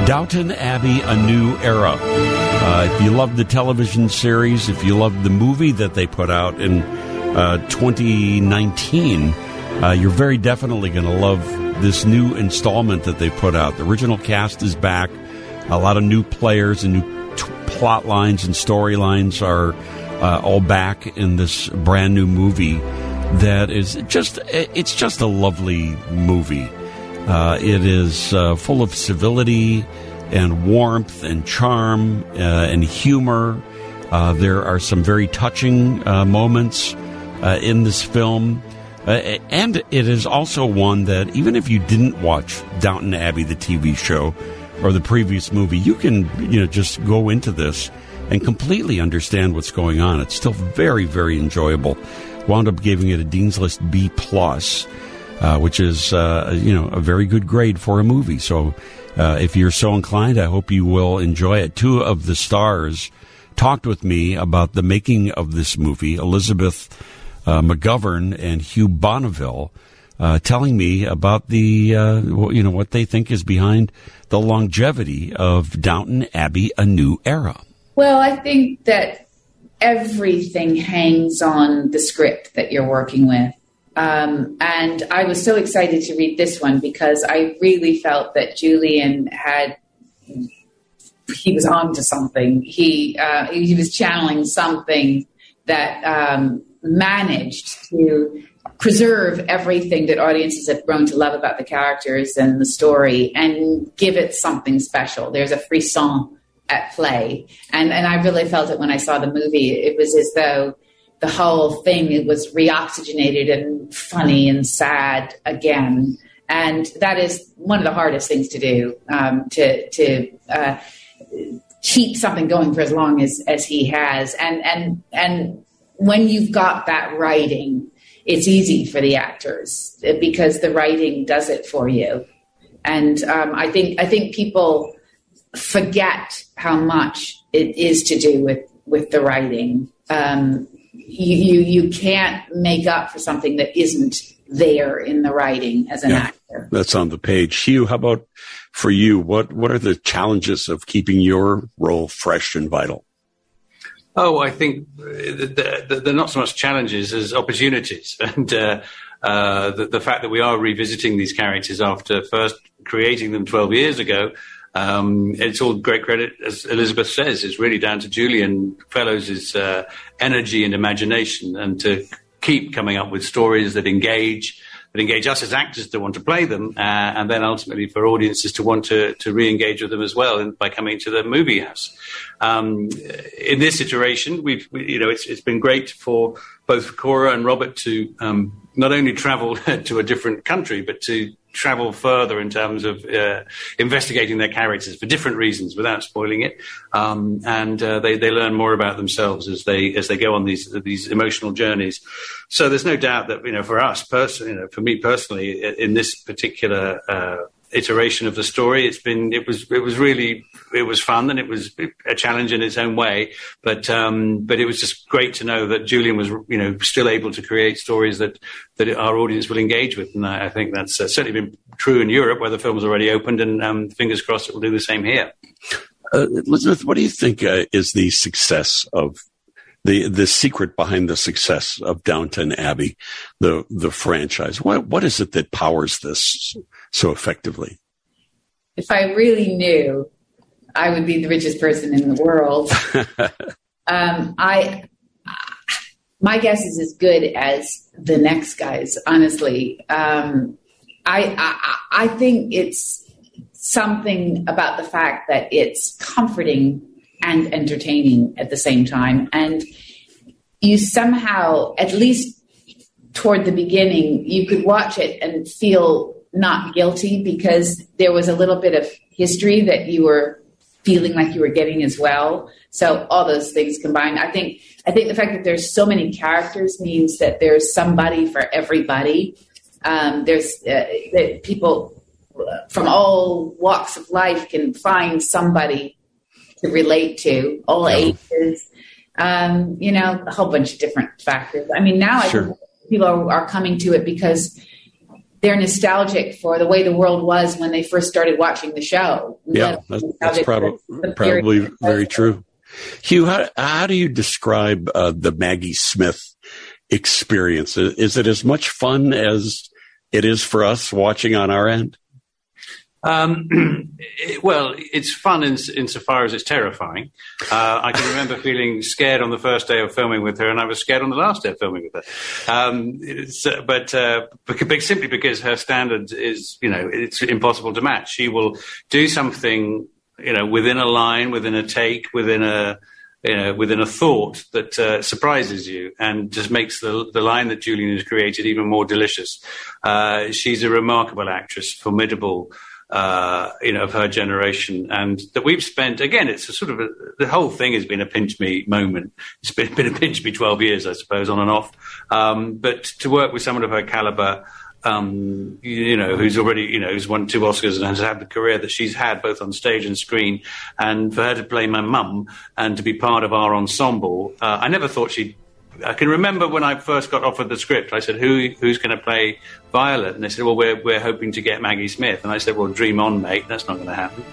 Speaker 2: Downton Abbey A New Era. Uh, if you love the television series, if you love the movie that they put out in uh, 2019, uh, you're very definitely going to love this new installment that they put out. The original cast is back. A lot of new players and new t- plot lines and storylines are uh, all back in this brand new movie that is just it's just a lovely movie. Uh, it is uh, full of civility and warmth and charm uh, and humor. Uh, there are some very touching uh, moments in this film. And it is also one that even if you didn't watch Downton Abbey the TV show or the previous movie you can you know just go into this and completely understand what's going on. It's still very, very enjoyable. Wound up giving it a Dean's List B plus, uh, which is uh, you know a very good grade for a movie. So uh, if you're so inclined, I hope you will enjoy it. Two of the stars talked with me about the making of this movie. Elizabeth uh, McGovern and Hugh Bonneville. Uh, telling me about the uh, you know what they think is behind the longevity of Downton Abbey: A New Era.
Speaker 20: Well, I think that everything hangs on the script that you're working with. Um, and I was so excited to read this one because I really felt that Julian had he was on to something. He uh, he was channeling something that um, managed to preserve everything that audiences have grown to love about the characters and the story and give it something special. There's a frisson at play. And and I really felt it when I saw the movie. It was as though the whole thing was reoxygenated and funny and sad again. And that is one of the hardest things to do um, to to uh, keep something going for as long as as he has. And and and when you've got that writing, it's easy for the actors because the writing does it for you. And um, I think I think people forget how much it is to do with with the writing. Um, you, you you can't make up for something that isn't there in the writing as an yeah, actor.
Speaker 2: That's on the page. Hugh, how about for you? What what are the challenges of keeping your role fresh and vital?
Speaker 21: Oh, I think they're not so much challenges as opportunities, and uh, uh, the, the, fact that we are revisiting these characters after first creating them 12 years ago um, it's all great credit, as Elizabeth says. It's really down to Julian Fellowes' uh, energy and imagination, and to keep coming up with stories that engage, that engage us as actors to want to play them, uh, and then ultimately for audiences to want to, to re-engage with them as well by coming to the movie house. Um, in this iteration, we've we, you know it's it's been great for both Cora and Robert to um, not only travel to a different country, but to travel further in terms of uh, investigating their characters for different reasons without spoiling it, um, and uh, they they learn more about themselves as they as they go on these these emotional journeys. So there's no doubt that you know for us personally, you know, for me personally, in this particular uh, iteration of the story. It's been it was it was really it was fun and it was a challenge in its own way. But um, but it was just great to know that Julian was you know still able to create stories that that our audience will engage with, and I, I think that's uh, certainly been true in Europe where the film's already opened, and um, fingers crossed it will do the same here.
Speaker 2: Uh, Elizabeth, what do you think uh, is the success of the the secret behind the success of Downton Abbey, the the franchise? What what is it that powers this so effectively?
Speaker 20: If I really knew, I would be the richest person in the world. um, I, my guess is as good as the next guy's. Honestly, um, I, I, I think it's something about the fact that it's comforting and entertaining at the same time. And you somehow, at least toward the beginning, you could watch it and feel not guilty because there was a little bit of history that you were feeling like you were getting as well. So all those things combined, I think I think the fact that there's so many characters means that there's somebody for everybody. Um, there's uh, that people from all walks of life can find somebody to relate to, all ages. Um, you know, a whole bunch of different factors. I mean, now
Speaker 2: Sure.
Speaker 20: I people are, are coming to it because they're nostalgic for the way the world was when they first started watching the show.
Speaker 2: Yeah, that's, that's probably probably very true. Hugh, how, how do you describe uh, the Maggie Smith experience? Is it as much fun as it is for us watching on our end?
Speaker 21: Um, it- well, it's fun in, insofar as it's terrifying. Uh, I can remember feeling scared on the first day of filming with her, and I was scared on the last day of filming with her. Um, it's, uh, but uh, simply because her standard is, you know, it's impossible to match. She will do something, you know, within a line, within a take, within a you know, within a thought that uh, surprises you and just makes the the line that Julian has created even more delicious. Uh, she's a remarkable actress, formidable, uh, you know, of her generation, and that we've spent again. It's a sort of a, the whole thing has been a pinch me moment. It's been, been a pinch me twelve years, I suppose, on and off. Um, but to work with someone of her caliber um, you, know, who's already, you know, who's won two Oscars and has had the career that she's had both on stage and screen, and for her to play my mum and to be part of our ensemble, uh, I never thought she'd. I can remember when I first got offered the script, I said, "Who who's going to play Violet?" And they said, "Well, we're we're hoping to get Maggie Smith." And I said, "Well, dream on, mate. That's not going to happen."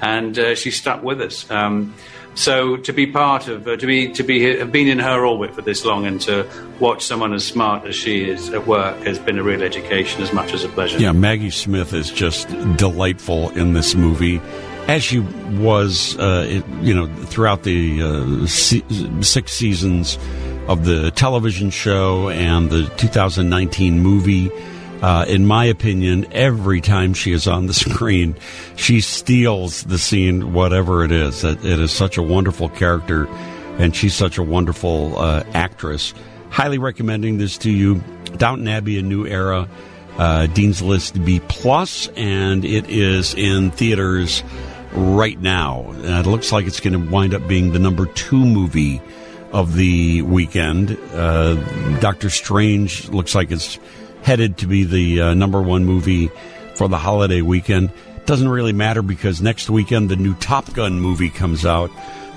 Speaker 21: And uh, she stuck with us. Um, so to be part of, uh, to be to be have been in her orbit for this long, and to watch someone as smart as she is at work has been a real education as much as a pleasure.
Speaker 2: Yeah, Maggie Smith is just delightful in this movie, as she was, uh, you know, throughout the uh, six seasons of the television show and the 2019 movie. Uh, in my opinion, every time she is on the screen, she steals the scene, whatever it is. It, it is such a wonderful character, and she's such a wonderful uh, actress. Highly recommending this to you. Downton Abbey: A New Era, uh, Dean's List B plus, and it is in theaters right now. And it looks like it's going to wind up being the number two movie of the weekend. Uh, Doctor Strange looks like it's headed to be the uh, number one movie for the holiday weekend. Doesn't really matter because next weekend the new Top Gun movie comes out,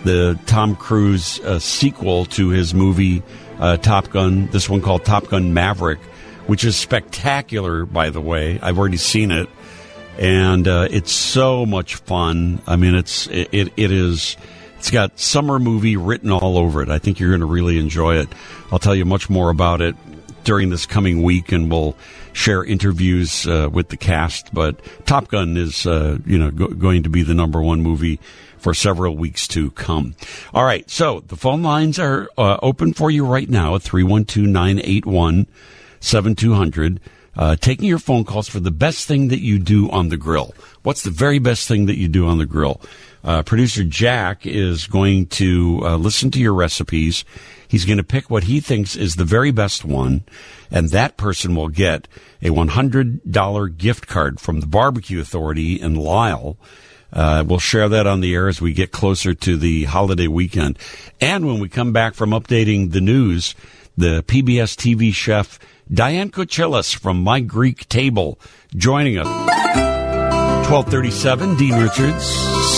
Speaker 2: the Tom Cruise uh, sequel to his movie uh, Top Gun. This one called Top Gun Maverick, which is spectacular, by the way. I've already seen it, and uh, it's so much fun. I mean, it's it, it, is. It's got summer movie written all over it. I think you're going to really enjoy it. I'll tell you much more about it during this coming week, and we'll share interviews uh, with the cast. But Top Gun is, uh, you know, go- going to be the number one movie for several weeks to come. All right, so the phone lines are uh, open for you right now at 312 981 7200. Uh, taking your phone calls for the best thing that you do on the grill. What's the very best thing that you do on the grill? Uh, producer Jack is going to uh, listen to your recipes. He's going to pick what he thinks is the very best one, and that person will get a $100 gift card from the Barbecue Authority in Lisle. Uh, we'll share that on the air as we get closer to the holiday weekend. And when we come back from updating the news, the PBS TV chef Diane Kochilas from My Greek Table joining us. 1237, Dean Richards,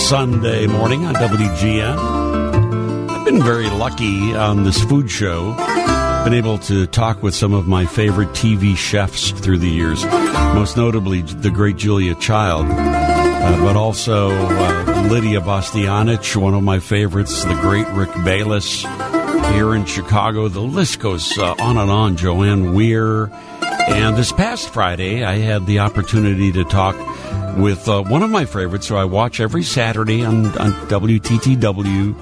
Speaker 2: Sunday morning on WGN. I've been very lucky on this food show. Been able to talk with some of my favorite TV chefs through the years, most notably the great Julia Child, uh, but also uh, Lydia Bastianich, one of my favorites, the great Rick Bayless here in Chicago. The list goes uh, on and on. Joanne Weir. And this past Friday, I had the opportunity to talk with uh, one of my favorites who I watch every Saturday on, on WTTW,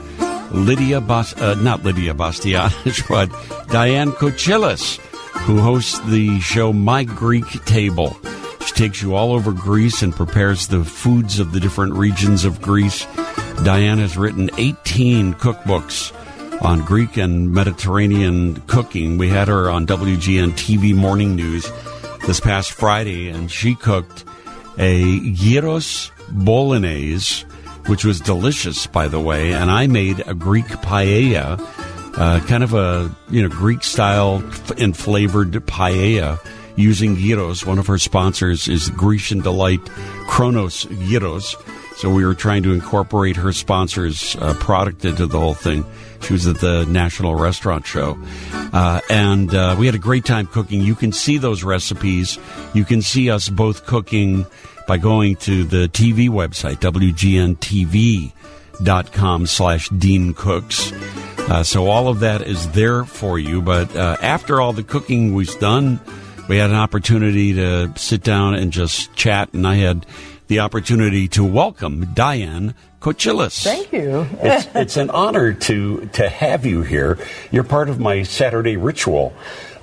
Speaker 2: Lydia Bas- uh, not Lydia Bastianich, but Diane Kochilas, who hosts the show My Greek Table. She takes you all over Greece and prepares the foods of the different regions of Greece. Diane has written 18 cookbooks on Greek and Mediterranean cooking. We had her on WGN TV Morning News this past Friday, and she cooked a gyros bolognese, which was delicious, by the way. And I made a Greek paella, uh, kind of a you know Greek style and flavored paella using gyros. One of her sponsors is Grecian Delight Kronos Gyros. So we were trying to incorporate her sponsor's uh, product into the whole thing. She was at the National Restaurant Show. Uh, and uh, we had a great time cooking. You can see those recipes. You can see us both cooking by going to the TV website, WGNTV.com slash Dean Cooks. Uh, so all of that is there for you. But uh, after all the cooking was done, we had an opportunity to sit down and just chat. And I had the opportunity to welcome Diane Kochilas.
Speaker 22: Thank you.
Speaker 2: it's, it's an honor to, to have you here. You're part of my Saturday ritual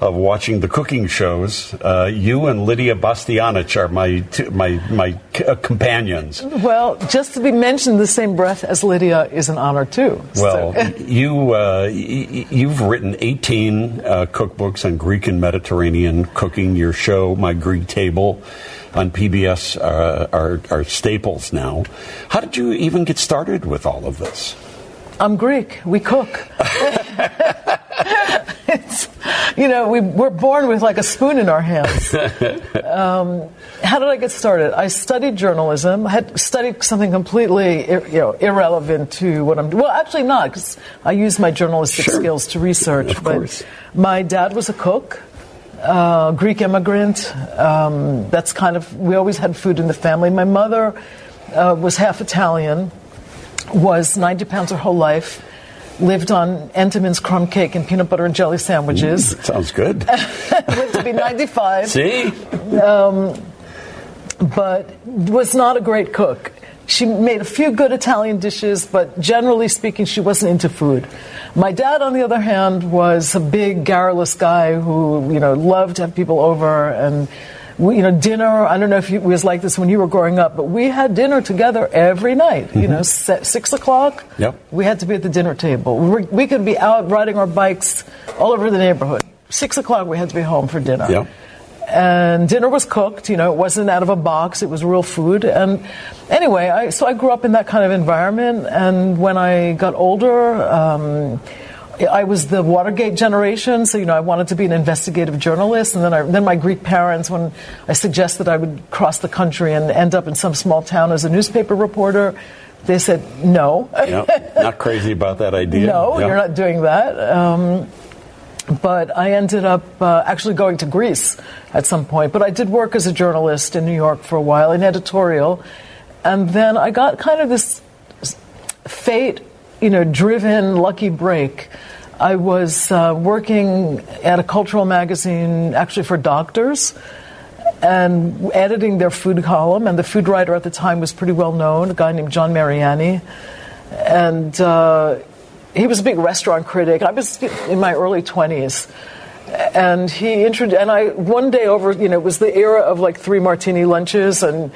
Speaker 2: of watching the cooking shows. Uh, you and Lydia Bastianich are my t- my my c- uh, companions.
Speaker 22: Well, just to be mentioned in the same breath as Lydia is an honor too.
Speaker 2: Well, you uh, y- you've written 18 uh, cookbooks on Greek and Mediterranean cooking. Your show, My Greek Table, on PBS, uh, are are staples now. How did you even get started with all of this?
Speaker 22: I'm Greek. We cook. it's, you know, we, we're born with like a spoon in our hands. Um, how did I get started? I studied journalism. I had studied something completely, ir- you know, irrelevant to what I'm doing. Well, actually not, because I use my journalistic skills to research.
Speaker 2: Of
Speaker 22: but
Speaker 2: course.
Speaker 22: my dad was a cook. Uh, Greek immigrant. Um, that's kind of we always had food in the family. My mother uh, was half Italian, was 90 pounds her whole life, lived on Entenmann's crumb cake and peanut butter and jelly sandwiches.
Speaker 2: Mm, sounds good.
Speaker 22: lived to be 95.
Speaker 2: See?
Speaker 22: Um, but was not a great cook. She made a few good Italian dishes, but generally speaking, she wasn't into food. My dad, on the other hand, was a big, garrulous guy who, you know, loved to have people over and, we, you know, dinner. I don't know if it was like this when you were growing up, but we had dinner together every night. You mm-hmm. know, six o'clock.
Speaker 2: Yep.
Speaker 22: We had to be at the dinner table. We, we could be out riding our bikes all over the neighborhood. Six o'clock, we had to be home for dinner
Speaker 2: Yep.
Speaker 22: And dinner was cooked. You know, it wasn't out of a box; it was real food. And anyway, I, so I grew up in that kind of environment. And when I got older, um, I was the Watergate generation, so you know I wanted to be an investigative journalist. And then, I, then my Greek parents, when I suggested I would cross the country and end up in some small town as a newspaper reporter, they said no.
Speaker 2: Yep. Not crazy about that idea.
Speaker 22: No,
Speaker 2: Yep.
Speaker 22: you're not doing that. Um, but I ended up uh, actually going to Greece at some point. But I did work as a journalist in New York for a while in editorial, and then I got kind of this fate, you know, driven lucky break. I was uh, working at a cultural magazine, actually for doctors, and editing their food column. And the food writer at the time was pretty well known, a guy named John Mariani, and. Uh, he was a big restaurant critic. I was in my early twenties, and he introduced. And I one day over, you know, it was the era of like three martini lunches and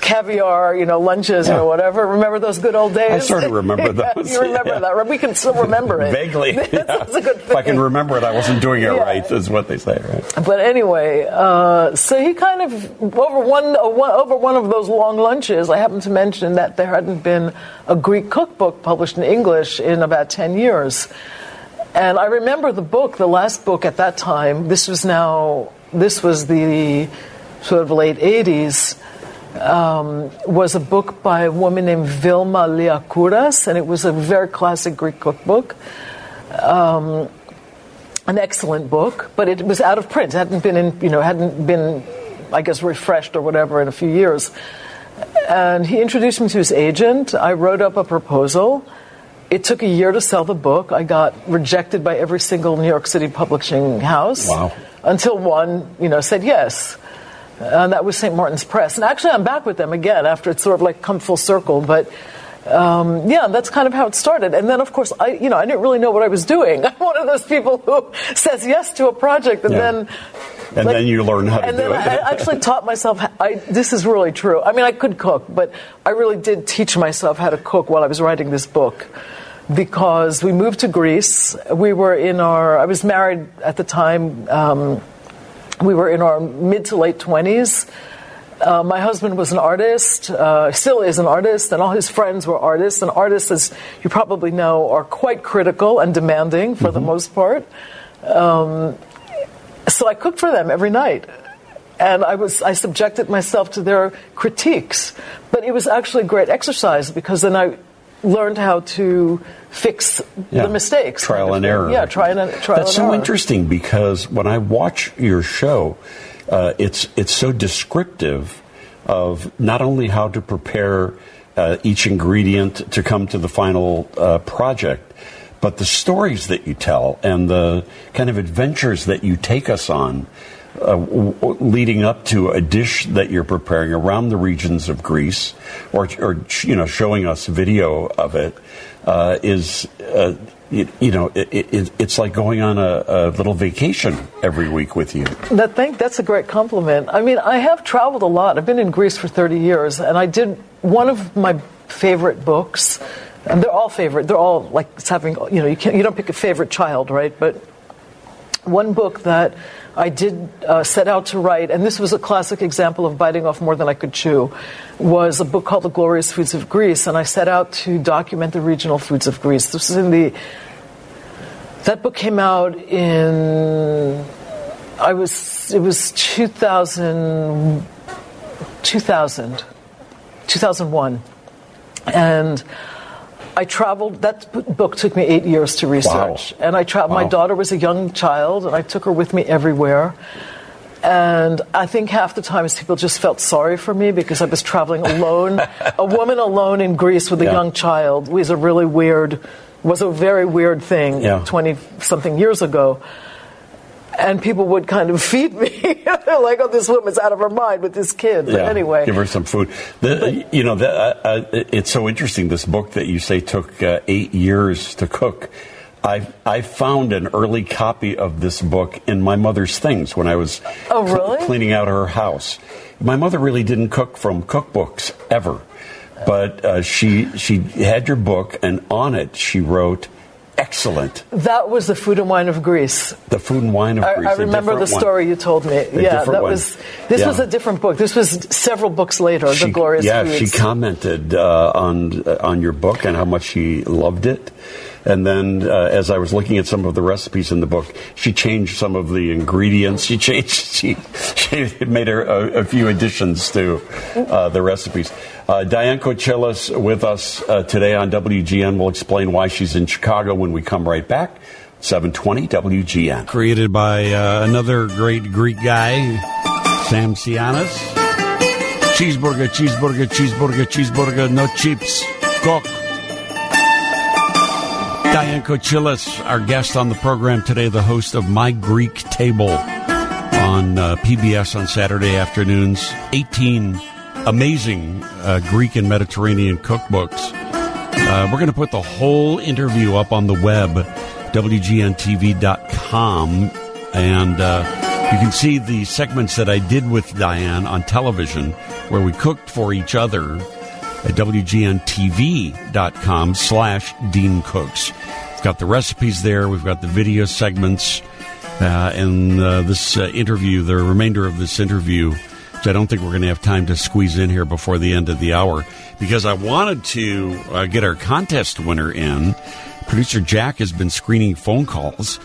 Speaker 22: caviar, you know, lunches
Speaker 2: Yeah.
Speaker 22: or whatever. Remember those good old days?
Speaker 2: I sort of remember those,
Speaker 22: you remember
Speaker 2: yeah.
Speaker 22: that? right? We can still remember it
Speaker 2: Vaguely.
Speaker 22: That's,
Speaker 2: yeah.
Speaker 22: that's a good
Speaker 2: If I can remember it, I wasn't doing it right, is what they say, right?
Speaker 22: But anyway, uh, so he kind of over one, uh, one over one of those long lunches. I happened to mention that there hadn't been a Greek cookbook published in English in about ten years, and I remember the book, the last book at that time. This was now this was the sort of late '80s. Um, was a book by a woman named Vilma Liakouras, and it was a very classic Greek cookbook. Um, an excellent book, but it was out of print. It hadn't been in, you know, hadn't been, I guess, refreshed or whatever in a few years. And he introduced me to his agent. I wrote up a proposal. It took a year to sell the book. I got rejected by every single New York City publishing house.
Speaker 2: Wow.
Speaker 22: Until one, you know, said yes. And that was St. Martin's Press. And actually, I'm back with them again after it's sort of like come full circle. But um, yeah, that's kind of how it started. And then, of course, I, you know, I didn't really know what I was doing. I'm one of those people who says yes to a project and
Speaker 2: Yeah.
Speaker 22: then
Speaker 2: and
Speaker 22: Like-
Speaker 2: then you learn how to
Speaker 22: and
Speaker 2: do
Speaker 22: then
Speaker 2: it.
Speaker 22: I actually taught myself. how- I, this is really true. I mean, I could cook, but I really did teach myself how to cook while I was writing this book. Because we moved to Greece, we were in our. I was married at the time. Um, we were in our mid to late twenties. Uh, my husband was an artist, uh, still is an artist, and all his friends were artists. And artists, as you probably know, are quite critical and demanding for the most part. Um, so I cooked for them every night. And I was I subjected myself to their critiques. But it was actually a great exercise because then I learned how to fix
Speaker 2: Yeah.
Speaker 22: the mistakes.
Speaker 2: Trial and error.
Speaker 22: Yeah, try and trial
Speaker 2: That's
Speaker 22: and
Speaker 2: so
Speaker 22: error.
Speaker 2: interesting because when I watch your show, uh, it's it's so descriptive of not only how to prepare uh, each ingredient to come to the final uh, project, but the stories that you tell and the kind of adventures that you take us on. Uh, leading up to a dish that you're preparing around the regions of Greece, or, or you know, showing us video of it, uh, is uh, you, you know, it, it, it's like going on a, a little vacation every week with you.
Speaker 22: That think that's a great compliment. I mean, I have traveled a lot. I've been in Greece for 30 years, and I did one of my favorite books. And they're all favorite. They're all like it's having you know you can't you don't pick a favorite child, right? But one book that I did uh, set out to write, and this was a classic example of biting off more than I could chew, was a book called The Glorious Foods of Greece, and I set out to document the regional foods of Greece. This was in the that book came out in I was it was 2000 2000 2001 and I traveled. That book took me eight years to research, and I traveled. My daughter was a young child, and I took her with me everywhere. And I think half the times people just felt sorry for me because I was traveling alone. a woman alone in Greece with a
Speaker 2: Yeah.
Speaker 22: young child was a really weird, was a very weird thing
Speaker 2: Yeah.
Speaker 22: twenty something years ago. And people would kind of feed me like, "Oh, this woman's out of her mind with this kid." But
Speaker 2: Yeah,
Speaker 22: anyway,
Speaker 2: give her some food. The, you know, the, uh, uh, it's so interesting. This book that you say took uh, eight years to cook. I I found an early copy of this book in my mother's things when I was
Speaker 22: Oh, really?
Speaker 2: cleaning out her house. My mother really didn't cook from cookbooks ever, but uh, she she had your book, and on it she wrote, "Excellent."
Speaker 22: that was the food and wine of Greece.
Speaker 2: The food and wine of
Speaker 22: I,
Speaker 2: Greece.
Speaker 22: I remember the
Speaker 2: different one.
Speaker 22: story you told me.
Speaker 2: A
Speaker 22: yeah, that
Speaker 2: one.
Speaker 22: was. This
Speaker 2: Yeah.
Speaker 22: was a different book. This was several books later.
Speaker 2: She-
Speaker 22: the glorious
Speaker 2: yeah,
Speaker 22: foods.
Speaker 2: she commented uh, on uh, on your book and how much she loved it. And then, uh, as I was looking at some of the recipes in the book, she changed some of the ingredients. She changed. She, she made her a, a few additions to uh, the recipes. Uh, Diane Kochilas with us uh, today on WGN. We'll explain why she's in Chicago when we come right back. 720 WGN. Created by uh, another great Greek guy, Sam Sianis. Cheeseburger, cheeseburger, cheeseburger, cheeseburger, no chips. Cook. Diane Kochilas, our guest on the program today, the host of My Greek Table on uh, PBS on Saturday afternoons. 18 amazing uh, Greek and Mediterranean cookbooks. Uh, we're going to put the whole interview up on the web, WGNTV.com, and uh, you can see the segments that I did with Diane on television where we cooked for each other at WGNTV.com slash Dean Cooks. It's got the recipes there. We've got the video segments. Uh, and uh, this uh, interview, the remainder of this interview, which I don't think we're going to have time to squeeze in here before the end of the hour, because I wanted to uh, get our contest winner in. Producer Jack has been screening phone calls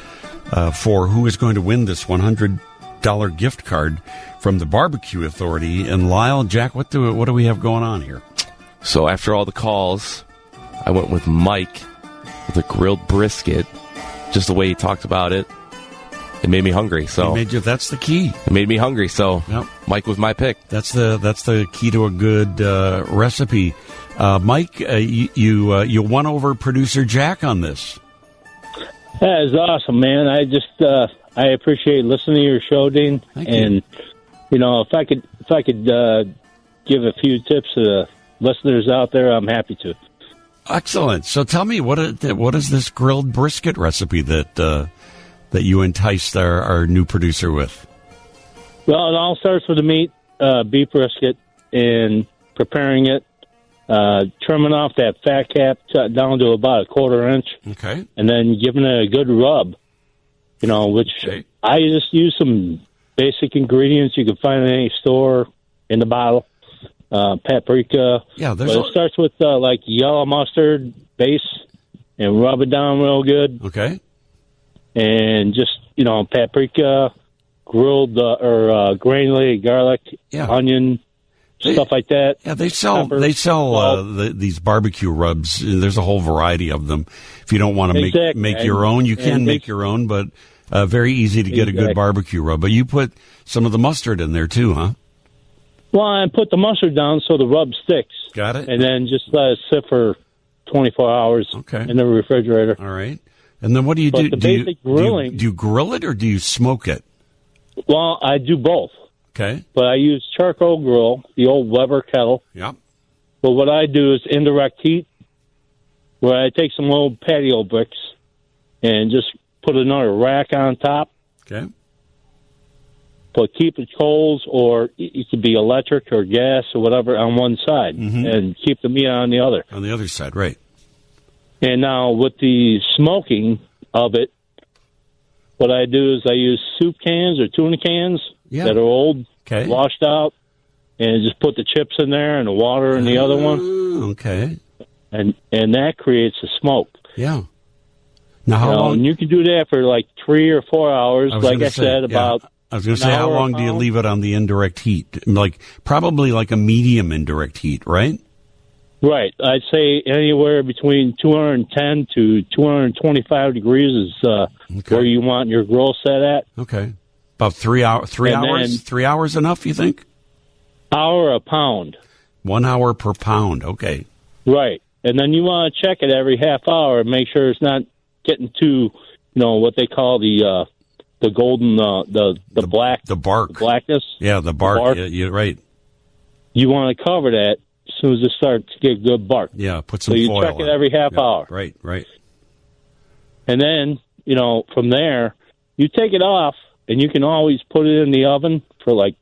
Speaker 2: uh, for who is going to win this $100 gift card from the Barbecue Authority. And Lyle, Jack, what do, what do we have going on here?
Speaker 19: So after all the calls, I went with Mike with a grilled brisket. Just the way he talked about it, it made me hungry. So
Speaker 2: made you, that's the key.
Speaker 19: it made me hungry. So Mike was my pick.
Speaker 2: That's the that's the key to a good uh, recipe. Uh, Mike, uh, you you, uh, you won over producer Jack on this.
Speaker 11: That is awesome, man. I just uh, I appreciate listening to your show, Dean. and you know, if I could if I could uh, give a few tips to the listeners out there, I'm happy to.
Speaker 2: Excellent. So tell me what is, what is this grilled brisket recipe that uh, that you enticed our, our new producer with?
Speaker 11: Well, it all starts with the meat, uh, beef brisket, and preparing it, uh, trimming off that fat cap down to about a quarter inch,
Speaker 2: Okay.
Speaker 11: and then giving it a good rub. You know, which I just use some basic ingredients you can find in any store in the bottle. Uh, paprika.
Speaker 2: Yeah, there's
Speaker 11: But
Speaker 2: a-
Speaker 11: it starts with uh, like yellow mustard base, and rub it down real good.
Speaker 2: Okay.
Speaker 11: And just you know, paprika, grilled uh, or uh, granulated garlic, onion, stuff like that.
Speaker 2: Yeah, they sell they sell uh, the, these barbecue rubs. There's a whole variety of them. If you don't want to make
Speaker 11: Exactly.
Speaker 2: make your own, you can
Speaker 11: and
Speaker 2: make your own, but uh, very easy to get a good barbecue rub. But you put some of the mustard in there too, huh?
Speaker 11: Well, I put the mustard down so the rub sticks.
Speaker 2: Got it.
Speaker 11: And then just let it sit for 24 hours
Speaker 2: okay.
Speaker 11: in the refrigerator.
Speaker 2: All right. And then what do you
Speaker 11: But
Speaker 2: do?
Speaker 11: the
Speaker 2: do, you,
Speaker 11: basic
Speaker 2: do you-
Speaker 11: grilling-
Speaker 2: do you grill it or do you smoke it?
Speaker 11: Well, I do both.
Speaker 2: Okay.
Speaker 11: But I use charcoal grill, the old Weber kettle.
Speaker 2: Yep.
Speaker 11: But what I do is indirect heat, where I take some old patio bricks and just put another rack on top.
Speaker 2: Okay.
Speaker 11: But keep the coals, or it could be electric or gas or whatever, on one side, mm-hmm. and keep the meat on the other.
Speaker 2: On the other side, right?
Speaker 11: And now with the smoking of it, what I do is I use soup cans or tuna cans
Speaker 2: Yeah.
Speaker 11: that are old,
Speaker 2: Okay.
Speaker 11: washed out, and just put the chips in there and the water in the ah, other one.
Speaker 2: Okay.
Speaker 11: And and that creates a smoke.
Speaker 2: Yeah. Now, how
Speaker 11: You know,
Speaker 2: long?
Speaker 11: And you can do that for like three or four hours, like I
Speaker 2: say,
Speaker 11: said,
Speaker 2: yeah.
Speaker 11: about.
Speaker 2: I was going to say, how long do you leave it on the indirect heat? Like probably like a medium indirect heat, right?
Speaker 11: Right. I'd say anywhere between 210 to 225 degrees is uh, where you want your grill set at.
Speaker 2: Okay. About three hour, three
Speaker 11: And
Speaker 2: hours,
Speaker 11: then-
Speaker 2: three hours enough? You think?
Speaker 11: Hour a pound.
Speaker 2: One hour per pound. Okay.
Speaker 11: Right. And then you want to check it every half hour and make sure it's not getting too, you know, what they call the uh, the golden, uh, the the black,
Speaker 2: the bark,
Speaker 11: blackness.
Speaker 2: Yeah, the bark.
Speaker 11: bark.
Speaker 2: Yeah, you're right.
Speaker 11: You want to cover that as soon as it starts to get good bark.
Speaker 2: Yeah, put some.
Speaker 11: So
Speaker 2: you
Speaker 11: check it every half
Speaker 2: Yeah,
Speaker 11: hour.
Speaker 2: Right, right.
Speaker 11: And then, you know, from there, you take it off and you can always put it in the oven for like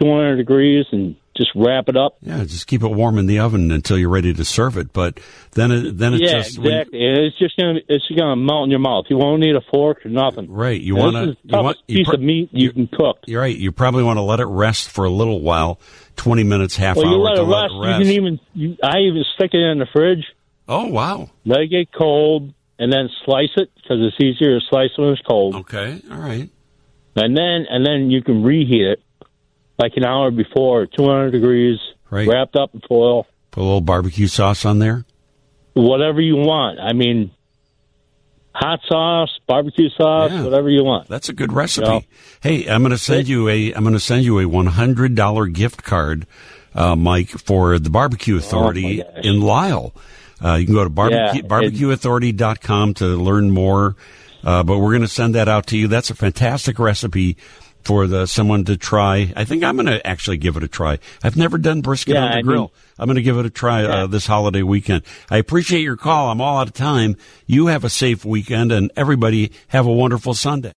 Speaker 11: 200 degrees and just wrap it up.
Speaker 2: Yeah, just keep it warm in the oven until you're ready to serve it. But then, it, then it's
Speaker 11: yeah,
Speaker 2: just
Speaker 11: exactly. It's just gonna it's gonna melt in your mouth. You won't need a fork or nothing.
Speaker 2: Right. You want to. You want
Speaker 11: piece
Speaker 2: pro-
Speaker 11: of meat you can cook.
Speaker 2: You're right. You probably want to let it rest for a little while, twenty minutes, half
Speaker 11: well,
Speaker 2: hour
Speaker 11: you let it
Speaker 2: let
Speaker 11: rest.
Speaker 2: it
Speaker 11: You can even you, I even stick it in the fridge.
Speaker 2: Oh wow!
Speaker 11: Let it get cold and then slice it because it's easier to slice when it's cold.
Speaker 2: Okay. All right.
Speaker 11: And then and then you can reheat it like an hour before, 200 degrees,
Speaker 2: Right.
Speaker 11: wrapped up in foil.
Speaker 2: Put a little barbecue sauce on there.
Speaker 11: whatever you want. I mean, hot sauce, barbecue sauce, whatever you want.
Speaker 2: That's a good recipe.
Speaker 11: You know?
Speaker 2: Hey, I'm going to send you a I'm going to send you a $100 gift card, uh, Mike, for the Barbecue Authority in Lisle. Uh, you can go to barbecue,
Speaker 11: Yeah,
Speaker 2: barbecueauthority.com to learn more. Uh, but we're going to send that out to you. That's a fantastic recipe for the someone to try. I think I'm going to actually give it a try. I've never done brisket
Speaker 11: Yeah,
Speaker 2: on the
Speaker 11: I mean-
Speaker 2: grill. I'm going to give it a try uh, this holiday weekend. I appreciate your call. I'm all out of time. You have a safe weekend, and everybody have a wonderful Sunday.